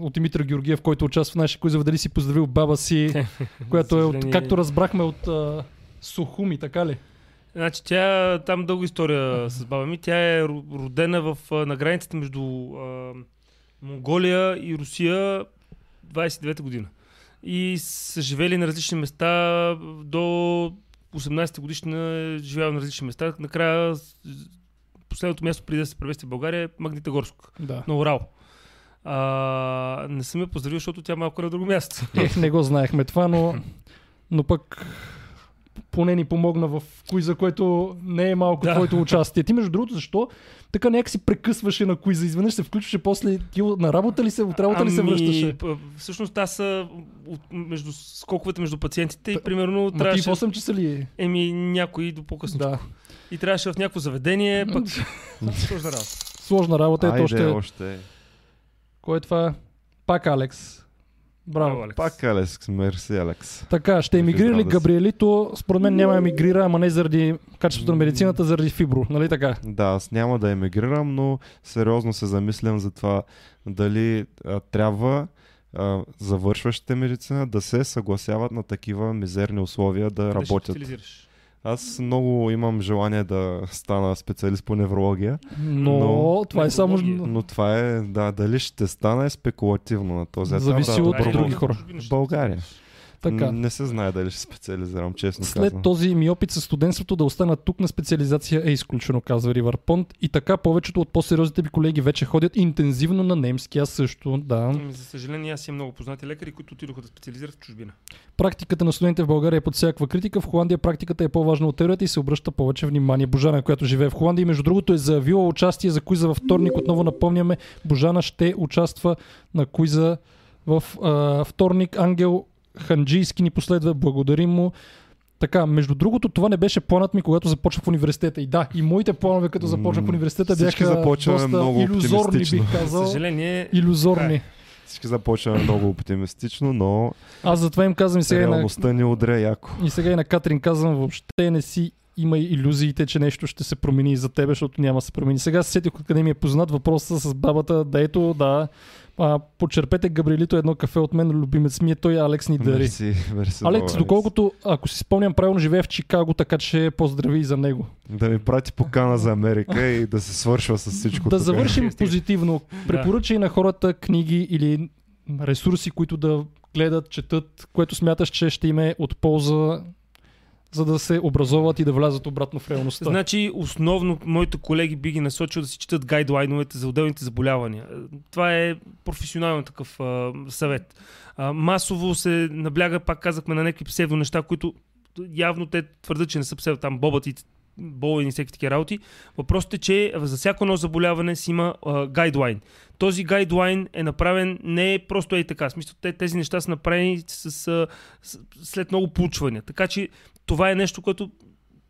от Димитър Георгиев, който участва в нашия куиза, дали си поздравил баба си, която е, от, както разбрахме, от а, Сухуми, така ли? Значи тя, там дълга история с баба ми. Тя е ро- родена в, на границата между а, Монголия и Русия 29-та година. И са живели на различни места до 18-та годишна е живяла на различни места. Накрая последното място преди да се превести в България е Магнитогорск, Да. на Урал. А, не съм я поздравил, защото тя малко е на друго място. Ех, не го знаехме това, но, но пък поне ни помогна в куиза, което не е малко Да. твоето участие. Ти между другото, защо така някак си прекъсваше на куиза, изведнъж се включваше после ти на работа ли се, от работа ли се връщаше? Ами, п- всъщност аз а, от, между скоковете между пациентите и примерно Ма ти в трябваше... 8 часа ли е? Еми някой до по-късно. Да. И трябваше в някакво заведение, пък сложна работа. Сложна работа е, то Айде, още... още. Кой е това? Пак Алекс. Браво. Алекс. Пак Алекс, мерси Алекс. Така, ще емигрира ли. Габриелито? Според мен няма емигрира, ама не заради качеството на медицината, заради фибро. Нали така? Да, аз няма да емигрирам, но сериозно се замислям за това дали а, трябва а, завършващите медицина да се съгласяват на такива мизерни условия да Къде ще работят. специализираш? Аз много имам желание да стана специалист по неврология, Но, Но- това е само... Но това е, да, дали ще стана е спекулативно на този етап. Зависи да, от добро. други хора. България. Така. Не се знае дали ще специализирам, честно След казвам. този ми опит с студентството да остана тук на специализация е изключено, казва Ривър Понт. И така повечето от по-сериозните ми колеги вече ходят интензивно на немски. Аз също, да. Ами, За съжаление, аз имам много познати лекари, които отидоха да специализират в чужбина. Практиката на студентите в България е под всякаква критика. В Холандия практиката е по-важна от теорията и се обръща повече внимание. Божана, която живее в Холандия, и между другото е заявила участие за куиза във вторник. Отново напомняме, Божана ще участва на куиза в а, вторник. Ангел Ханджийски ни последва. Благодарим му. Така, между другото, това не беше планът ми, когато започнах в университета. И да, и моите планове, като започнах в университета, всички бяха започваме доста много иллюзорни, оптимистично. бих За казал. съжаление, Иллюзорни. Всички започваме много оптимистично, но Аз затова им казвам и сега и на реалността ни удря яко. И сега и на Катрин казвам, въобще не си има иллюзиите, че нещо ще се промени за тебе, защото няма да се промени. Сега се сетих откъде ми е познат въпроса с бабата, да ето, да, а, почерпете Габриелито едно кафе от мен, любимец ми е той Алекс ни дари. Мерси, мерси Алекс, много, доколкото, ако си спомням правилно, живее в Чикаго, така че поздрави и за него. Да ми прати покана за Америка и да се свършва с всичко. да тук. завършим позитивно. Препоръчай на хората книги или ресурси, които да гледат, четат, което смяташ, че ще им е от полза, за да се образоват и да влязат обратно в реалността. Значи, основно моите колеги би ги насочил да си четат гайдлайновете за отделните заболявания. Е, Това е професионален такъв а, съвет. А, масово се набляга, пак казахме, на някакви псевдо неща, които явно те твърдят, че не са псевдо, там бобът и болен и всеки такива работи. Въпросът е, че за всяко едно заболяване си има а, гайдлайн. Този гайдлайн е направен не просто ей така. Смисъл, те, тези неща са направени с, с, с, след много проучвания. Така че това е нещо, което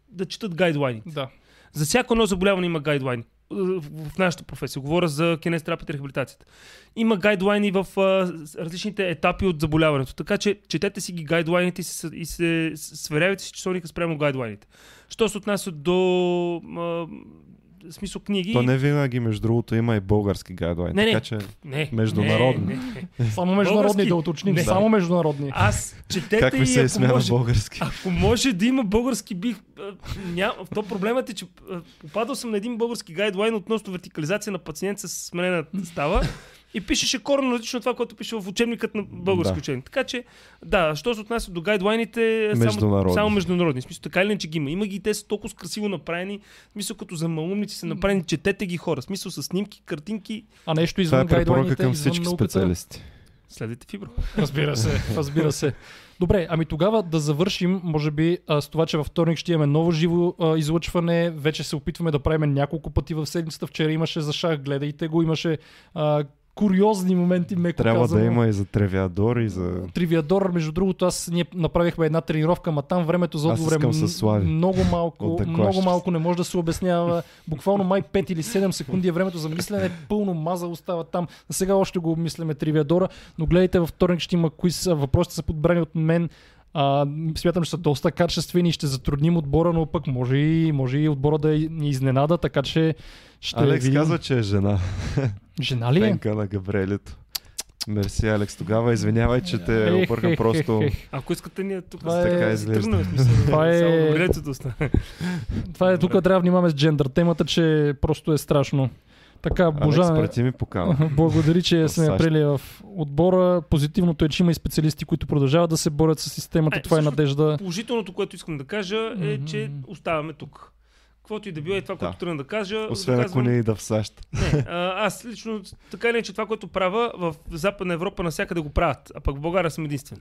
да четат гайдлайните. Да. За всяко едно заболяване има гайдлайн. В в нашата професия. Говоря за кинестерапията и рехабилитацията. Има гайдлайни в а, различните етапи от заболяването. Така че четете си ги гайдлайните и се, и се сверявайте си часовника спрямо гайдлайните. Що се отнася до а, смисъл книги... То не винаги, между другото, има и български гайдлайн. Не, не. Така че не, международни. Не, не. Само международни Български? да уточним. Не. Само международни. Аз четете как ви и се ако изсмя на може, български? Ако може да има български бих... Ням... То проблемът е, че попадал съм на един български гайдлайн относно вертикализация на пациент с сменена става и пишеше коренно различно от това, което пише в учебникът на български Да. ученик. Така че, да, що се отнася до гайдлайните, само, Международни. само международни. Смисъл, така или иначе ги има. Има ги, и те са толкова красиво направени. Смисъл, като за малумници са направени, четете ги хора. Смисъл, с снимки, картинки, А нещо Това извън е препоръка гайдлайните, към всички науката. специалисти. следвайте фибро. Разбира се, разбира се. Добре, ами тогава да завършим, може би, а, с това, че във вторник ще имаме ново живо а, излъчване. Вече се опитваме да правим няколко пъти в седмицата. Вчера имаше за шах, гледайте го, имаше а, куриозни моменти, меко Трябва казано. да има и за Тревиадор, и за... Тривиадор, между другото, аз ние направихме една тренировка, ма там времето за отговор е много малко, много малко не може да се обяснява. Буквално май 5 или 7 секунди е времето за мислене, пълно маза остава там. За сега още го обмисляме Тривиадора, но гледайте във вторник ще има кои са, въпросите са подбрани от мен. А, смятам, че са доста качествени и ще затрудним отбора, но пък може и, може и отбора да ни изненада, така че ще Алекс видим. казва, че е жена. Жена ли е? Пенка на Габриелито. Мерси, Алекс. Тогава извинявай, че те Ех, объркам ех, просто. ех. Ако искате ние тук Това е- така изглежда. Това е- остане. Това е, тук трябва да внимаваме с джендър темата, че просто е страшно. Така, Алекс, Божане, прати ми покана. Благодари, че сме САЩ. приели в отбора. Позитивното е, че има и специалисти, които продължават да се борят с системата. Е, Това е надежда. Положителното, което искам да кажа е, че оставаме тук. каквото и да било и това, което Да. тръгна да кажа. Освен да ако казвам, не и да в САЩ. не, а, аз лично, така или иначе, това, което правя в Западна Европа, навсякъде го правят, а пък в България съм единствен.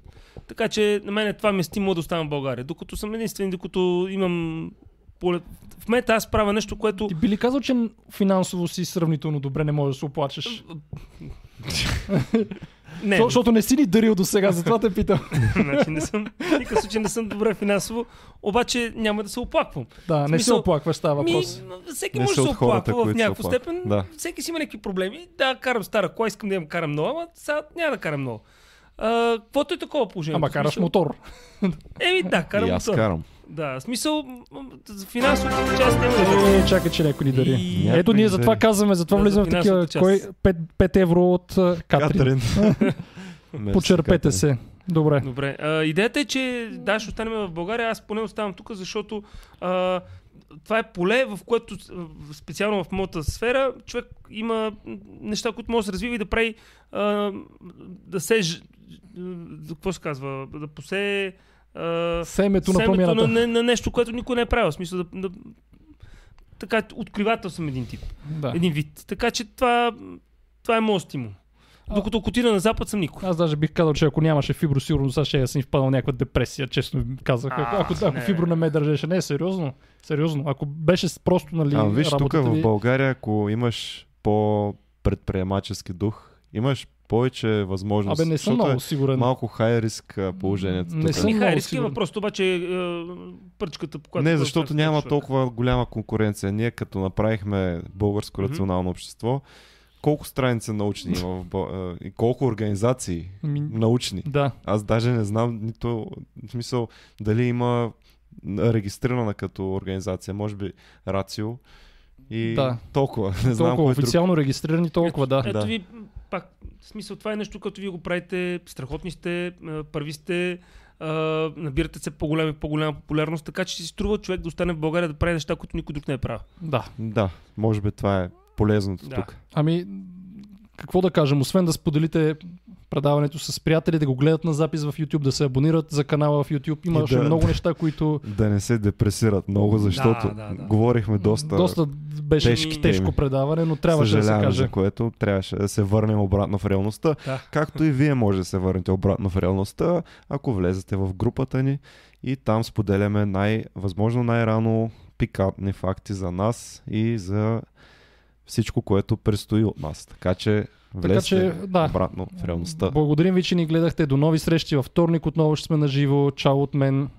Така че на мен това ме стимула да оставам в България. Докато съм единствен, докато имам... В момента аз правя нещо, което... Ти би ли казал, че финансово си сравнително добре, не можеш да се оплачеш? Не, Защо- Защото не си ни дарил до сега, затова те питам. значи не съм, никакъв случай не съм добре финансово, обаче няма да се оплаквам. Да, не се оплакваш, става въпрос. Ми, всеки Не може да се хората, оплаква в някаква степен. Да. Всеки си има някакви проблеми. Да, карам стара кола, искам да имам карам нова, ама сега няма да карам нова. А, Каквото е такова положение. Ама караш мотор. Еми да, карам и аз мотор. карам. Да, в смисъл, финансовата част няма да Е, чакай, че някой ни дари. И- Ето ние ни затова дари. казваме, затова Да, влизаме за в такива. Кой част. 5, 5 евро от а, Катрин. Катрин. Почерпете се. Добре. Добре. А, идеята е, че да, ще останем в България. Аз поне оставам тук, защото а, това е поле, в което специално в моята сфера човек има неща, които може да се развива и да прави а, да се... Какво се казва? Да посее а, Семето на семето на, на, на нещо, което никой не е правил. В смисъл да, да така, откривател съм един тип. Да. Един вид. Така че това, това е моят стимул. Докато ако отида на запад съм никой. Аз даже бих казал, че ако нямаше фибро, сигурно сега ще съм впаднал в някаква депресия, честно ви казах. Ако, А, ако, ако не. фибро не ме държеше. Не, сериозно. Сериозно. Ако беше просто, нали, А виж, тук работата в ви... България, ако имаш по-предприемачески дух, имаш повече възможности. Абе, не съм защото много е сигурен. малко хай риск положението. Не тук. съм хай риски сигурен. въпрос, обаче е, пръчката, по която... Не, защото няма човек. толкова голяма конкуренция. Ние като направихме българско Мгм. рационално общество, колко страници научни има в а, и колко организации Ми, научни. Да. Аз даже не знам нито в смисъл дали има регистрирана като организация, може би Рацио и Да. толкова. Не знам Толкова кой друг. официално регистрирани, толкова да. Ето ви, пак, в смисъл, това е нещо, като вие го правите, страхотни сте, първи сте, набирате се по-голяма и по-голяма популярност, така че си струва човек да остане в България да прави неща, които никой друг не е правил. Да. Да, може би това е полезното Да. тук. Ами, какво да кажем, освен да споделите предаването с приятели, да го гледат на запис в YouTube, да се абонират за канала в YouTube. Имаше да- много неща, които Да не се депресират много, защото да, да. говорихме доста, доста беше тежки тежко теми. предаване, но трябваше да се каже. за което трябваше да се върнем обратно в реалността. Да. Както и вие може да се върнете обратно в реалността, ако влезете в групата ни и там споделяме най- възможно най-рано пикапни факти за нас и за всичко, което предстои от нас. Така че влезте че, да. обратно в реалността. Благодарим ви, че ни гледахте. До нови срещи във вторник. Отново ще сме на живо. Чао от мен.